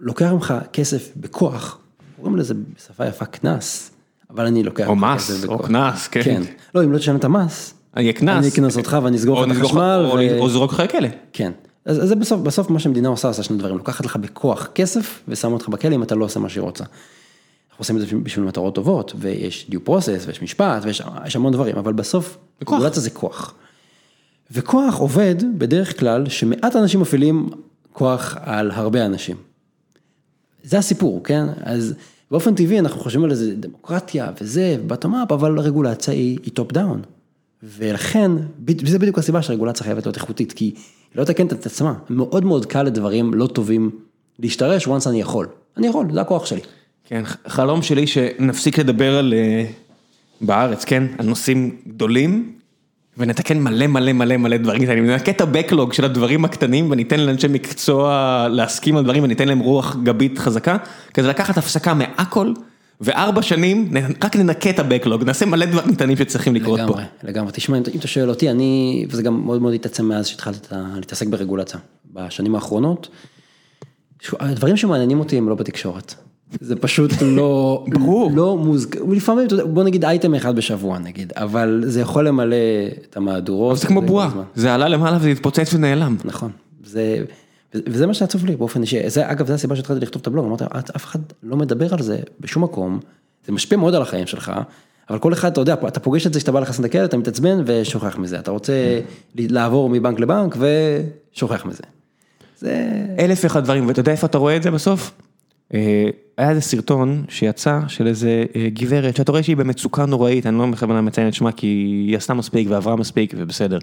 לוקח ממך כסף בכוח, קוראים לזה בשפה יפה קנס, אבל אני לוקח או מס, או. קנס, כן. כן. לא, אם לא תשלם את המס, יהיה קנס. אני אקנוס אותך ואני אסגור לך את החשמל. או זרוק לך לכלא. כן. אז זה בסוף, בסוף מה שהמדינה עושה, עושה שני דברים, לוקחת לך בכוח כסף ושמה אותך בכלא אם אתה לא עושה מה שהיא רוצה. אנחנו עושים את זה בשביל מטרות טובות, ויש דיו פרוסס, ויש משפט, ויש יש המון דברים, אבל בסוף. רגולציה זה כוח. וכוח עובד בדרך כלל שמעט אנשים מפעילים כוח על הרבה אנשים. זה הסיפור, כן? אז באופן טבעי אנחנו חושבים על איזה דמוקרטיה וזה, bottom up, אבל רגולציה היא, היא top down. ולכן, וזה בדיוק הסיבה שהרגולציה חייבת להיות איכותית, כי היא לא תתקן את עצמה, מאוד מאוד קל לדברים לא טובים להשתרש once אני יכול. אני יכול, זה הכוח שלי. כן, חלום שלי שנפסיק לדבר על, אה, בארץ, כן, על נושאים גדולים, ונתקן מלא מלא מלא מלא דברים קטנים, ננקה את ה backlog של הדברים הקטנים וניתן לאנשי מקצוע להסכים על דברים וניתן להם רוח גבית חזקה, כזה לקחת הפסקה מהכל, וארבע שנים רק ננקה את הבקלוג, נעשה מלא דברים קטנים שצריכים לקרות פה. לגמרי, לגמרי, תשמע, אם אתה שואל אותי, אני, וזה גם מאוד מאוד התעצם מאז שהתחלתי להתעסק ברגולציה, בשנים האחרונות, הדברים שמעניינים אותי הם לא בתקשורת. זה פשוט לא, ברור, לא מוזכר, לפעמים, בוא נגיד אייטם אחד בשבוע נגיד, אבל זה יכול למלא את המהדורות. זה כמו בועה, זה עלה למעלה וזה התפוצץ ונעלם. נכון, זה, וזה מה שעצוב לי באופן אישי, זה אגב, זה הסיבה שהתחלתי לכתוב את הבלוג, אמרתי, אף אחד לא מדבר על זה בשום מקום, זה משפיע מאוד על החיים שלך, אבל כל אחד, אתה יודע, אתה פוגש את זה שאתה בא לך סנדקל, אתה מתעצבן ושוכח מזה, אתה רוצה לעבור מבנק לבנק ושוכח מזה. זה... אלף ואחד דברים, ואתה יודע איפה אתה רואה את זה בסוף? היה איזה סרטון שיצא של איזה גברת שאתה רואה שהיא במצוקה נוראית, אני לא בכוונה מציין את שמה כי היא עשתה מספיק ועברה מספיק ובסדר.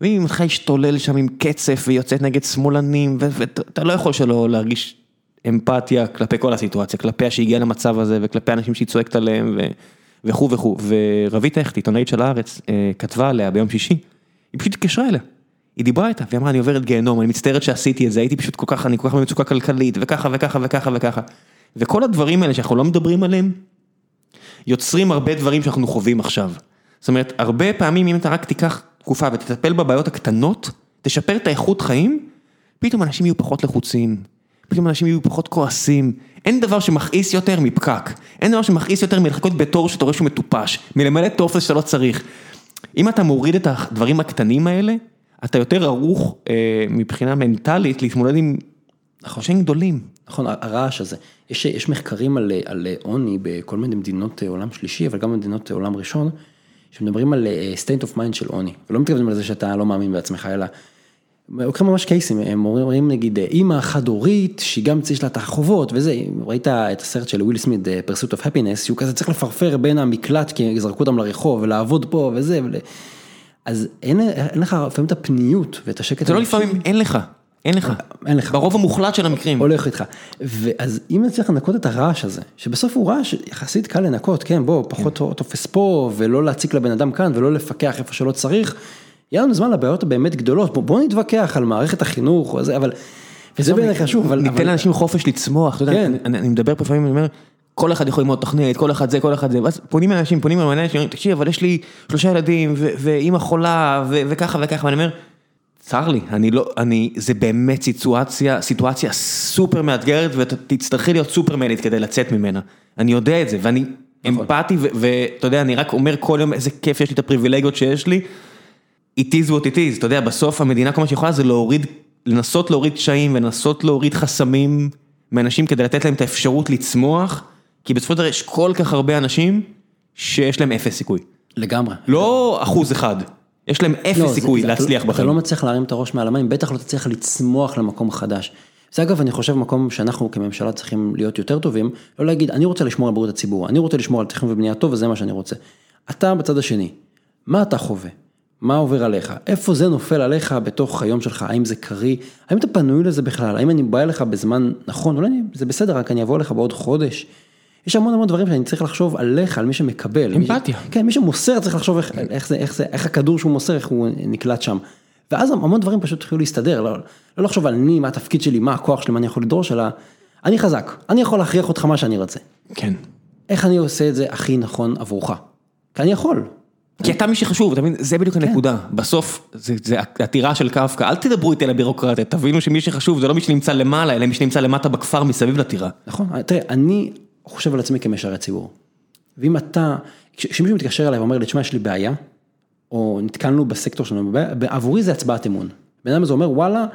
והיא מתחילה להשתולל שם עם קצף ויוצאת נגד שמאלנים ואתה לא יכול שלא להרגיש אמפתיה כלפי כל הסיטואציה, כלפיה שהגיעה למצב הזה וכלפי האנשים שהיא צועקת עליהם וכו' וכו'. ורבית הכט, עיתונאית של הארץ, כתבה עליה ביום שישי, היא פשוט התקשרה אליה. היא דיברה איתה, והיא אמרה אני עוברת גיהנום, אני מצטערת שעשיתי את זה, הייתי פשוט כל כך, אני כל כך במצוקה כלכלית, וככה וככה וככה וככה. וכל הדברים האלה שאנחנו לא מדברים עליהם, יוצרים הרבה דברים שאנחנו חווים עכשיו. זאת אומרת, הרבה פעמים אם אתה רק תיקח תקופה ותטפל בבעיות הקטנות, תשפר את האיכות חיים, פתאום אנשים יהיו פחות לחוצים, פתאום אנשים יהיו פחות כועסים, אין דבר שמכעיס יותר מפקק, אין דבר שמכעיס יותר מלחכות בתור שאתה רואה שהוא מטופש, מלמלא טופס שאתה לא צריך. אם אתה מוריד את הדברים הקטנים האלה, אתה יותר ערוך אה, מבחינה מנטלית להתמודד עם חושבים גדולים. נכון, הרעש הזה. יש, יש מחקרים על, על עוני בכל מיני מדינות עולם שלישי, אבל גם במדינות עולם ראשון, שמדברים על state of mind של עוני, ולא מתכוונים לזה שאתה לא מאמין בעצמך, אלא לוקחים ממש קייסים, הם אומרים נגיד אימא חד הורית, שהיא גם יש לה את החובות וזה, ראית את הסרט של וויל סמית, pursuit of happiness, שהוא כזה צריך לפרפר בין המקלט, כי זרקו אותם לרחוב, ולעבוד פה וזה. ול... אז אין, אין לך לפעמים את הפניות ואת השקט. זה לא לפעמים, אין לך, אין לך. אין לך. ברוב המוחלט של המקרים. הולך איתך. ואז אם נצליח לנקות את הרעש הזה, שבסוף הוא רעש יחסית קל לנקות, כן, בוא, פחות תופס פה, ולא להציק לבן אדם כאן, ולא לפקח איפה שלא צריך, יהיה לנו זמן לבעיות הבאמת גדולות, בוא נתווכח על מערכת החינוך, אבל, וזה בעיניי חשוב, אבל... ניתן לאנשים חופש לצמוח, אתה יודע, אני מדבר פה לפעמים, אני אומר, כל אחד יכול ללמוד תוכנית, כל אחד זה, כל אחד זה, ואז פונים אנשים, פונים על מנהל, שאומרים, תקשיב, אבל יש לי שלושה ילדים, ואימא חולה, וככה וככה, ואני אומר, צר לי, אני לא, אני, זה באמת סיטואציה, סיטואציה סופר מאתגרת, ואתה תצטרכי להיות סופרמנית כדי לצאת ממנה. אני יודע את זה, ואני אמפתי, ואתה יודע, אני רק אומר כל יום איזה כיף יש לי את הפריבילגיות שיש לי. It is what it is, אתה יודע, בסוף המדינה כל מה שיכולה זה להוריד, לנסות להוריד קשיים ולנסות להוריד חסמים מאנשים כדי לתת להם את האפשרות לצמוח. כי בסופו של דבר יש כל כך הרבה אנשים שיש להם אפס סיכוי. לגמרי. לא אחוז אחד, יש להם אפס לא, סיכוי זה, להצליח בחיים. אתה לא מצליח להרים את הראש מעל המים, בטח לא תצליח לצמוח למקום חדש. זה אגב, אני חושב מקום שאנחנו כממשלה צריכים להיות יותר טובים, לא להגיד, אני רוצה לשמור על בריאות הציבור, אני רוצה לשמור על תכנון ובנייה טוב וזה מה שאני רוצה. אתה בצד השני, מה אתה חווה? מה עובר עליך? איפה זה נופל עליך בתוך היום שלך? האם זה קריא? האם אתה פנוי לזה בכלל? האם אני בא אליך בזמן נכון? אולי זה בסדר, רק אני אבוא אליך בעוד חודש. יש המון המון דברים שאני צריך לחשוב עליך, על מי שמקבל. אמפתיה. מי, כן, מי שמוסר צריך לחשוב איך, איך זה, איך זה, איך הכדור שהוא מוסר, איך הוא נקלט שם. ואז המון דברים פשוט התחילו להסתדר, לא, לא לחשוב על אני, מה התפקיד שלי, מה הכוח שלי, מה אני יכול לדרוש, אלא אני חזק, אני יכול להכריח אותך מה שאני רוצה. כן. איך אני עושה את זה הכי נכון עבורך? כי אני יכול. כי אתה מי שחשוב, אתה מבין? זה בדיוק הנקודה. בסוף, זה עתירה של קפקא, אל תדברו איתי על הבירוקרטיה, תבינו שמי שחשוב זה לא מי שנמצא למעלה, אלא מי שנמצא למטה בכפר מסביב לטירה. נכון, תראה, אני חושב על עצמי כמשרת ציבור. ואם אתה, כשמישהו מתקשר אליי ואומר לי, תשמע, יש לי בעיה, או נתקלנו בסקטור שלנו בבעיה, עבורי זה הצבעת אמון. בן אדם הזה אומר, וואלה,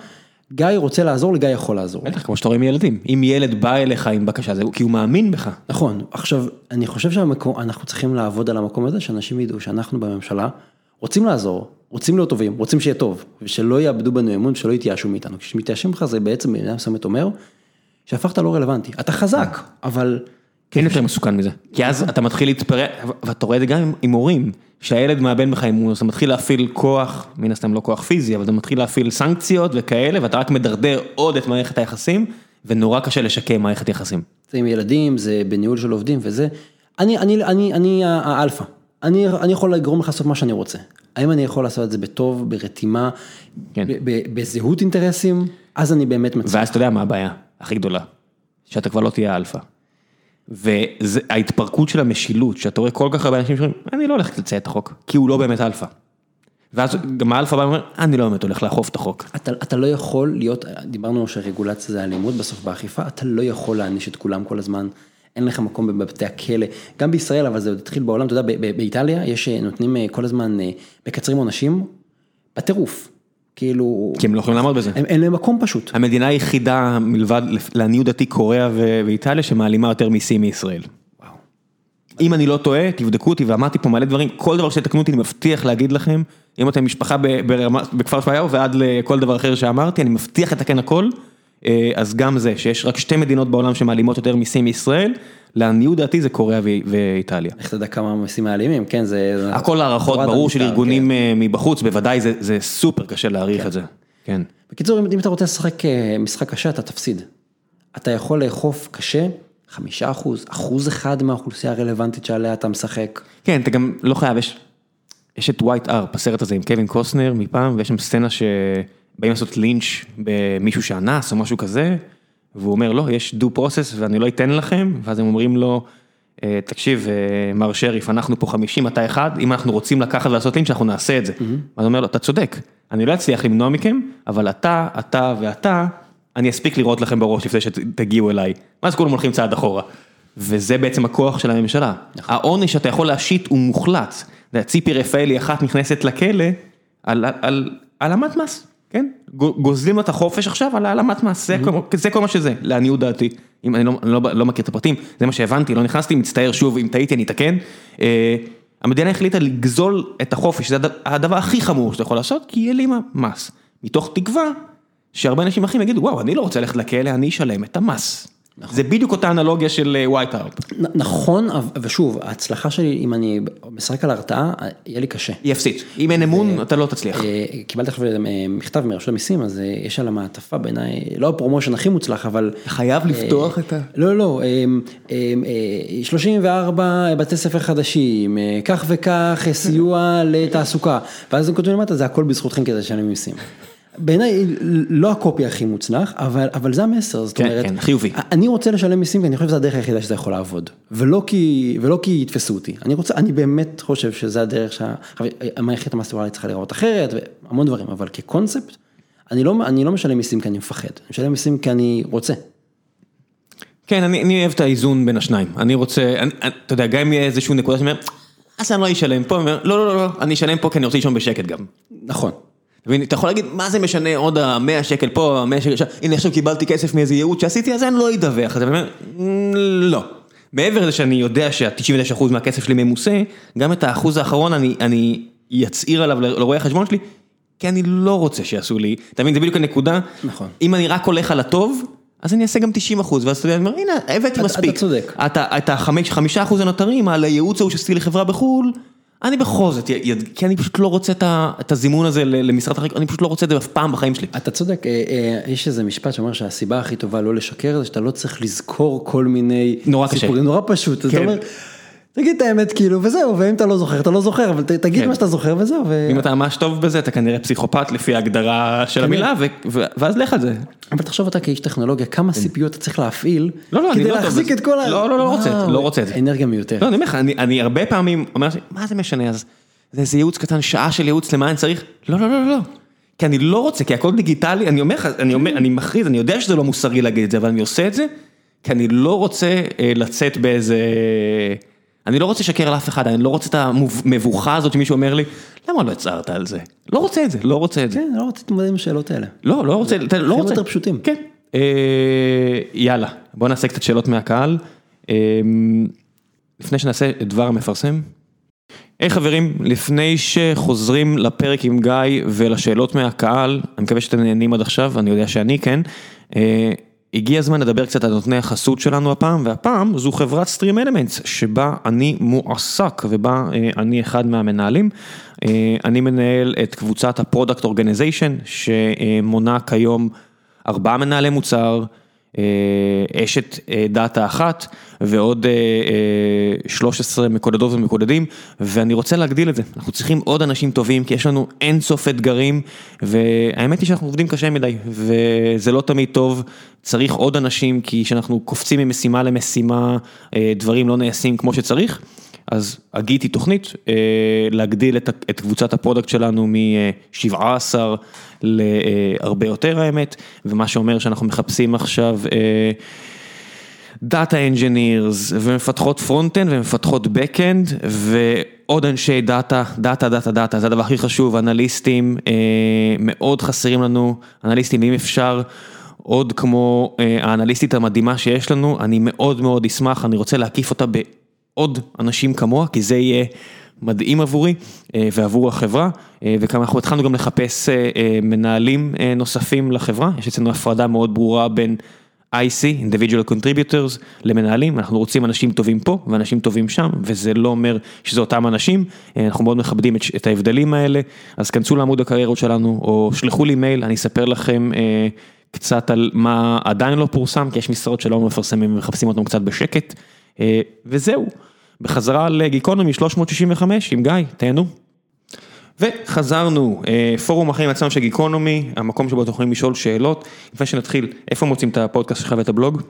גיא רוצה לעזור לי, גיא יכול לעזור. בטח, כמו שאתה רואה עם ילדים. אם ילד בא אליך עם בקשה, זה כי הוא מאמין בך. נכון. עכשיו, אני חושב שאנחנו צריכים לעבוד על המקום הזה, שאנשים ידעו שאנחנו בממשלה רוצים לעזור, רוצים להיות טובים, רוצים שיהיה טוב, ושלא יאבדו בנו אמון, שלא יתייאשו מאיתנו. כשמתייאשים לך זה בעצם, במידה מסוימת אומר, שהפכת לא רלוונטי. אתה חזק, אבל... אין יותר מסוכן מזה. כי אז אתה מתחיל להתפרע, ואתה רואה את זה גם עם הורים, שהילד מאבד בך אמון, אתה מתחיל להפעיל כוח, מן הסתם לא כוח פיזי, אבל אתה מתחיל להפעיל סנקציות וכאלה, ואתה רק מדרדר עוד את מערכת היחסים, ונורא קשה לשקם מערכת יחסים. זה עם ילדים, זה בניהול של עובדים וזה. אני, אני, אני, אני האלפא. אני, אני יכול לגרום לך לעשות מה שאני רוצה. האם אני יכול לעשות את זה בטוב, ברתימה, כן. ב- ב- בזהות אינטרסים? אז אני באמת מצליח. ואז אתה יודע מה הבעיה הכי גדולה, שאתה כבר לא תהיה אלפא. וההתפרקות של המשילות, שאתה רואה כל כך הרבה אנשים שאומרים, אני לא הולך לציית את החוק, כי הוא לא באמת אלפא. ואז גם האלפא בא ואומר, אני לא באמת הולך לאכוף את החוק. אתה, אתה לא יכול להיות, דיברנו שרגולציה זה אלימות בסוף באכיפה, אתה לא יכול להעניש את כולם כל הזמן, אין לך מקום בבתי הכלא, גם בישראל, אבל זה עוד התחיל בעולם, אתה יודע, באיטליה יש, אה, נותנים אה, כל הזמן, אה, מקצרים עונשים, בטירוף, כאילו, כי הם לא יכולים לעמוד בזה. אין להם מקום פשוט. המדינה היחידה מלבד, לעניות דעתי, קוריאה ואיטליה, שמעלימה יותר מיסים מישראל. אם אני לא טועה, תבדקו אותי, ואמרתי פה מלא דברים, כל דבר שתקנו אותי, אני מבטיח להגיד לכם, אם אתם משפחה בכפר שמריהו ועד לכל דבר אחר שאמרתי, אני מבטיח לתקן הכל. אה, אז גם זה, שיש רק שתי מדינות בעולם שמעלימות יותר מיסים מישראל, לעניות דעתי זה קוריאה ואיטליה. איך תדע כמה מיסים מעלימים, כן, זה... הכל הערכות, ברור של ארגונים אה, מבחוץ, בוודאי זה- זה סופר קשה להעריך את זה. כן. כן. בקיצור, אם אתה רוצה לשחק אה, משחק קשה, אתה תפסיד. אתה יכול לאכוף קשה, חמישה אחוז, אחוז אחד מהאוכלוסייה הרלוונטית שעליה אתה משחק. כן, אתה גם לא חייב, יש, יש את ווייט ארפ, הסרט הזה עם קווין קוסנר מפעם, ויש שם סצנה שבאים לעשות לינץ' במישהו שאנס או משהו כזה, והוא אומר, לא, יש דו פרוסס ואני לא אתן לכם, ואז הם אומרים לו, "אה, תקשיב, אה, מר שריף, אנחנו פה 50, אתה אחד, אם אנחנו רוצים לקחת ולעשות לינץ', אנחנו נעשה את זה. ואז הוא אומר לו, אתה צודק, אני לא אצליח למנוע מכם, אבל אתה, אתה ואתה, אני אספיק לראות לכם בראש לפני שתגיעו אליי. ואז כולם הולכים צעד אחורה. וזה בעצם הכוח של הממשלה. העונש שאתה יכול להשית הוא מוחלט. ציפי רפאלי אחת נכנסת לכלא על על העלמת מס, כן? גו- גוזלים לו את החופש עכשיו על העלמת מס, זה כל- זה כל מה שזה, לעניות דעתי. אם אני לא- לא לא מכיר את הפרטים, זה מה שהבנתי, לא נכנסתי, מצטער שוב, אם טעיתי אני אתקן. אה, המדינה החליטה לגזול את החופש, זה הד- הדבר הכי חמור שאתה יכול לעשות, כי היא העלימה מס. מתוך תקווה שהרבה אנשים אחרים יגידו, וואו, אני לא רוצה ללכת לכלא, אני אשלם את המס. זה בדיוק אותה אנלוגיה של ווייט הארפ. נ- נכון, ושוב, ההצלחה שלי, אם אני משחק על הרתעה, יהיה לי קשה. היא אפסית, אם אין אמון אתה לא תצליח. אה, קיבלתי עכשיו אה, מכתב מרשות המיסים, אז אה, יש על המעטפה בעיניי, לא הפרומושן הכי מוצלח, אבל... חייב לפתוח את ה... לא, לא, אה, אה, אה, 34 בתי ספר חדשים, אה, כך וכך אה, סיוע לתעסוקה, ואז הם כותבים למטה, זה הכל בזכותכם כדי לשלם מיסים. בעיניי לא הקופי הכי מוצלח, אבל, אבל זה המסר, זאת כן, אומרת, כן, חיובי. אני רוצה לשלם מיסים כי אני חושב שזו הדרך היחידה שזה יכול לעבוד, ולא כי, ולא כי יתפסו אותי, אני רוצה, אני באמת חושב שזה הדרך שה... עכשיו, המערכת המס אולי צריכה להיראות אחרת, והמון דברים, אבל כקונספט, אני לא, אני לא משלם מיסים כי אני מפחד, אני משלם מיסים כי אני רוצה. כן, אני, אני אוהב את האיזון בין השניים. אני רוצה, אני, אתה יודע, גם אם יהיה איזושהי נקודה שאני אומר, אז אני לא אשלם פה, אומר, לא, לא, לא, לא, אני אשלם פה כי אני רוצה לישון בשקט גם. נכון. אתה יכול להגיד, מה זה משנה עוד ה-100 שקל פה, ה-100 שקל שם, הנה עכשיו קיבלתי כסף מאיזה ייעוץ שעשיתי, אז אני לא אדווח. אז אני אומר, "מ, לא. מעבר לזה שאני יודע שה-99% מהכסף שלי ממוסה, גם את האחוז האחרון אני, אני אצהיר עליו לרואה החשבון שלי, כי אני לא רוצה שיעשו לי, אתה מבין? זה בדיוק הנקודה. נכון. אם אני רק הולך על הטוב, אז אני אעשה גם 90 אחוז, ואז אתה אומר, הנה, הבאתי מספיק. אתה צודק. את החמש, חמישה אחוז הנותרים על הייעוץ ההוא שעשיתי לחברה בחו"ל, אני בכל זאת, כי אני פשוט לא רוצה את הזימון הזה למשרד החקיקה, אני פשוט לא רוצה את זה אף פעם בחיים שלי. אתה צודק, אה, אה, יש איזה משפט שאומר שהסיבה הכי טובה לא לשקר זה שאתה לא צריך לזכור כל מיני נורא קשה. סיפורים, נורא פשוט, אז אתה כן. אומר, תגיד את האמת כאילו וזהו, ואם אתה לא זוכר אתה לא זוכר, אבל ת- תגיד כן. מה שאתה זוכר וזהו, ו- אם אתה ממש טוב בזה, אתה כנראה פסיכופת לפי ההגדרה של המילה, ו- ו- ואז לך על זה. אבל תחשוב אתה כאיש טכנולוגיה, כמה CPU אתה צריך להפעיל, לא, לא, כדי לא להחזיק. את כל ה... לא, לא, לא רוצה לא רוצה את זה. אנרגיה מיותרת. לא, אני אומר לך, אני, אני הרבה פעמים אומר לעצמי, מה זה משנה, אז זה איזה ייעוץ קטן, שעה של ייעוץ, למה אני צריך? לא, לא, לא, לא. כי אני לא רוצה, כי הכל דיגיטלי, אני אומר לך, אני אומר, אני מכריז, אני יודע שזה לא מוסרי להגיד את זה, אבל אני עושה את זה, כי אני לא רוצה אה, לצאת באיזה... אני לא רוצה לשקר לאף אחד, אני לא רוצה את המבוכה הזאת שמישהו אומר לי, למה לא הצהרת על זה? לא רוצה את זה, לא רוצה את זה. כן, לא רוצה להתמודד עם השאלות האלה. לא, לא רוצה, אתה לא חיים רוצה. יותר פשוטים. כן. אה, יאללה, בוא נעשה קצת שאלות מהקהל. אה, לפני שנעשה את דבר המפרסם. היי חברים, לפני שחוזרים לפרק עם גיא ולשאלות מהקהל, אני מקווה שאתם נהנים עד עכשיו, אני יודע שאני כן. אה, הגיע הזמן לדבר קצת על נותני החסות שלנו הפעם, והפעם זו חברת Stream Elements, שבה אני מועסק ובה אני אחד מהמנהלים. אני מנהל את קבוצת ה product organization, שמונה כיום ארבעה מנהלי מוצר. אשת דאטה אחת ועוד 13 מקודדות ומקודדים ואני רוצה להגדיל את זה, אנחנו צריכים עוד אנשים טובים כי יש לנו אין סוף אתגרים והאמת היא שאנחנו עובדים קשה מדי וזה לא תמיד טוב, צריך עוד אנשים כי כשאנחנו קופצים ממשימה למשימה דברים לא נעשים כמו שצריך. אז הגיתי תוכנית להגדיל את קבוצת ה product שלנו מ-17 להרבה יותר האמת, ומה שאומר שאנחנו מחפשים עכשיו data engineers ומפתחות front-end ומפתחות back-end ועוד אנשי דאטה, דאטה, דאטה, דאטה, זה הדבר הכי חשוב, אנליסטים, מאוד חסרים לנו, אנליסטים אם אפשר. עוד כמו האנליסטית המדהימה שיש לנו, אני מאוד מאוד אשמח, אני רוצה להקיף אותה עוד אנשים כמוה, כי זה יהיה מדהים עבורי ועבור החברה, וכמה אנחנו התחלנו גם לחפש מנהלים נוספים לחברה, יש אצלנו הפרדה מאוד ברורה בין IC, individual contributors, למנהלים, אנחנו רוצים אנשים טובים פה ואנשים טובים שם, וזה לא אומר שזה אותם אנשים, אנחנו מאוד מכבדים את ההבדלים האלה, אז כנסו לעמוד הקריירות שלנו, או שלחו לי מייל, אני אספר לכם קצת על מה עדיין לא פורסם, כי יש משרות שלא מפרסמים ומחפשים אותם קצת בשקט, וזהו. בחזרה לגיקונומי 365 עם גיא, תהנו. וחזרנו, פורום החיים עצמם של גיקונומי, המקום שבו אתם יכולים לשאול שאלות. לפני שנתחיל, איפה מוצאים את הפודקאסט שלך ואת הבלוג?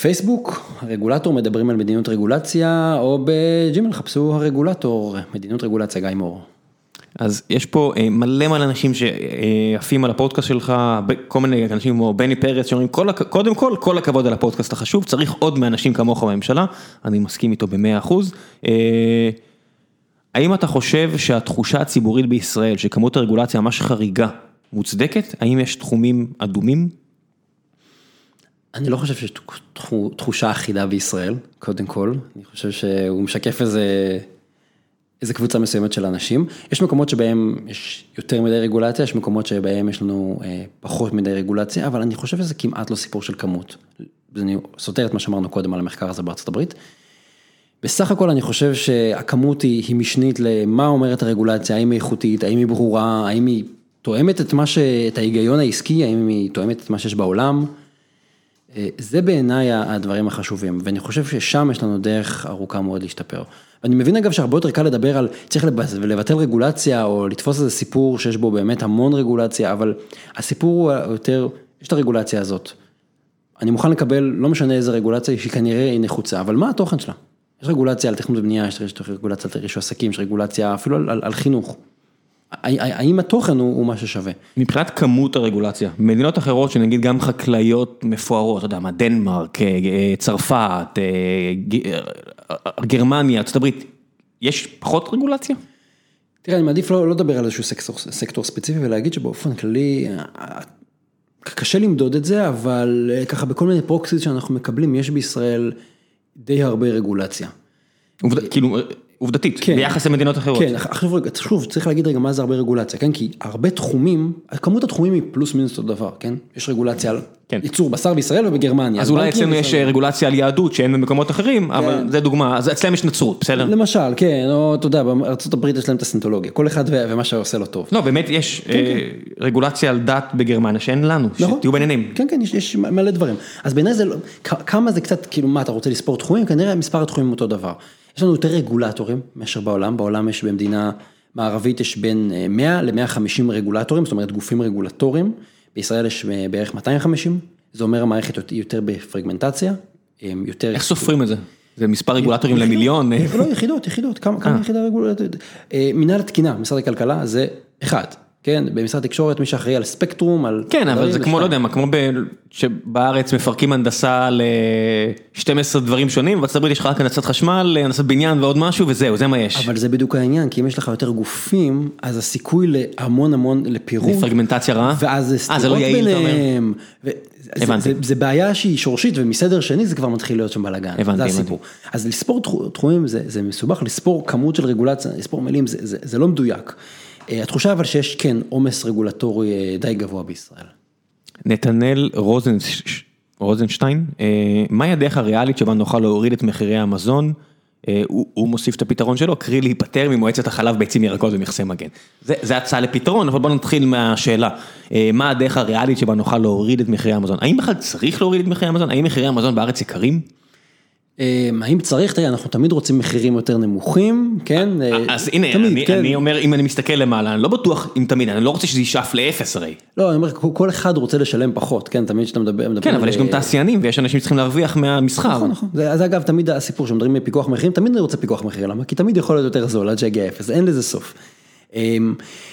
פייסבוק, הרגולטור מדברים על מדיניות רגולציה, או בג'ימל חפשו הרגולטור, מדיניות רגולציה גיא מור. אז יש פה מלא מלא אנשים שעפים על הפודקאסט שלך, כל מיני אנשים כמו בני פרץ שאומרים קודם כל, כל הכבוד על הפודקאסט החשוב, צריך עוד מאנשים כמוך בממשלה, אני מסכים איתו במאה אחוז. האם אתה חושב שהתחושה הציבורית בישראל, שכמות הרגולציה ממש חריגה, מוצדקת? האם יש תחומים אדומים? אני לא חושב שיש תחושה אחידה בישראל, קודם כל, אני חושב שהוא משקף איזה... איזה קבוצה מסוימת של אנשים, יש מקומות שבהם יש יותר מדי רגולציה, יש מקומות שבהם יש לנו פחות מדי רגולציה, אבל אני חושב שזה כמעט לא סיפור של כמות. זה סותר את מה שאמרנו קודם על המחקר הזה בארצות הברית. בסך הכל אני חושב שהכמות היא משנית למה אומרת הרגולציה, האם היא איכותית, האם היא ברורה, האם היא תואמת את ש... את ההיגיון העסקי, האם היא תואמת את מה שיש בעולם. זה בעיניי הדברים החשובים, ואני חושב ששם יש לנו דרך ארוכה מאוד להשתפר. אני מבין אגב שהרבה יותר קל לדבר על צריך לבטל רגולציה או לתפוס איזה סיפור שיש בו באמת המון רגולציה, אבל הסיפור הוא יותר, יש את הרגולציה הזאת. אני מוכן לקבל, לא משנה איזה רגולציה, שהיא כנראה היא נחוצה, אבל מה התוכן שלה? יש רגולציה על תכנון ובנייה, יש רגולציה על רישוי עסקים, יש רגולציה אפילו על, על חינוך. האם התוכן הוא מה ששווה? מבחינת כמות הרגולציה, מדינות אחרות שנגיד גם חקלאיות מפוארות, אתה יודע מה, דנמרק, צרפת, גרמניה, ארצות הברית, יש פחות רגולציה? תראה, אני מעדיף לא לדבר על איזשהו סקטור ספציפי ולהגיד שבאופן כללי, קשה למדוד את זה, אבל ככה בכל מיני proxies שאנחנו מקבלים, יש בישראל די הרבה רגולציה. כאילו... עובדתית, כן, ביחס למדינות אחרות. כן, עכשיו שוב, צריך להגיד רגע מה זה הרבה רגולציה, כן, כי הרבה תחומים, כמות התחומים היא פלוס מינוס אותו דבר, כן, יש רגולציה על כן. ייצור בשר בישראל ובגרמניה. אז אולי אצלנו יש רגולציה על יהדות שאין במקומות אחרים, כן. אבל זה דוגמה, אז אצלם יש נצרות, בסדר? למשל, כן, או אתה יודע, בארה"ב יש להם את הסינטולוגיה, כל אחד ומה שעושה לו טוב. לא, באמת יש כן, אה, כן. רגולציה על דת בגרמניה שאין לנו, נכון. שתהיו בעניינים. כן, כן, יש יש מלא דברים. אז בעיניי זה, לא, כמה זה קצת, כאילו, מה, אתה רוצה לספור תחומים? כנראה מספר התחומים אותו דבר. יש לנו יותר רגולטורים מאשר בעולם, בעולם יש במדינה מערבית יש בין 100 ל-150 רגולטורים, זאת אומרת גופים רגולטוריים, בישראל יש בערך 250, זה אומר המערכת יותר בפרגמנטציה, יותר... איך סופרים את זה? זה מספר רגולטורים למיליון? לא, יחידות, יחידות, כמה יחידה רגולטורית? מנהל התקינה, משרד הכלכלה, זה אחד. כן, במשרד התקשורת מי שאחראי על ספקטרום, על... כן, אבל זה כמו, לא יודע מה, כמו שבארץ מפרקים הנדסה ל-12 דברים שונים, בארצות הברית יש לך רק הנדסת חשמל, הנדסת בניין ועוד משהו וזהו, זה מה יש. אבל זה בדיוק העניין, כי אם יש לך יותר גופים, אז הסיכוי להמון המון לפירוק... לפרגמנטציה רעה? ואז זה סתירות לא ביניהם. הבנתי. זה בעיה שהיא שורשית ומסדר שני זה כבר מתחיל להיות שם בלאגן, זה הסיפור. אז לספור תחומים זה מסובך, לספור כמות של רגולציה, לספור מילים זה לא מדויק. התחושה אבל שיש כן עומס רגולטורי די גבוה בישראל. נתנאל רוזנשטיין, מהי הדרך הריאלית שבה נוכל להוריד את מחירי המזון? הוא הוא מוסיף את הפתרון שלו, קרי להיפטר ממועצת החלב ביצים ירקות ומכסי מגן. זה הצעה לפתרון, אבל בוא נתחיל מהשאלה, מה הדרך הריאלית שבה נוכל להוריד את מחירי המזון? האם בכלל צריך להוריד את מחירי המזון? האם מחירי המזון בארץ יקרים? האם צריך, תראה, אנחנו תמיד רוצים מחירים יותר נמוכים, כן? אז הנה, אני אומר, אם אני מסתכל למעלה, אני לא בטוח אם תמיד, אני לא רוצה שזה ישאף לאפס הרי. לא, אני אומר, כל אחד רוצה לשלם פחות, כן, תמיד כשאתה מדבר. כן, אבל יש גם תעשיינים ויש אנשים שצריכים להרוויח מהמסחר. נכון, נכון, זה אגב תמיד הסיפור שמדברים מפיקוח מחירים, תמיד אני רוצה פיקוח מחירים, למה? כי תמיד יכול להיות יותר זול עד שיגיע אפס, אין לזה סוף.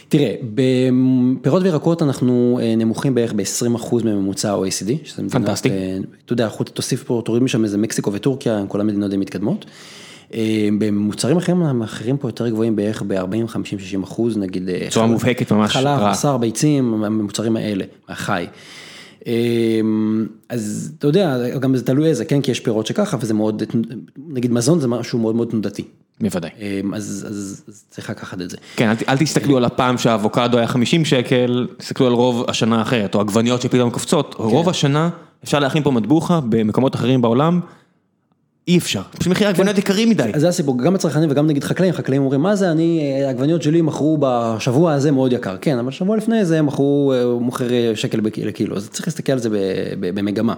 תראה, בפירות וירקות אנחנו נמוכים בערך ב-20% מממוצע ה-OECD. פנטסטי. אתה יודע, תוסיף פה, תוריד משם איזה מקסיקו וטורקיה, כל המדינות די מתקדמות. במוצרים אחרים, המחירים פה יותר גבוהים בערך ב-40, 50, 60 אחוז, נגיד. בצורה מובהקת ממש. חלב, בשר, ביצים, המוצרים האלה, החי. אז אתה יודע, גם זה תלוי איזה, כן, כי יש פירות שככה, וזה מאוד, נגיד מזון זה משהו מאוד מאוד תנודתי. בוודאי. אז צריך לקחת את זה. כן, אל תסתכלו על הפעם שהאבוקדו היה 50 שקל, תסתכלו על רוב השנה האחרת, או עגבניות שפתאום קופצות, רוב השנה אפשר להכין פה מטבוחה במקומות אחרים בעולם. אי אפשר, פשוט מחירי העגבניות יקרים מדי. אז זה הסיפור, גם הצרכנים וגם נגיד חקלאים, חקלאים אומרים מה זה אני, העגבניות שלי מכרו בשבוע הזה מאוד יקר, כן, אבל שבוע לפני זה מכרו, מוכר שקל לקילו, אז צריך להסתכל על זה במגמה.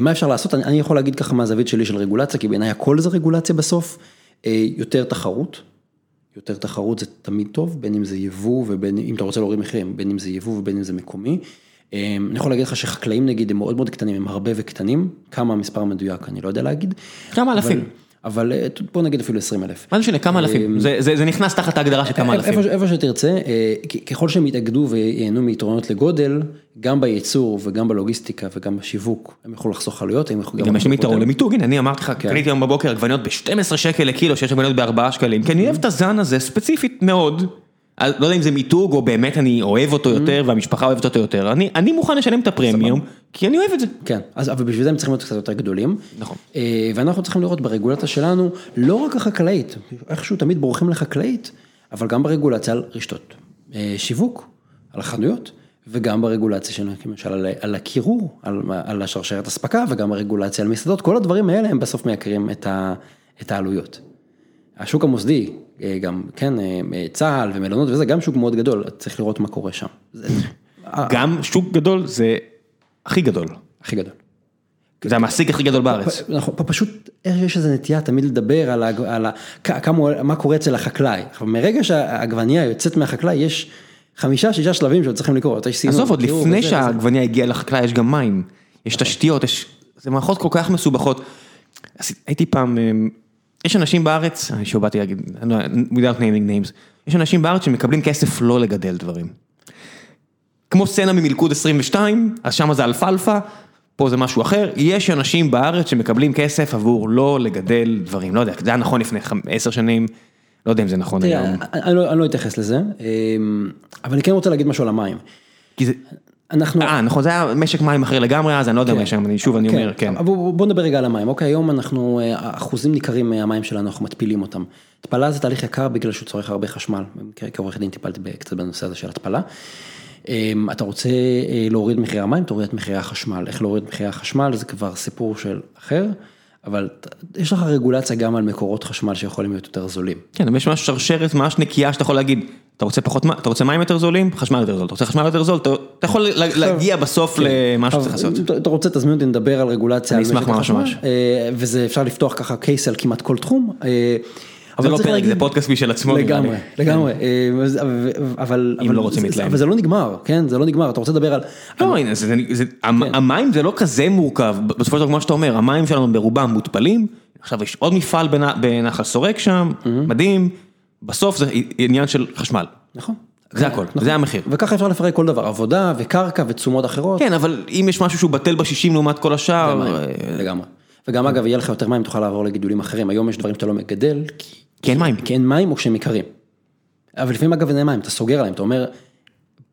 מה אפשר לעשות, אני יכול להגיד ככה מהזווית שלי של רגולציה, כי בעיניי הכל זה רגולציה בסוף, יותר תחרות, יותר תחרות זה תמיד טוב, בין אם זה יבוא ובין אם אתה רוצה להוריד מחירים, בין אם זה יבוא ובין אם זה מקומי. אני יכול להגיד לך שחקלאים נגיד הם מאוד מאוד קטנים, הם הרבה וקטנים, כמה המספר המדויק אני לא יודע להגיד. כמה אלפים. אבל בוא נגיד אפילו 20 אלף. מה זה משנה, כמה אלפים, זה נכנס תחת ההגדרה של כמה אלפים. איפה שתרצה, ככל שהם יתאגדו וייהנו מיתרונות לגודל, גם בייצור וגם בלוגיסטיקה וגם בשיווק, הם יכולו לחסוך עלויות. גם יש להם יתרון למיתוג, הנה אני אמרתי לך, קניתי היום בבוקר עגבניות ב-12 שקל לקילו, שיש עגבניות ב-4 שקלים, כי אני אוהב את הזן הזה ספציפית מאוד. לא יודע אם זה מיתוג או באמת אני אוהב אותו יותר והמשפחה אוהבת אותו יותר, אני מוכן לשלם את הפרמיום כי אני אוהב את זה. כן, אבל בשביל זה הם צריכים להיות קצת יותר גדולים. נכון. ואנחנו צריכים לראות ברגולציה שלנו, לא רק החקלאית, איכשהו תמיד בורחים לחקלאית, אבל גם ברגולציה על רשתות שיווק, על החנויות, וגם ברגולציה שלנו, למשל על הקירור, על השרשרת אספקה וגם הרגולציה על מסעדות, כל הדברים האלה הם בסוף מייקרים את העלויות. השוק המוסדי, גם, כן, צה"ל ומלונות וזה, גם שוק מאוד גדול, צריך לראות מה קורה שם. גם שוק גדול זה הכי גדל. הכי גדול. זה המעסיק הכי גדול בארץ. נכון, פשוט יש איזה נטייה תמיד לדבר על מה קורה אצל החקלאי. מרגע שהעגבנייה יוצאת מהחקלאי, יש חמישה, שישה שלבים שעוד צריכים לקרות. עזוב, עוד לפני שהעגבנייה הגיעה לחקלאי, יש גם מים, יש תשתיות, זה מערכות כל כך מסובכות. הייתי פעם... יש אנשים בארץ, אני שוב באתי להגיד, without naming names, יש אנשים בארץ שמקבלים כסף לא לגדל דברים. כמו סצנה ממלכוד 22, אז שם זה אלפלפה, פה זה משהו אחר, יש אנשים בארץ שמקבלים כסף עבור לא לגדל דברים, לא יודע, זה היה נכון לפני עשר שנים, לא יודע אם זה נכון היום. אני לא אתייחס לזה, אבל אני כן רוצה להגיד משהו על המים. כי זה... אנחנו... אה, נכון, זה היה משק מים אחר לגמרי, אז אני לא יודע מה יש שם, שוב אני אומר, כן. בוא נדבר רגע על המים, אוקיי, היום אנחנו, אחוזים ניכרים מהמים שלנו, אנחנו מתפילים אותם. התפלה זה תהליך יקר בגלל שהוא צורך הרבה חשמל, כעורך דין טיפלתי קצת בנושא הזה של התפלה. אתה רוצה להוריד מחירי המים, תוריד את מחירי החשמל, איך להוריד מחירי החשמל, זה כבר סיפור של אחר. אבל יש לך רגולציה גם על מקורות חשמל שיכולים להיות יותר זולים. כן, אבל יש ממש שרשרת ממש נקייה שאתה יכול להגיד, אתה רוצה פחות, אתה רוצה מים יותר זולים, חשמל יותר זול, אתה רוצה חשמל יותר זול, אתה יכול להגיע בסוף למה שצריך לעשות. אתה רוצה, תזמין אותי לדבר על רגולציה. אני אשמח ממש ממש. וזה אפשר לפתוח ככה קייס על כמעט כל תחום. זה לא פרק, זה פודקאסט משל עצמו. לגמרי, לגמרי, אבל אם לא רוצים להתלהם. אבל זה לא נגמר, כן, זה לא נגמר, אתה רוצה לדבר על... לא, הנה, המים זה לא כזה מורכב, בסופו של דבר כמו שאתה אומר, המים שלנו ברובם מותפלים, עכשיו יש עוד מפעל בנחל סורק שם, מדהים, בסוף זה עניין של חשמל. נכון. זה הכל, זה המחיר. וככה אפשר לפרק כל דבר, עבודה וקרקע ותשומות אחרות. כן, אבל אם יש משהו שהוא בטל בשישים לעומת כל השאר... לגמרי. וגם אגב, יהיה לך יותר מים, תוכל לעבור לגידולים אחרים, היום יש דברים שאתה לא מגדל, כי אין מים. כי אין מים או כשהם יקרים. אבל לפעמים אגב אין מים, אתה סוגר עליהם, אתה אומר,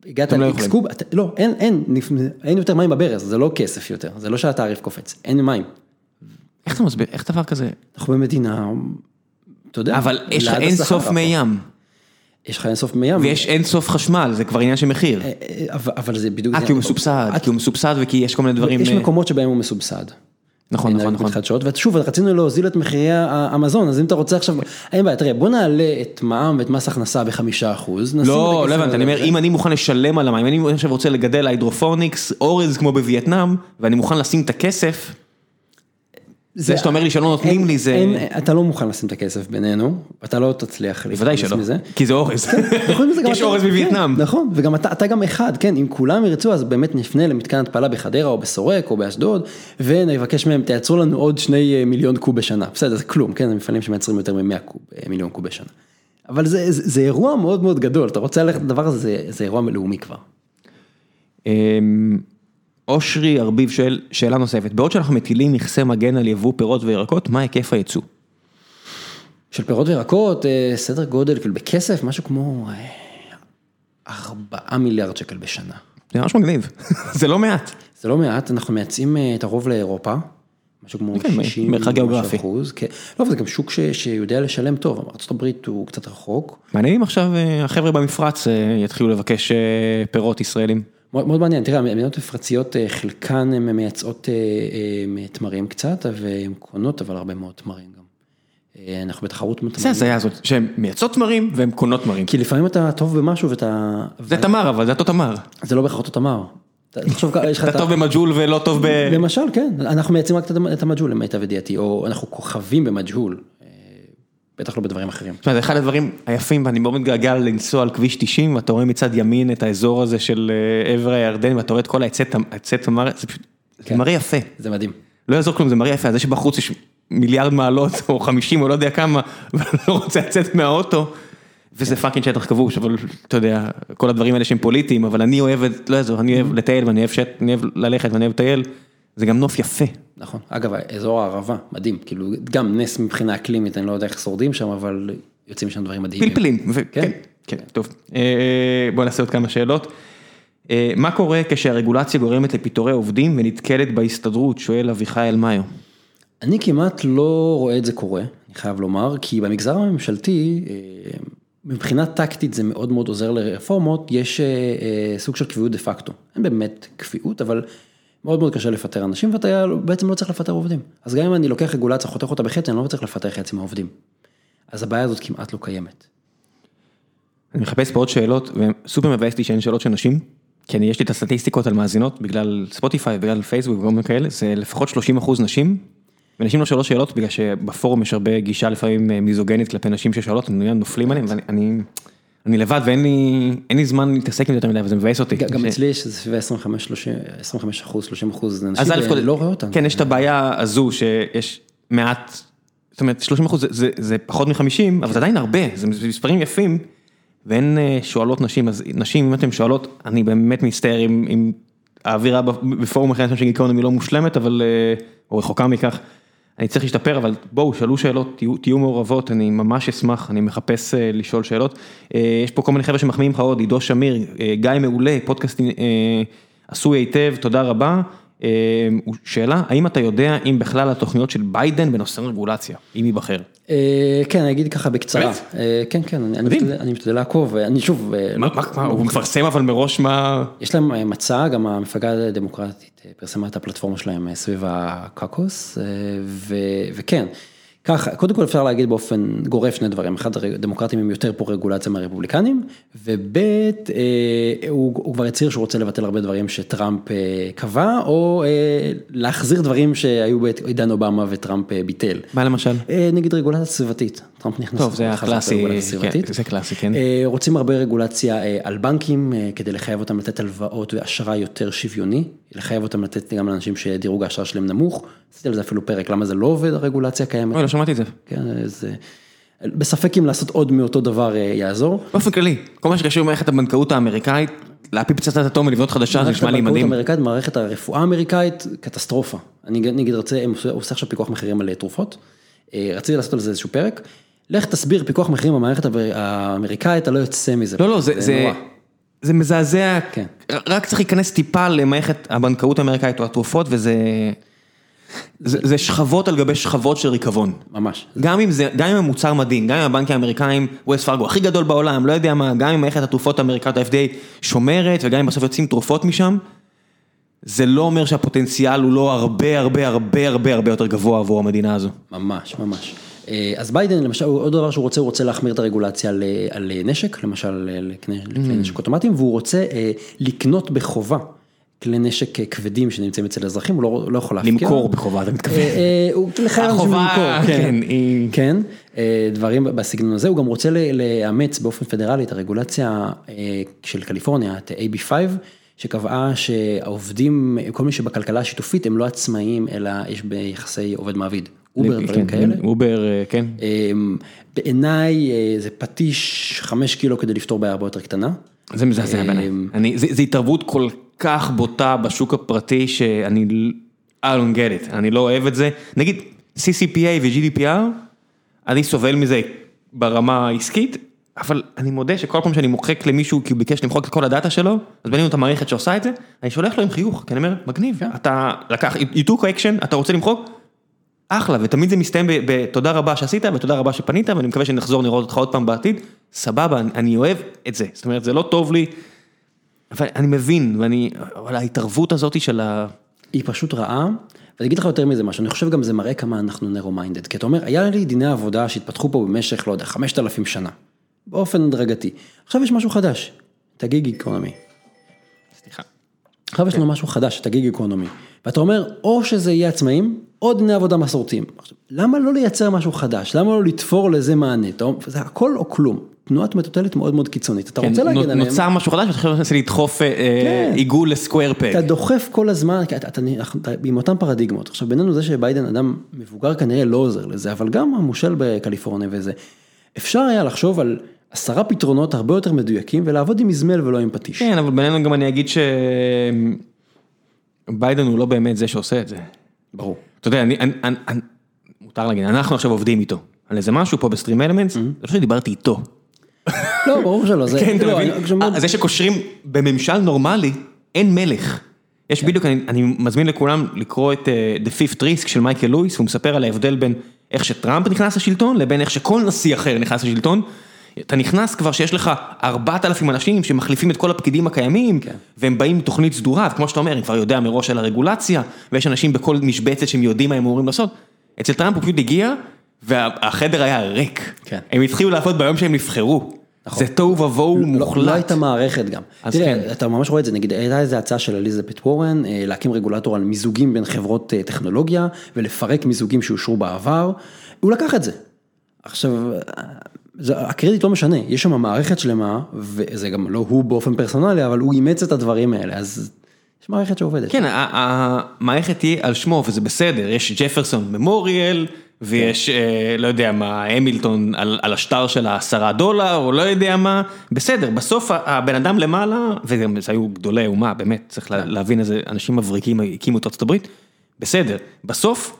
הגעת לאיקס קוב, לא, אין, אין, אין יותר מים בברז, זה לא כסף יותר, זה לא שהתעריף קופץ, אין מים. איך אתה מסביר, איך דבר כזה? אנחנו במדינה, אתה יודע, אבל יש לך אין סוף מי ים. יש לך אינסוף מים. ויש אין סוף חשמל, זה כבר עניין של מחיר. אה, אה, אבל זה בדיוק... אה, כי הוא מסובסד, כי הוא מסובסד וכי יש כל מיני דברים... יש אה, מקומות שבהם הוא מסובסד. נכון, נכון, נכון. מתחדשות, ושוב, רצינו להוזיל את מחירי המזון, אז אם אתה רוצה עכשיו, אין בעיה, תראה, בוא נעלה את מע"מ ואת מס הכנסה בחמישה אחוז. לא, לא הבנתי, אני. אומר, אם אני מוכן לשלם על המים, אם אני עכשיו רוצה לגדל היידרופוניקס, אורז כמו בווייטנאם, ואני מוכן לשים את הכסף, זה שאתה אומר לי שלא נותנים לי זה... אתה לא מוכן לשים את הכסף בינינו, אתה לא תצליח בוודאי שלא, מזה. כי זה אורז. מזה גם יש אורז בווייטנאם. כן, נכון, וגם אתה, אתה גם אחד, כן, אם כולם ירצו אז באמת נפנה למתקן התפלה בחדרה או בסורק או באשדוד, ונבקש מהם, תייצרו לנו עוד שני אה, מיליון קוב בשנה, בסדר, זה כלום, כן, זה מפעלים שמייצרים יותר מ-100 קוב, אה, מיליון קוב בשנה. אבל זה, אירוע מאוד מאוד גדול, אתה רוצה ללכת לדבר הזה, זה, זה אירוע לאומי כבר. אושרי ארביב שואל, שאלה נוספת, בעוד שאנחנו מטילים מכסה מגן על יבוא פירות וירקות, מה היקף הייצוא? של פירות וירקות, אה, סדר גודל, כאילו בכסף, משהו כמו אה, ארבעה מיליארד שקל בשנה. זה ממש מגניב, זה לא מעט. זה לא מעט, אנחנו מייצאים אה, את הרוב לאירופה, משהו כמו כן, 60 מרחק גיאוגרפי. אחוז, כן. לא, אבל זה גם שוק ש, שיודע לשלם טוב, ארה"ב הוא קצת רחוק, מעניין אם עכשיו אה, החבר'ה במפרץ אה, יתחילו לבקש אה, פירות ישראלים. מאוד, מאוד מעניין, תראה, המדינות מפרציות, אה, חלקן הן מייצאות אה, אה, תמרים קצת, והן קונות אבל הרבה מאוד תמרים גם. אנחנו בתחרות זה הזיה הזאת, שהן מייצאות תמרים והן קונות תמרים. כי לפעמים אתה טוב במשהו ואתה... זה תמר, אבל זה אותו תמר. זה לא בהכרח אותו תמר. אתה- טוב במג'ול ולא טוב ב... למשל, כן, אנחנו מייצאים רק את המ- את המג'הול למיטב ידיעתי, או אנחנו כוכבים במג'הול, בטח לא בדברים אחרים. תשמע, זה אחד הדברים היפים ואני מאוד מתגעגע לנסוע על כביש 90 ואתה רואה מצד ימין את האזור הזה של אה, עבר הירדן ואתה רואה את כל העצי תמ- עצי תמר, זה פשוט, זה כן. מראה יפה. זה מדהים. לא יעזור כלום, זה מראה יפה, זה שבחוץ יש מיליארד מעלות או 50 או לא יודע כמה, ואני לא רוצה לצאת מהאוטו, וזה פאקינג שטח כבוש, אבל אתה יודע, כל הדברים האלה שהם פוליטיים, אבל אני אוהב, לא יעזור, אני אוהב לטייל ואני אוהב ללכת ואני אוהב לטייל, זה גם נוף יפה. נכון. אגב, אזור הערבה, מדהים, כאילו, גם נס מבחינה אקלימית, אני לא יודע איך שורדים שם, אבל יוצאים משם דברים מדהימים. פלפלים, ו- כן. כן, כן, טוב. אה, בוא נעשה עוד כמה שאלות. אה, מה קורה כשהרגולציה גורמת לפיטורי עובדים ונתקלת בהסתדרות, שואל אביחי אלמאיו. אני כמעט לא רואה את זה קורה, אני חייב לומר, כי במגזר הממשלתי, אה, מבחינה טקטית זה מאוד מאוד עוזר לרפורמות, יש סוג של קביעות דה פקטו. אין באמת קביעות, אבל מאוד מאוד קשה לפטר אנשים, ואתה בעצם לא צריך לפטר עובדים. אז גם אם אני לוקח רגולציה, חותך אותה בחצי, אני לא צריך לפטר חצי מהעובדים. אז הבעיה הזאת כמעט לא קיימת. אני מחפש פה עוד שאלות, וסופר מבאס לי שאין שאלות של נשים, כי אני, יש לי את הסטטיסטיקות על מאזינות, בגלל ספוטיפיי, בגלל פייסבוק וכל מיני כאלה, זה לפחות 30 אחוז נשים, ונשים לא שואלות שאלות, בגלל שבפורום יש הרבה גישה לפעמים אה, מיזוגנית כלפי נשים ששואלות, הם נופלים עליהם, ואני אני, לבד ואין לי, אין לי זמן להתעסק עם זה יותר מדי, וזה מבאס אותי. גם אצלי יש איזה סביב 25, 30, 25 אחוז, 30 אחוז, אנשים לא רואה אותם. כן, יש את הבעיה הזו שיש מעט, זאת אומרת 30 אחוז זה, זה, זה פחות מ-50, אבל זה עדיין הרבה, זה מספרים יפים, ואין אה, שואלות נשים, אז נשים, אם אתן שואלות, אני באמת מצטער אם, האווירה בפורום אחר של גיקונומי לא מושלמת, אבל, אה, או רחוקה מכך, אני צריך להשתפר, אבל בואו, שאלו שאלות, תהיו, תהיו מעורבות, אני ממש אשמח, אני מחפש אה, לשאול שאלות. אה, יש פה כל מיני חבר'ה שמחמיאים לך עוד, עידו שמיר, אה, גיא מעולה, פודקאסט אה, עשוי היטב, תודה רבה. אה, שאלה, האם אתה יודע אם בכלל התוכניות של ביידן בנושא רגולציה, אם ייבחר? אה, כן, אני אגיד ככה בקצרה. באמת? אה, כן, כן, אני-. משתדל- לעקוב, אני שוב, אה, מה, לא- מה, הוא מפרסם אבל מראש מה... יש להם אה, מצע, גם המפלגה הדמוקרטית אה, פרסמה את הפלטפורמה שלהם אה, סביב הקקוס, אה, וכן, ככה, קודם כל אפשר להגיד באופן גורף שני דברים, אחד, הדמוקרטים הם יותר פרו רגולציה מהרפובליקנים, וב' אה, הוא, הוא כבר הצהיר שהוא רוצה לבטל הרבה דברים שטראמפ אה, קבע, או אה, להחזיר דברים שהיו בעידן אובמה וטראמפ אה, ביטל. מה למשל? אה, נגיד רגולציה סביבתית, טראמפ נכנס טוב, זה הקלאסי, כן. זה קלאסי, כן. אה, רוצים הרבה רגולציה אה, על בנקים אה, כדי לחייב אותם לתת הלוואות ואשראי יותר שוויוני, לחייב אותם לתת גם לאנשים שדירוג האשראי שלהם נמוך, עשיתי על זה אפילו פרק, למה זה לא עובד הרגולציה הקיימת, אוי, לא שמעתי את זה. כן, אז אה, בספק אם לעשות עוד מאותו דבר יעזור. באופן כללי, כל מה שקשור במערכת הבנקאות האמריקאית, להפיל פצצת אטום ולבנות חדשה, זה נשמע לי מערכת מדהים. האמריקאית, מערכת הרפואה האמריקאית, קטסטרופה. אני נגיד רוצה, הם עושה- עכשיו פיקוח מחירים על תרופות, רציתי לעשות על זה איזשהו פרק, לך תסביר פיקוח מחירים במערכת האמריקאית, אתה לא יוצא מזה. לא, לא, זה, זה. זה מזעזע, כן. רק צריך להיכנס טיפה למערכת הבנקאות האמריקאית או התרופות וזה... זה זה שכבות על גבי שכבות של ריקבון. ממש. גם אם זה, גם אם המוצר מדהים, גם אם הבנקים האמריקאים, ווסט פארגו הכי גדול בעולם, לא יודע מה, גם אם מערכת התרופות האמריקאית ה-FDA שומרת, וגם אם בסוף יוצאים תרופות משם, זה לא אומר שהפוטנציאל הוא לא הרבה הרבה הרבה הרבה הרבה יותר גבוה עבור המדינה הזו. ממש, ממש. אה, אז ביידן, למשל, עוד דבר שהוא רוצה, הוא רוצה להחמיר את הרגולציה על, על נשק, למשל לכלי, לכלי נשק אוטומטיים, והוא רוצה אה, לקנות בחובה. כלי נשק אה, כבדים שנמצאים אצל אזרחים, הוא לא, לא יכול להפקיע. למכור בחובה, אתה מתכוון. הוא לחייב אנשים למכור, כן, כן, היא- כן, אה, דברים בסגנון הזה, הוא גם רוצה לאמץ באופן פדרלי את הרגולציה אה, של קליפורניה, את AB5, שקבעה שהעובדים, כל מי שבכלכלה השיתופית הם לא עצמאיים, אלא יש ביחסי עובד מעביד. אובר, דברים כן, כאלה. אובר, אה, כן. אמ, בעיניי אה, זה פטיש חמש קילו כדי לפתור בעיה הרבה יותר קטנה. זה מזעזע בעיניי. אמ, אני, זה, זה התערבות כל כך בוטה בשוק הפרטי שאני, I don't get it, אני לא אוהב את זה. נגיד CCPA ו-GDPR, אני סובל מזה ברמה העסקית, אבל אני מודה שכל פעם שאני מוחק למישהו כי הוא ביקש למחוק את כל הדאטה שלו, אז בנינו את המערכת שעושה את זה, אני שולח לו עם חיוך, כי אני אומר, מגניב, אתה לקח, you took action, אתה רוצה למחוק? אחלה, ותמיד זה מסתיים בתודה רבה שעשית ותודה רבה שפנית ואני מקווה שנחזור לראות אותך עוד פעם בעתיד, סבבה, אני, אני אוהב את זה, זאת אומרת זה לא טוב לי, אבל אני מבין, ואני, אבל ההתערבות הזאת של ה... היא פשוט רעה, ואני אגיד לך יותר מזה משהו, אני חושב גם זה מראה כמה אנחנו נרו מיינדד, כי אתה אומר, היה לי דיני עבודה שהתפתחו פה במשך, לא יודע, 5,000 שנה, באופן הדרגתי. עכשיו יש משהו חדש, את הגיג איקונומי. סליחה. עכשיו יש לנו משהו חדש, את הגיג איקונומי. ואתה אומר, או שזה יהיה עצמאים, או דיני עבודה מסורתיים. עכשיו, למה לא לייצר משהו חדש? למה לא לתפור לזה מענה? אתה זה הכל או כלום. תנועת מטוטלת מאוד מאוד קיצונית. אתה רוצה להגן עליהם, נוצר משהו חדש, ואתה עכשיו מנסה לדחוף אה, כן. עיגול לסקוויר פק. אתה דוחף כל הזמן, אתה, אתה, אנחנו- אתה עם אותן פרדיגמות. עכשיו בינינו זה שביידן אדם מבוגר כנראה לא עוזר לזה, אבל גם המושל בקליפורניה וזה. אפשר היה לחשוב על עשרה פתרונות הרבה יותר מדויקים ולעבוד עם מזמל ולא עם פטיש. כן, אבל בינינו גם אני אגיד שביידן הוא לא באמת זה שעושה את זה. ברור. אתה יודע, אני, אני, אני, אני- מותר להגיד, אנחנו עכשיו עובדים איתו. על איזה משהו פה בסטרים אלמנטס, זה לא שדיברתי איתו. לא, ברור שלא. זה, כן, אתה לא, מבין? אה, זה שקושרים בממשל נורמלי, אין מלך. יש בדיוק, אני, אני מזמין לכולם לקרוא את אה, The Fifth Risk של מייקל לואיס, הוא מספר על ההבדל בין איך שטראמפ נכנס לשלטון, לבין איך שכל נשיא אחר נכנס לשלטון. אתה נכנס כבר שיש לך 4,000 אנשים שמחליפים את כל הפקידים הקיימים, כן. והם באים עם תוכנית סדורה, וכמו שאתה אומר, אני כבר יודע מראש על הרגולציה, ויש אנשים בכל משבצת שהם יודעים מה הם אמורים לעשות. אצל טראמפ הוא פשוט הגיע, והחדר היה ריק. כן. הם התחילו לעבוד ביום שהם נבחרו. נכון. זה תוהו ובוהו לא, מוחלט. לא הייתה מערכת גם. אז תראה, כן. אתה ממש רואה את זה, נגיד הייתה איזו הצעה של אליזבת וורן, אה, להקים רגולטור על מיזוגים בין חברות אה, טכנולוגיה, ולפרק מיזוגים שאושרו בעבר, הוא לקח את זה. עכשיו, זה, הקרדיט לא משנה, יש שם מערכת שלמה, וזה גם לא הוא באופן פרסונלי, אבל הוא אימץ את הדברים האלה, אז יש מערכת שעובדת. כן, המערכת תהיה על שמו וזה בסדר, יש ג'פרסון ממוריאל, ויש, אה, לא יודע מה, המילטון על על השטר של העשרה דולר, או לא יודע מה, בסדר, בסוף הבן אדם למעלה, וגם זה היו גדולי אומה, באמת, צריך לה- להבין איזה אנשים מבריקים הקימו את ארצות הברית, בסדר, בסוף,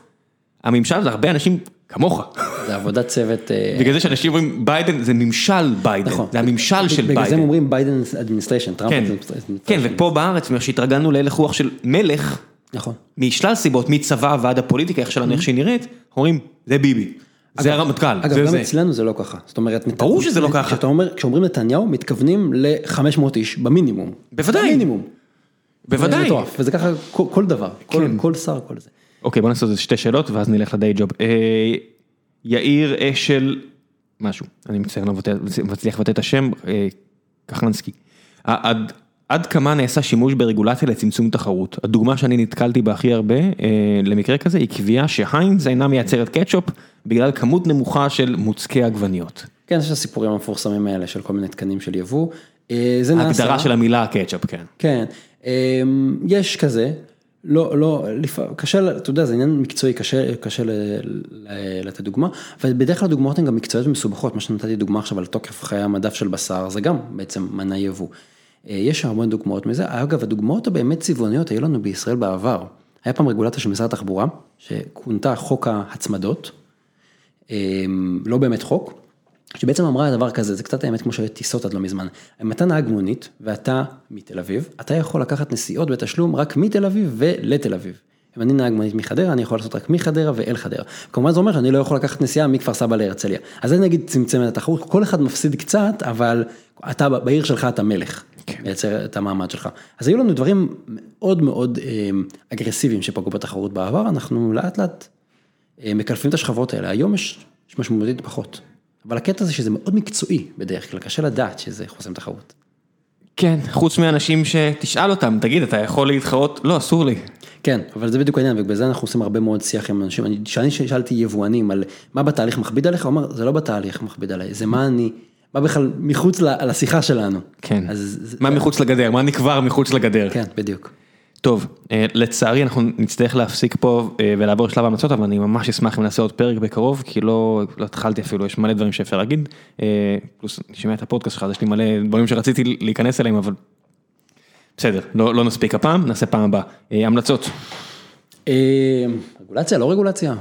הממשל זה הרבה אנשים כמוך, זה עבודת צוות. אה, בגלל זה שאנשים אומרים ביידן זה ממשל ביידן, נכון. זה הממשל של בגלל זה הם ביידן. אומרים ביידן administration, טראמפ כן, administration. כן, ופה בארץ, שהתרגלנו להלך רוח של מלך, נכון. משלל סיבות, מצבא ועד הפוליטיקה, איך שלנו, איך שהיא נראית, אומרים, זה ביבי, זה הרמטכ"ל, אגב, זה גם זה. אצלנו זה לא ככה. זאת אומרת, ברור שזה לא ככה. אומר, כשאומרים נתניהו, מתכוונים ל-500 איש במינימום. בוודאי. במינימום. זה בוודאי. מטורף, וזה ככה כל, כל דבר, כל, כן. כל שר, כל זה. אוקיי, בוא נעשה איזה שתי שאלות ואז נלך לדיי ג'וב. אה, יאיר אשל, משהו, אני מצטער, לא מצליח לבטא את השם, אה, כחלנסקי. עד, עד כמה נעשה שימוש ברגולציה לצמצום תחרות? הדוגמה שאני נתקלתי בה הכי הרבה אה, למקרה כזה היא קביעה שהיינז אינה מייצרת קטשופ בגלל כמות נמוכה של מוצקי עגבניות. כן, יש את הסיפורים המפורסמים האלה של כל מיני תקנים של יבוא. אה, זה נעשה. ההגדרה של המילה קטשופ, כן. כן, יש כזה, לא, לא, קשה, אתה יודע, זה עניין מקצועי, קשה, קשה לתת דוגמה, אבל בדרך כלל הדוגמאות הן גם מקצועיות ומסובכות, מה שנתתי דוגמה עכשיו על תוקף חיי המדף של בשר, זה גם בעצם מנה יבוא. אה, יש המון דוגמאות מזה, אגב, הדוגמאות הבאמת צבעוניות היו לנו בישראל בעבר. היה פעם רגולטור של משרד התחבורה, שכונתה חוק ההצמדות, אמ, לא באמת חוק, שבעצם אמרה דבר כזה, זה קצת האמת כמו שהיו טיסות עד לא מזמן. אם אתה נהג מונית ואתה מתל אביב, אתה יכול לקחת נסיעות בתשלום רק מתל אביב ולתל אביב. אם אני נהג מונית מחדרה, אני יכול לעשות רק מחדרה ואל חדרה. כמובן זה אומר שאני לא יכול לקחת נסיעה מכפר סבא להרצליה. אז זה נגיד צמצם את התחרות, כל אחד מפסיד קצת, אבל אתה בעיר שלך אתה מלך. כן. מייצר את המעמד שלך. אז היו לנו דברים מאוד מאוד אה, אגרסיביים שפגעו בתחרות בעבר, אנחנו לאט לאט אה, מקלפים את השכבות האלה. היום יש, יש משמעותית פחות. אבל הקטע זה שזה מאוד מקצועי בדרך כלל, קשה לדעת שזה חוסם תחרות. כן, חוץ מאנשים שתשאל אותם, תגיד, אתה יכול להתחרות? לא, אסור לי. כן, אבל זה בדיוק העניין, ובגלל זה אנחנו עושים הרבה מאוד שיח עם אנשים. אני, כשאני שאלתי יבואנים על מה בתהליך מכביד עליך, הוא אמר, זה לא בתהליך מכביד עליי, זה מה אני, מה בכלל מחוץ לשיחה שלנו. כן. אז זה- מה מחוץ לגדר? מה נקבר מחוץ לגדר? כן, בדיוק. טוב, אה, לצערי אנחנו נצטרך להפסיק פה אה, ולעבור לשלב ההמלצות, אבל אני ממש אשמח אם נעשה עוד פרק בקרוב, כי לא לא התחלתי אפילו, יש מלא דברים שאפשר להגיד. אה, פלוס, אני שומע את הפודקאסט שלך, אז יש לי מלא דברים שרציתי להיכנס אליהם, אבל בסדר, לא לא נספיק הפעם, נעשה פעם הבאה. אה, המלצות, רגולציה, לא רגולציה.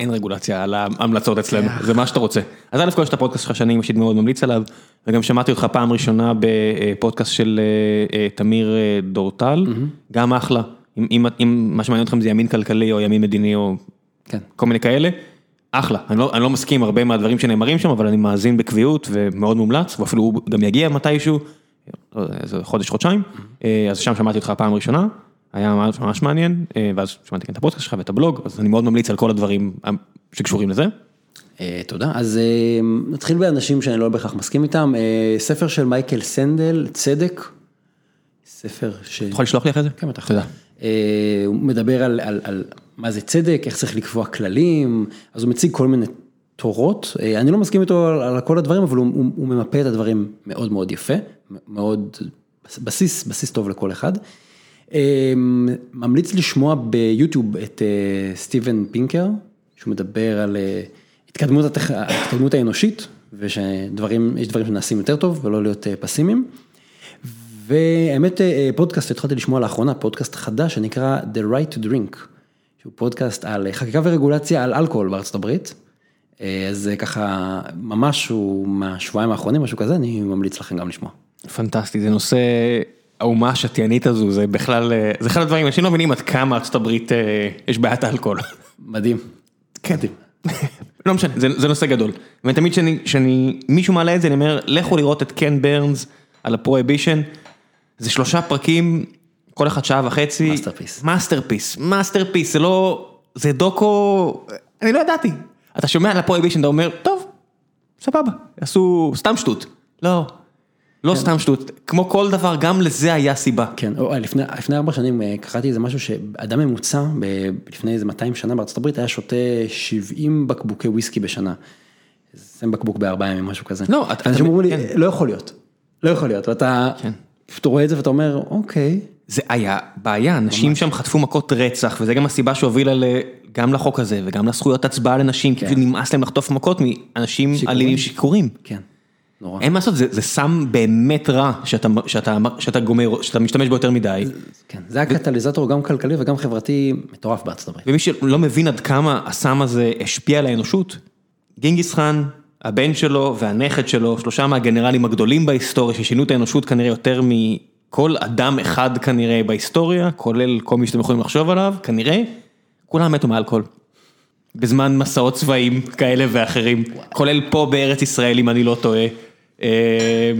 אין רגולציה על ההמלצות אצלנו, זה מה שאתה רוצה. אז א' כל יש את הפודקאסט שלך שאני אישית מאוד ממליץ עליו, וגם שמעתי אותך פעם ראשונה בפודקאסט של אה, אה, תמיר אה, דורטל, גם אחלה, אם- אם אם מה שמעניין אתכם זה ימין כלכלי או ימין מדיני או כן. כל מיני כאלה, אחלה, אני לא, אני לא מסכים הרבה מהדברים שנאמרים שם, אבל אני מאזין בקביעות ומאוד מומלץ, ואפילו הוא גם יגיע מתישהו, לא איזה חודש, חודשיים, אה, אז שם שמעתי אותך פעם ראשונה, היה ממש, ממש מעניין, אה, ואז שמעתי גם את הפודקאסט שלך ואת הבלוג, אז אני מאוד ממליץ על כל הדברים אה, שקשורים לזה. אה, תודה, אז נתחיל באנשים שאני לא בהכרח מסכים איתם, ספר של מייקל סנדל, צדק, ספר ש... אתה יכול לשלוח לי אחרי זה? כן, בטח. תודה. הוא מדבר על, על, על מה זה צדק, איך צריך לקבוע כללים, אז הוא מציג כל מיני תורות, אני לא מסכים איתו על, על כל הדברים, אבל הוא, הוא, הוא ממפה את הדברים מאוד מאוד יפה, מאוד, בסיס, בסיס טוב לכל אחד. אה, ממליץ לשמוע ביוטיוב את אה, סטיבן פינקר, שהוא מדבר על אה, התקדמות, התכ... התקדמות האנושית, ושדברים, יש דברים שנעשים יותר טוב ולא להיות אה, פסימיים. והאמת פודקאסט התחלתי לשמוע לאחרונה, פודקאסט חדש שנקרא The Right to Drink, שהוא פודקאסט על חקיקה ורגולציה על אלכוהול בארצות הברית. אז ככה ממש הוא מהשבועיים האחרונים משהו כזה, אני ממליץ לכם גם לשמוע. פנטסטי, זה נושא, האומה השתיינית הזו, זה בכלל, אה, זה אחד הדברים, אנשים לא מבינים עד כמה ארצות הברית אה, יש בעיית האלכוהול. מדהים. כן. לא משנה, זה, זה נושא גדול. ותמיד כשאני, כשאני, מישהו מעלה את זה, אני אומר, לכו לראות את קן ברנס על ה prohibition. זה שלושה פרקים, כל אחד שעה וחצי. masterpiece. masterpiece, masterpiece, זה לא, זה דוקו, אני לא ידעתי. אתה שומע על ה prohibition, אתה אומר, טוב, סבבה, עשו סתם שטות. לא, לא סתם שטות, כמו כל דבר, גם לזה היה סיבה. כן, או, לפני, לפני ארבע שנים אה, קראתי איזה משהו שאדם ממוצע, ב- לפני איזה 200 שנה הברית, היה שותה 70 בקבוקי וויסקי בשנה. שם בקבוק בארבעה ימים, משהו כזה. לא, אתה- אנשים אמרו לי, כן. לא יכול להיות, לא יכול להיות, ואתה כן. אתה רואה את זה ואתה אומר, אוקיי, זה היה בעיה, אנשים שם חטפו מכות רצח, וזה גם הסיבה שהובילה ל- גם לחוק הזה, וגם לזכויות הצבעה לנשים, כי כן. נמאס להם לחטוף מכות מאנשים שיכורים. אלימים שיכורים. כן, נורא. אין מה לעשות, זה, זה סם באמת רע, שאתה, שאתה, שאתה גומר, שאתה משתמש בו יותר מדי, כן, זה הקטליזטור גם כלכלי וגם חברתי מטורף בארצות הברית. ומי שלא מבין עד כמה הסם הזה השפיע על האנושות, גינגיס חאן, הבן שלו והנכד שלו, שלושה מהגנרלים הגדולים בהיסטוריה, ששינו את האנושות כנראה יותר מכל אדם אחד כנראה בהיסטוריה, כולל כל מי שאתם יכולים לחשוב עליו, כנראה, כולם מתו מאלכוהול. בזמן מסעות צבאיים כאלה ואחרים, כולל פה בארץ ישראל אם אני לא טועה. אה,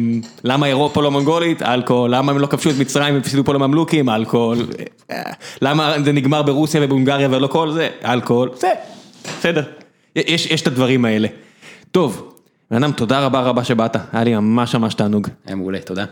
למה אירופה לא מונגולית? אלכוהול. למה הם לא כבשו את מצרים והפסידו פה לממלוכים? אלכוהול. אה, למה זה נגמר ברוסיה ובהונגריה ולא כל זה? אלכוהול. זה, בסדר. יש, יש את הדברים האלה. טוב, בן אדם, תודה רבה רבה שבאת, היה לי ממש ממש תענוג. היה מעולה, תודה.